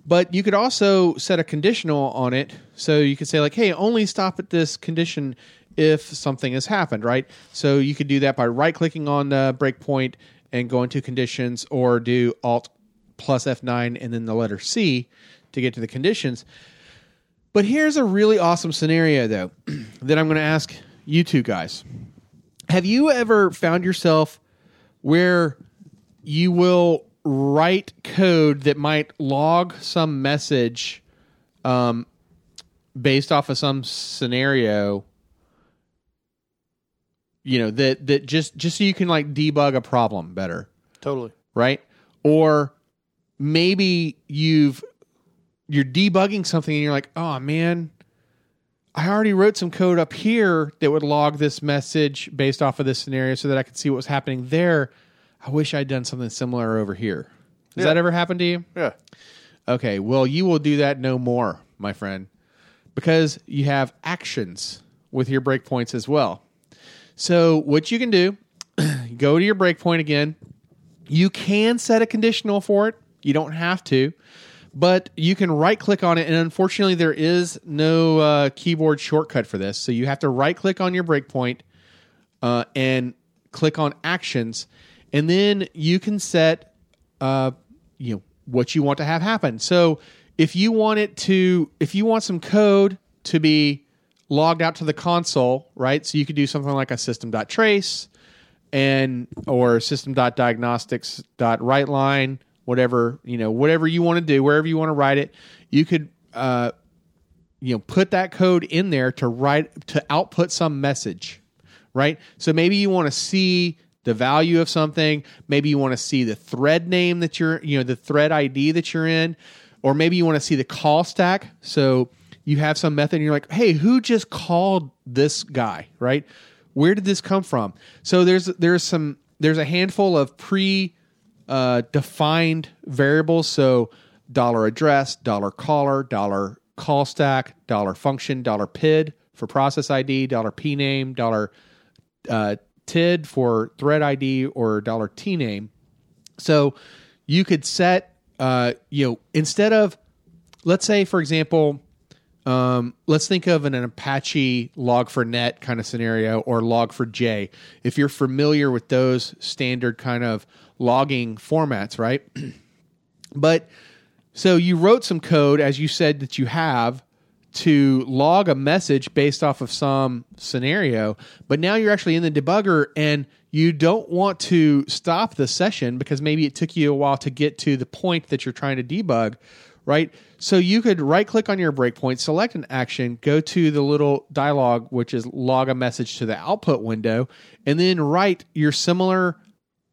Speaker 1: But you could also set a conditional on it, so you could say like, "Hey, only stop at this condition if something has happened." Right? So you could do that by right clicking on the breakpoint and go into conditions, or do Alt plus F9 and then the letter C to get to the conditions. But here's a really awesome scenario, though, <clears throat> that I'm going to ask you two guys. Have you ever found yourself where you will write code that might log some message um, based off of some scenario? You know that that just just so you can like debug a problem better
Speaker 3: totally.
Speaker 1: right? Or maybe you've you're debugging something and you're like, "Oh man, I already wrote some code up here that would log this message based off of this scenario so that I could see what was happening there. I wish I'd done something similar over here." Has
Speaker 3: Yeah.
Speaker 1: that ever happened to you?
Speaker 3: Yeah.
Speaker 1: Okay, well, you will do that no more, my friend, because you have actions with your breakpoints as well. So, what you can do, <clears throat> go to your breakpoint again. You can set a conditional for it. You don't have to, but you can right click on it. And unfortunately, there is no uh, keyboard shortcut for this. So, you have to right click on your breakpoint uh, and click on actions. And then you can set uh, you know what you want to have happen. So if you want it to, if you want some code to be logged out to the console, right? So you could do something like a system.trace and or system.diagnostics.writeline, whatever, you know, whatever you want to do, wherever you want to write it, you could uh you know, put that code in there to write to output some message, right? So maybe you want to see the value of something, maybe you want to see the thread name that you're, you know, the thread ID that you're in, or maybe you want to see the call stack. So you have some method and you're like, "Hey, who just called this guy?" right? Where did this come from? So there's there's some there's a handful of pre uh, defined variables. So dollar address, dollar caller, dollar call stack, dollar function, dollar PID for process ID, dollar P name, dollar uh, TID for thread ID, or dollar T name. So you could set, uh, you know, instead of, let's say, for example, um, let's think of an, an Apache log4net kind of scenario or log4j. If you're familiar with those standard kind of logging formats, right? <clears throat> but so you wrote some code, as you said that you have, to log a message based off of some scenario, but now you're actually in the debugger and you don't want to stop the session because maybe it took you a while to get to the point that you're trying to debug, right? So you could right click on your breakpoint, select an action, go to the little dialog, which is log a message to the output window, and then write your similar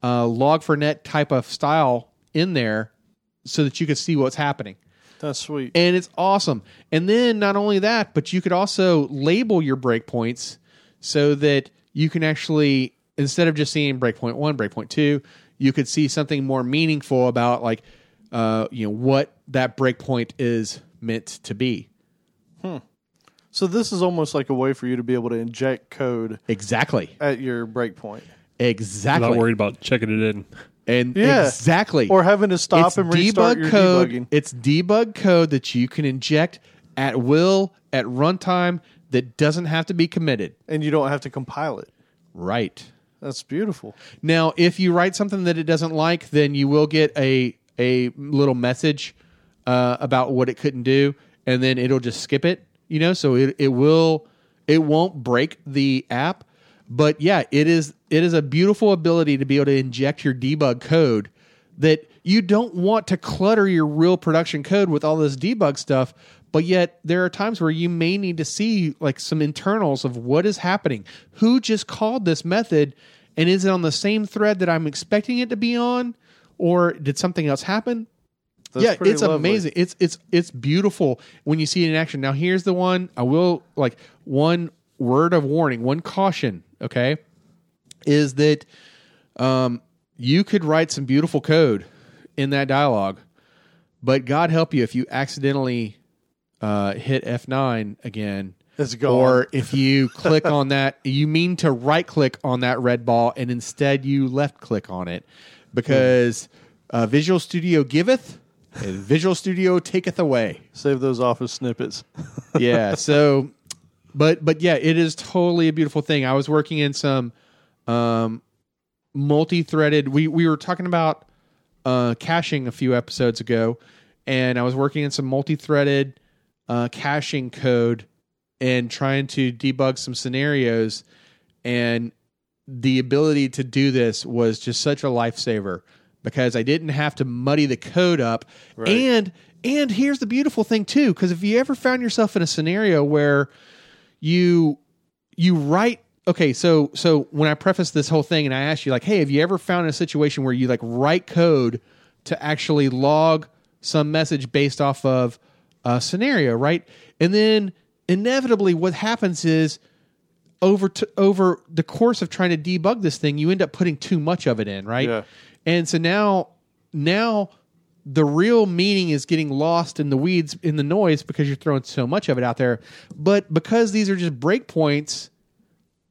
Speaker 1: uh, log4net type of style in there so that you can see what's happening
Speaker 3: That's sweet.
Speaker 1: and it's awesome. And then not only that, but you could also label your breakpoints so that you can actually instead of just seeing breakpoint one, breakpoint two, you could see something more meaningful about like uh, you know what that breakpoint is meant to be. Hmm.
Speaker 3: So this is almost like a way for you to be able to inject code
Speaker 1: Exactly.
Speaker 3: at your breakpoint,
Speaker 1: Exactly.
Speaker 2: Not worried about checking it in.
Speaker 1: And
Speaker 3: Yeah.
Speaker 1: exactly.
Speaker 3: or having to stop
Speaker 1: it's
Speaker 3: and restart
Speaker 1: debug
Speaker 3: your
Speaker 1: code.
Speaker 3: debugging.
Speaker 1: It's debug code that you can inject at will at runtime that doesn't have to be committed.
Speaker 3: and you don't have to compile it.
Speaker 1: Right.
Speaker 3: That's beautiful.
Speaker 1: Now, if you write something that it doesn't like, then you will get a a little message uh, about what it couldn't do, and then it'll just skip it. You know, so it it will it won't break the app, but yeah, it is it is a beautiful ability to be able to inject your debug code that you don't want to clutter your real production code with all this debug stuff. But yet, there are times where you may need to see like some internals of what is happening. Who just called this method, and is it on the same thread that I'm expecting it to be on, or did something else happen?
Speaker 3: That's
Speaker 1: yeah, it's
Speaker 3: lovely.
Speaker 1: amazing. It's it's it's beautiful when you see it in action. Now, here's the one I will like one word of warning, one caution. Okay, is that um, you could write some beautiful code in that dialogue, but God help you if you accidentally uh, hit F9 again. Or if you <laughs> click on that, you mean to right click on that red ball and instead you left click on it because uh, Visual Studio giveth and Visual Studio taketh away.
Speaker 3: Save those office snippets.
Speaker 1: Yeah. So, <laughs> but but yeah, it is totally a beautiful thing. I was working in some um, multi-threaded. We we were talking about uh, caching a few episodes ago, and I was working in some multi-threaded uh, caching code and trying to debug some scenarios, and the ability to do this was just such a lifesaver because I didn't have to muddy the code up. And and here's the beautiful thing too, because if you ever found yourself in a scenario where you you write okay so so when i preface this whole thing and i ask you like hey have you ever found a situation where you like write code to actually log some message based off of a scenario right and then inevitably what happens is over to, over the course of trying to debug this thing you end up putting too much of it in right
Speaker 3: Yeah.
Speaker 1: and so now now the real meaning is getting lost in the weeds in the noise because you're throwing so much of it out there but because these are just breakpoints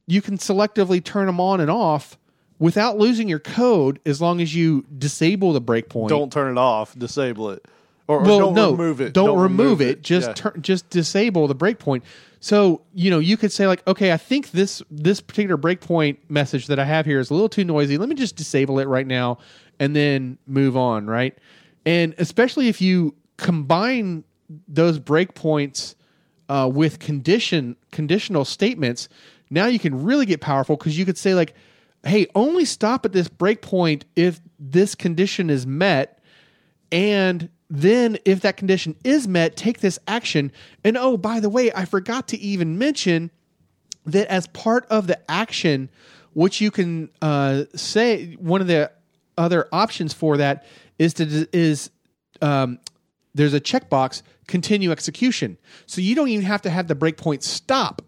Speaker 1: you can selectively turn them on and off without losing your code as long as you disable the breakpoint
Speaker 3: Don't turn it off. Disable it. Or, or
Speaker 1: well,
Speaker 3: don't
Speaker 1: no,
Speaker 3: remove it.
Speaker 1: Don't, remove, it. Just
Speaker 3: Yeah.
Speaker 1: turn, just disable the breakpoint. So you know you could say like, okay, I think this this particular breakpoint message that I have here is a little too noisy. Let me just disable it right now, and then move on. Right, and especially if you combine those breakpoints uh, with condition conditional statements, now you can really get powerful because you could say like, "Hey, only stop at this breakpoint if this condition is met." And then, if that condition is met, take this action. And oh, by the way, I forgot to even mention that as part of the action, which you can uh, say, one of the other options for that is to is um, there's a checkbox continue execution, so you don't even have to have the breakpoint stop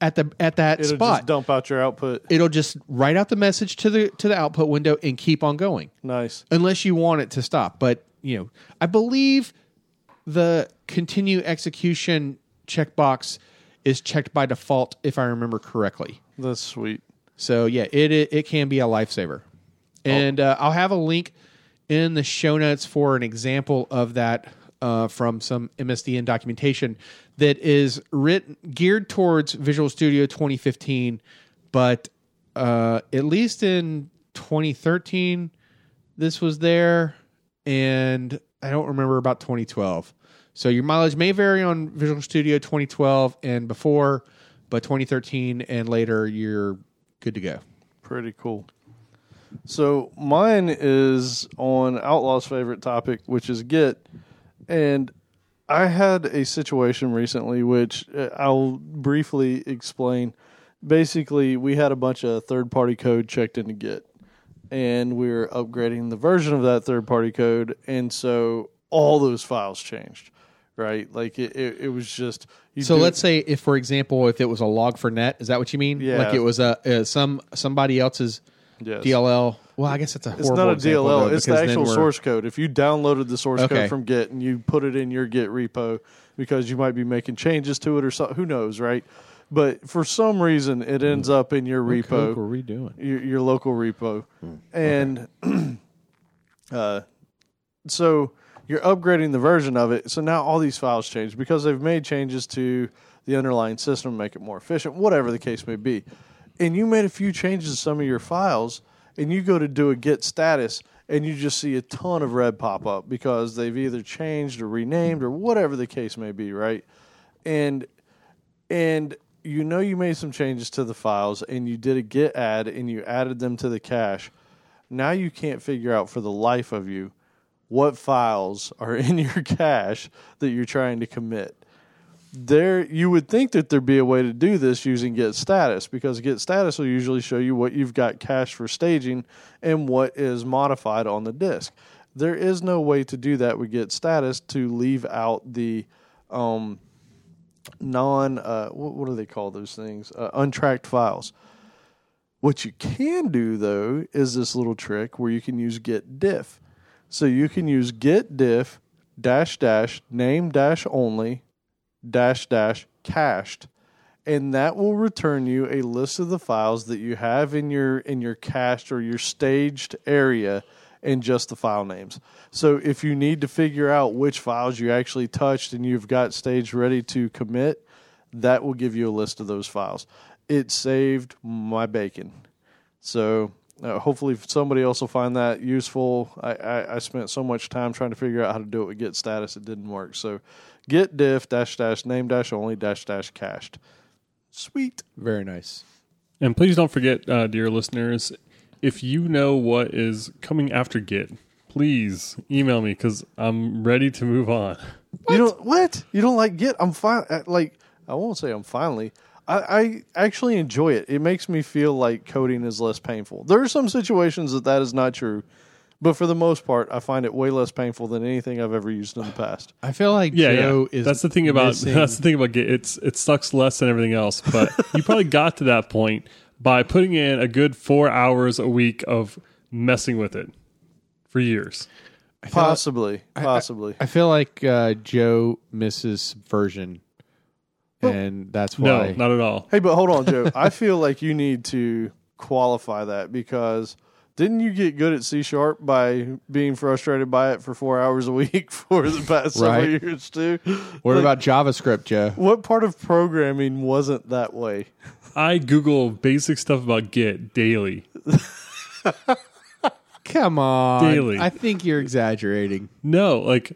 Speaker 1: at the at that
Speaker 3: It'll
Speaker 1: spot.
Speaker 3: just dump out your output.
Speaker 1: It'll just write out the message to the to the output window and keep on going
Speaker 3: Nice.
Speaker 1: unless you want it to stop. But you know, I believe the continue execution checkbox is checked by default, if I remember correctly.
Speaker 3: That's sweet.
Speaker 1: So yeah, it it, it can be a lifesaver, and uh, I'll have a link in the show notes for an example of that uh, from some MSDN documentation that is written geared towards Visual Studio 2015, but uh, at least in 2013 this was there, and I don't remember about 2012. So your mileage may vary on Visual Studio 2012 and before, but 2013 and later you're good to go.
Speaker 3: Pretty cool. So mine is on Outlaw's favorite topic, which is Git. And I had a situation recently, which uh, I'll briefly explain. Basically, we had a bunch of third party code checked into Git, and we were upgrading the version of that third party code. And so all those files changed, right? Like it, it, it was just.
Speaker 1: So
Speaker 3: do-
Speaker 1: let's say if, for example, if it was a log4net, is that what you mean?
Speaker 3: Yeah.
Speaker 1: Like it was a, a some somebody else's
Speaker 3: Yes.
Speaker 1: DLL. Well, I guess it's a.
Speaker 3: It's not a DLL. it's the actual source code. If you downloaded the source
Speaker 1: Okay.
Speaker 3: code from Git and you put it in your Git repo because you might be making changes to it or something, who knows, right? But for some reason, it ends up in your repo,
Speaker 1: were we doing?
Speaker 3: your, your local repo,
Speaker 1: Hmm.
Speaker 3: and <clears throat> uh, so you're upgrading the version of it. So now all these files change because they've made changes to the underlying system, make it more efficient, whatever the case may be. And you made a few changes to some of your files, and you go to do a git status, and you just see a ton of red pop up because they've either changed or renamed or whatever the case may be, right? And and you know you made some changes to the files and you did a git add and you added them to the cache now you can't figure out for the life of you what files are <laughs> in your cache that you're trying to commit there you would think that there'd be a way to do this using git status because git status will usually show you what you've got cached for staging and what is modified on the disk. There is no way to do that with git status to leave out the um, non uh, what, what do they call those things? Uh, untracked files. What you can do though is this little trick where you can use git diff. So you can use git diff dash dash name dash only dash dash cached and that will return you a list of the files that you have in your in your cached or your staged area and just the file names. So if you need to figure out which files you actually touched and you've got staged ready to commit, that will give you a list of those files. It saved my bacon. So uh, hopefully somebody else will find that useful. I, I, I spent so much time trying to figure out how to do it with Git status, it didn't work. So git diff dash dash name dash only dash dash cached. Sweet.
Speaker 1: Very nice.
Speaker 2: And please don't forget, uh, dear listeners, if you know what is coming after Git, please email me because I'm ready to move on.
Speaker 3: You don't what? You don't like Git? I'm fine. Like I won't say I'm finally. I, I actually enjoy it. It makes me feel like coding is less painful. There are some situations that that is not true, but for the most part, I find it way less painful than anything I've ever used in the past.
Speaker 1: I feel like
Speaker 2: Yeah,
Speaker 1: Joe
Speaker 2: yeah.
Speaker 1: is.
Speaker 2: That's the thing about <laughs>
Speaker 1: missing-
Speaker 2: that's the thing about Git. It's it sucks less than everything else, but <laughs> you probably got to that point by putting in a good four hours a week of messing with it for years.
Speaker 3: Possibly, possibly.
Speaker 1: I feel like uh, Joe misses subversion, and that's
Speaker 2: No,
Speaker 1: why.
Speaker 2: not at all.
Speaker 3: hey, but hold on, Joe. I feel like you need to qualify that because didn't you get good at C sharp by being frustrated by it for four hours a week <laughs> for the past several
Speaker 1: Right.
Speaker 3: years too?
Speaker 1: what
Speaker 3: Like,
Speaker 1: about JavaScript, Joe?
Speaker 3: what part of programming wasn't that way?
Speaker 2: I Google basic stuff about Git daily.
Speaker 1: Come on,
Speaker 2: Daily.
Speaker 1: I think you're exaggerating.
Speaker 2: No, like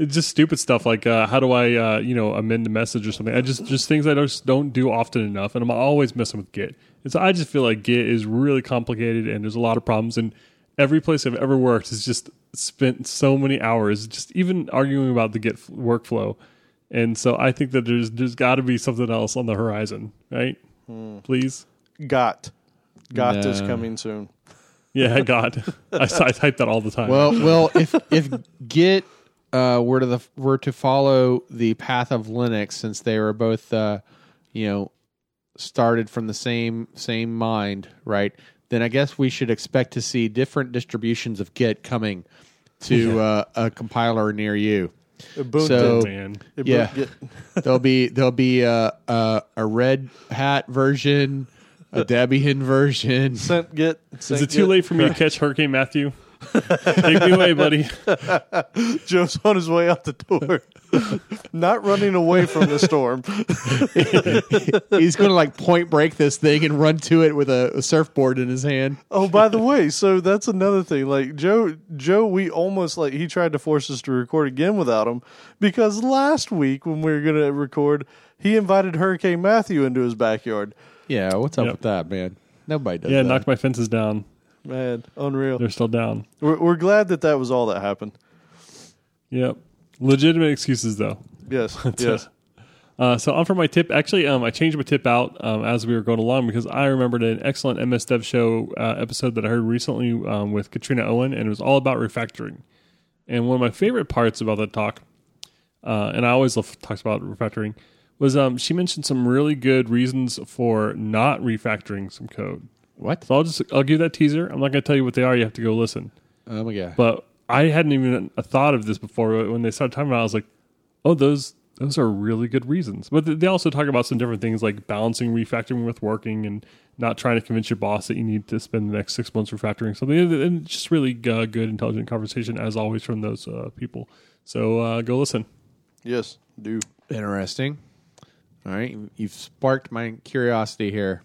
Speaker 2: It's just stupid stuff like uh, how do I uh, you know amend a message or something. I just just things I just don't do often enough, and I'm always messing with Git. And so I just feel like Git is really complicated, and there's a lot of problems. And every place I've ever worked has just spent so many hours just even arguing about the Git f- workflow. And so I think that there's there's got to be something else on the horizon, right? Please,
Speaker 3: Got. Got is coming soon.
Speaker 2: yeah, God, <laughs> I, I type that all the time.
Speaker 1: Well, well, if if Git uh, were to the were to follow the path of Linux, since they were both, uh, you know, started from the same same mind, right? Then I guess we should expect to see different distributions of Git coming to uh, a compiler near you.
Speaker 3: Ubuntu.
Speaker 1: So-
Speaker 2: man,
Speaker 3: Ubuntu-
Speaker 1: yeah. <laughs> There'll be there'll be a a, a red hat version, a Debian version.
Speaker 3: sent get.
Speaker 2: is it too
Speaker 3: get.
Speaker 2: late for me to <laughs> catch Hurricane Matthew? Take me away, buddy. <laughs>
Speaker 3: Joe's on his way out the door, not running away from the storm. <laughs>
Speaker 1: He's going to like point break this thing and run to it with a, a surfboard in his hand.
Speaker 3: Oh, by the way, so that's another thing. Like Joe, Joe, we almost like he tried to force us to record again without him because last week when we were going to record, he invited Hurricane Matthew into his backyard.
Speaker 1: Yeah, what's up
Speaker 2: Yep.
Speaker 1: with that, man? Nobody does
Speaker 2: Yeah,
Speaker 1: that.
Speaker 2: knocked my fences down.
Speaker 3: Man, unreal.
Speaker 2: They're still down.
Speaker 3: We're, we're glad that that was all that happened.
Speaker 2: Yep. Legitimate excuses though.
Speaker 3: Yes, <laughs> yes.
Speaker 2: Uh, so on for my tip. Actually, um, I changed my tip out um, as we were going along because I remembered an excellent MS Dev Show uh, episode that I heard recently um, with Katrina Owen, and it was all about refactoring. And one of my favorite parts about that talk, uh, and I always love talks about refactoring, was um, she mentioned some really good reasons for not refactoring some code.
Speaker 1: What?
Speaker 2: So I'll just I'll give that teaser. I'm not going to tell you what they are. You have to go listen.
Speaker 1: Oh my god.
Speaker 2: But I hadn't even a thought of this before. When they started talking about, it, I was like, "Oh, those those are really good reasons." But they also talk about some different things like balancing refactoring with working and not trying to convince your boss that you need to spend the next six months refactoring something. And- And just really uh, good, intelligent conversation as always from those uh, people. So uh, go listen.
Speaker 3: Yes, do.
Speaker 1: Interesting. All right, you've sparked my curiosity here.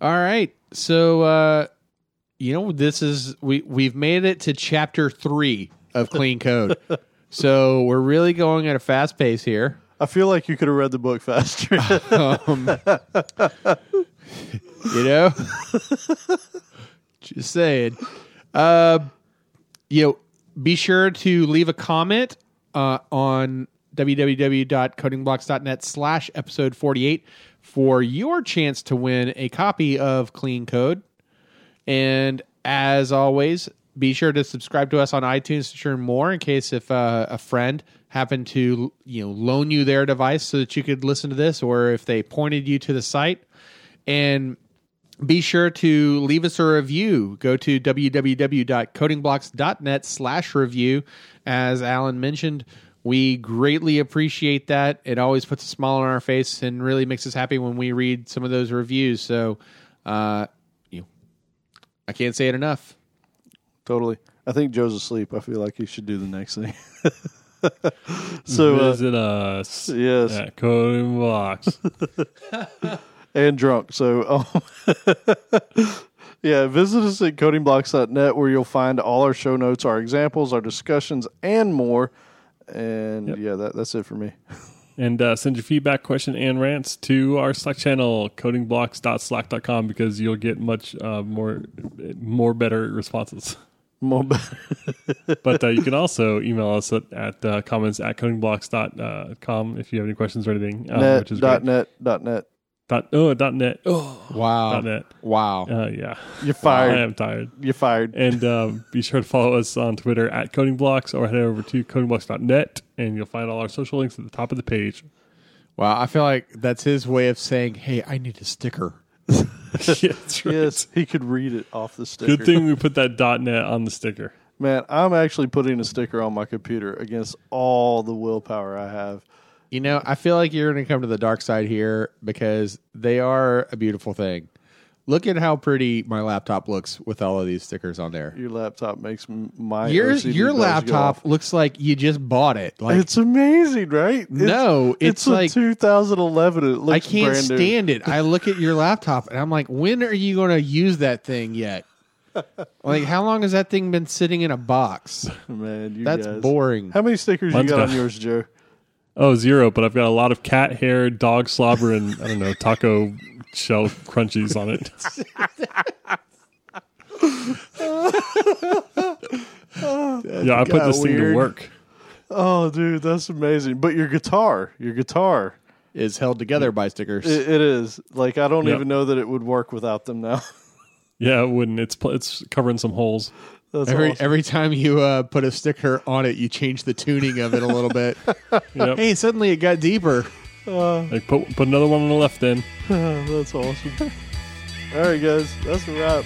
Speaker 1: All right, so uh, you know this is we we've made it to chapter three of <laughs> Clean Code. so we're really going at a fast pace here.
Speaker 3: I feel like you could have read the book faster. <laughs>
Speaker 1: Um, you know, just saying. Uh, you know, be sure to leave a comment uh, on www.codingblocks.net slash episode 48 for your chance to win a copy of Clean Code. And as always, be sure to subscribe to us on iTunes to learn more in case if uh, a friend happened to you know loan you their device so that you could listen to this or if they pointed you to the site. And be sure to leave us a review. Go to www.codingblocks.net slash review. As alan mentioned we greatly appreciate that it always puts a smile on our face and really makes us happy when we read some of those reviews so uh, you know, i can't say it enough
Speaker 3: totally. I think Joe's asleep. I feel like he should do the next thing. <laughs> so uh,
Speaker 2: Visit us
Speaker 3: yes,
Speaker 2: at Coding Blocks. <laughs>
Speaker 3: and drunk. So, um, <laughs> yeah, visit us at codingblocks.net where you'll find all our show notes, our examples, our discussions, and more. And yeah, that, that's it for me. <laughs>
Speaker 2: And uh, send your feedback, question, and rants to our Slack channel, codingblocks.slack.com, because you'll get much uh, more, more better responses.
Speaker 3: More <laughs>
Speaker 2: But uh, you can also email us at, at uh, comments at codingblocks.com if you have any questions or anything, um,
Speaker 3: net,
Speaker 2: which is
Speaker 3: dot
Speaker 2: great.
Speaker 3: net dot net.
Speaker 2: Dot, oh, dot net. Oh,
Speaker 1: wow
Speaker 2: dot net.
Speaker 1: wow
Speaker 2: Uh, yeah.
Speaker 3: You're fired.
Speaker 2: I am tired.
Speaker 3: You're fired.
Speaker 2: And um, be sure to follow us on Twitter at codingblocks or head over to codingblocks.net and you'll find all our social links at the top of the page.
Speaker 1: wow i feel like that's his way of saying hey i need a sticker <laughs>
Speaker 2: yeah, that's right.
Speaker 3: Yes, he could read it off the sticker.
Speaker 2: Good thing we put that dot net on the sticker.
Speaker 3: Man, I'm actually putting a sticker on my computer against all the willpower I have.
Speaker 1: You know, I feel like you're going to come to the dark side here because they are a beautiful thing. Look at how pretty my laptop looks with all of these stickers on there.
Speaker 3: Your laptop makes m- my
Speaker 1: Your
Speaker 3: OCD
Speaker 1: your
Speaker 3: bells go
Speaker 1: laptop looks like you just bought it. Like
Speaker 3: It's amazing, right? It's,
Speaker 1: no, it's,
Speaker 3: a
Speaker 1: like
Speaker 3: 2011. It looks
Speaker 1: I can't
Speaker 3: brand new.
Speaker 1: stand it. I look at your <laughs> laptop and I'm like, when are you going to use that thing yet? like, how long has that thing been sitting in a box?
Speaker 3: Man, you
Speaker 1: That's
Speaker 3: guys.
Speaker 1: boring.
Speaker 3: How many stickers
Speaker 2: Mine's
Speaker 3: you got
Speaker 2: got-
Speaker 3: on yours, Joe?
Speaker 2: Oh, zero, but I've got a lot of cat hair, dog slobber, and I don't know, taco <laughs> shell crunchies on it. yeah, I put
Speaker 1: got
Speaker 2: this thing to work.
Speaker 3: Oh, dude, that's amazing. But your guitar, your guitar,
Speaker 1: Is held together by stickers.
Speaker 3: it, it is like I don't
Speaker 2: Yep.
Speaker 3: even know that it would work without them now. <laughs>
Speaker 2: Yeah, it wouldn't. It's it's covering some holes.
Speaker 3: That's
Speaker 1: every
Speaker 3: awesome.
Speaker 1: every time you uh, put a sticker on it, you change the tuning of it a little bit. <laughs>
Speaker 2: Yep.
Speaker 1: hey, suddenly it got deeper.
Speaker 2: Like put put another one on the left end. <laughs>
Speaker 3: that's awesome. <laughs> All right, guys, that's a wrap.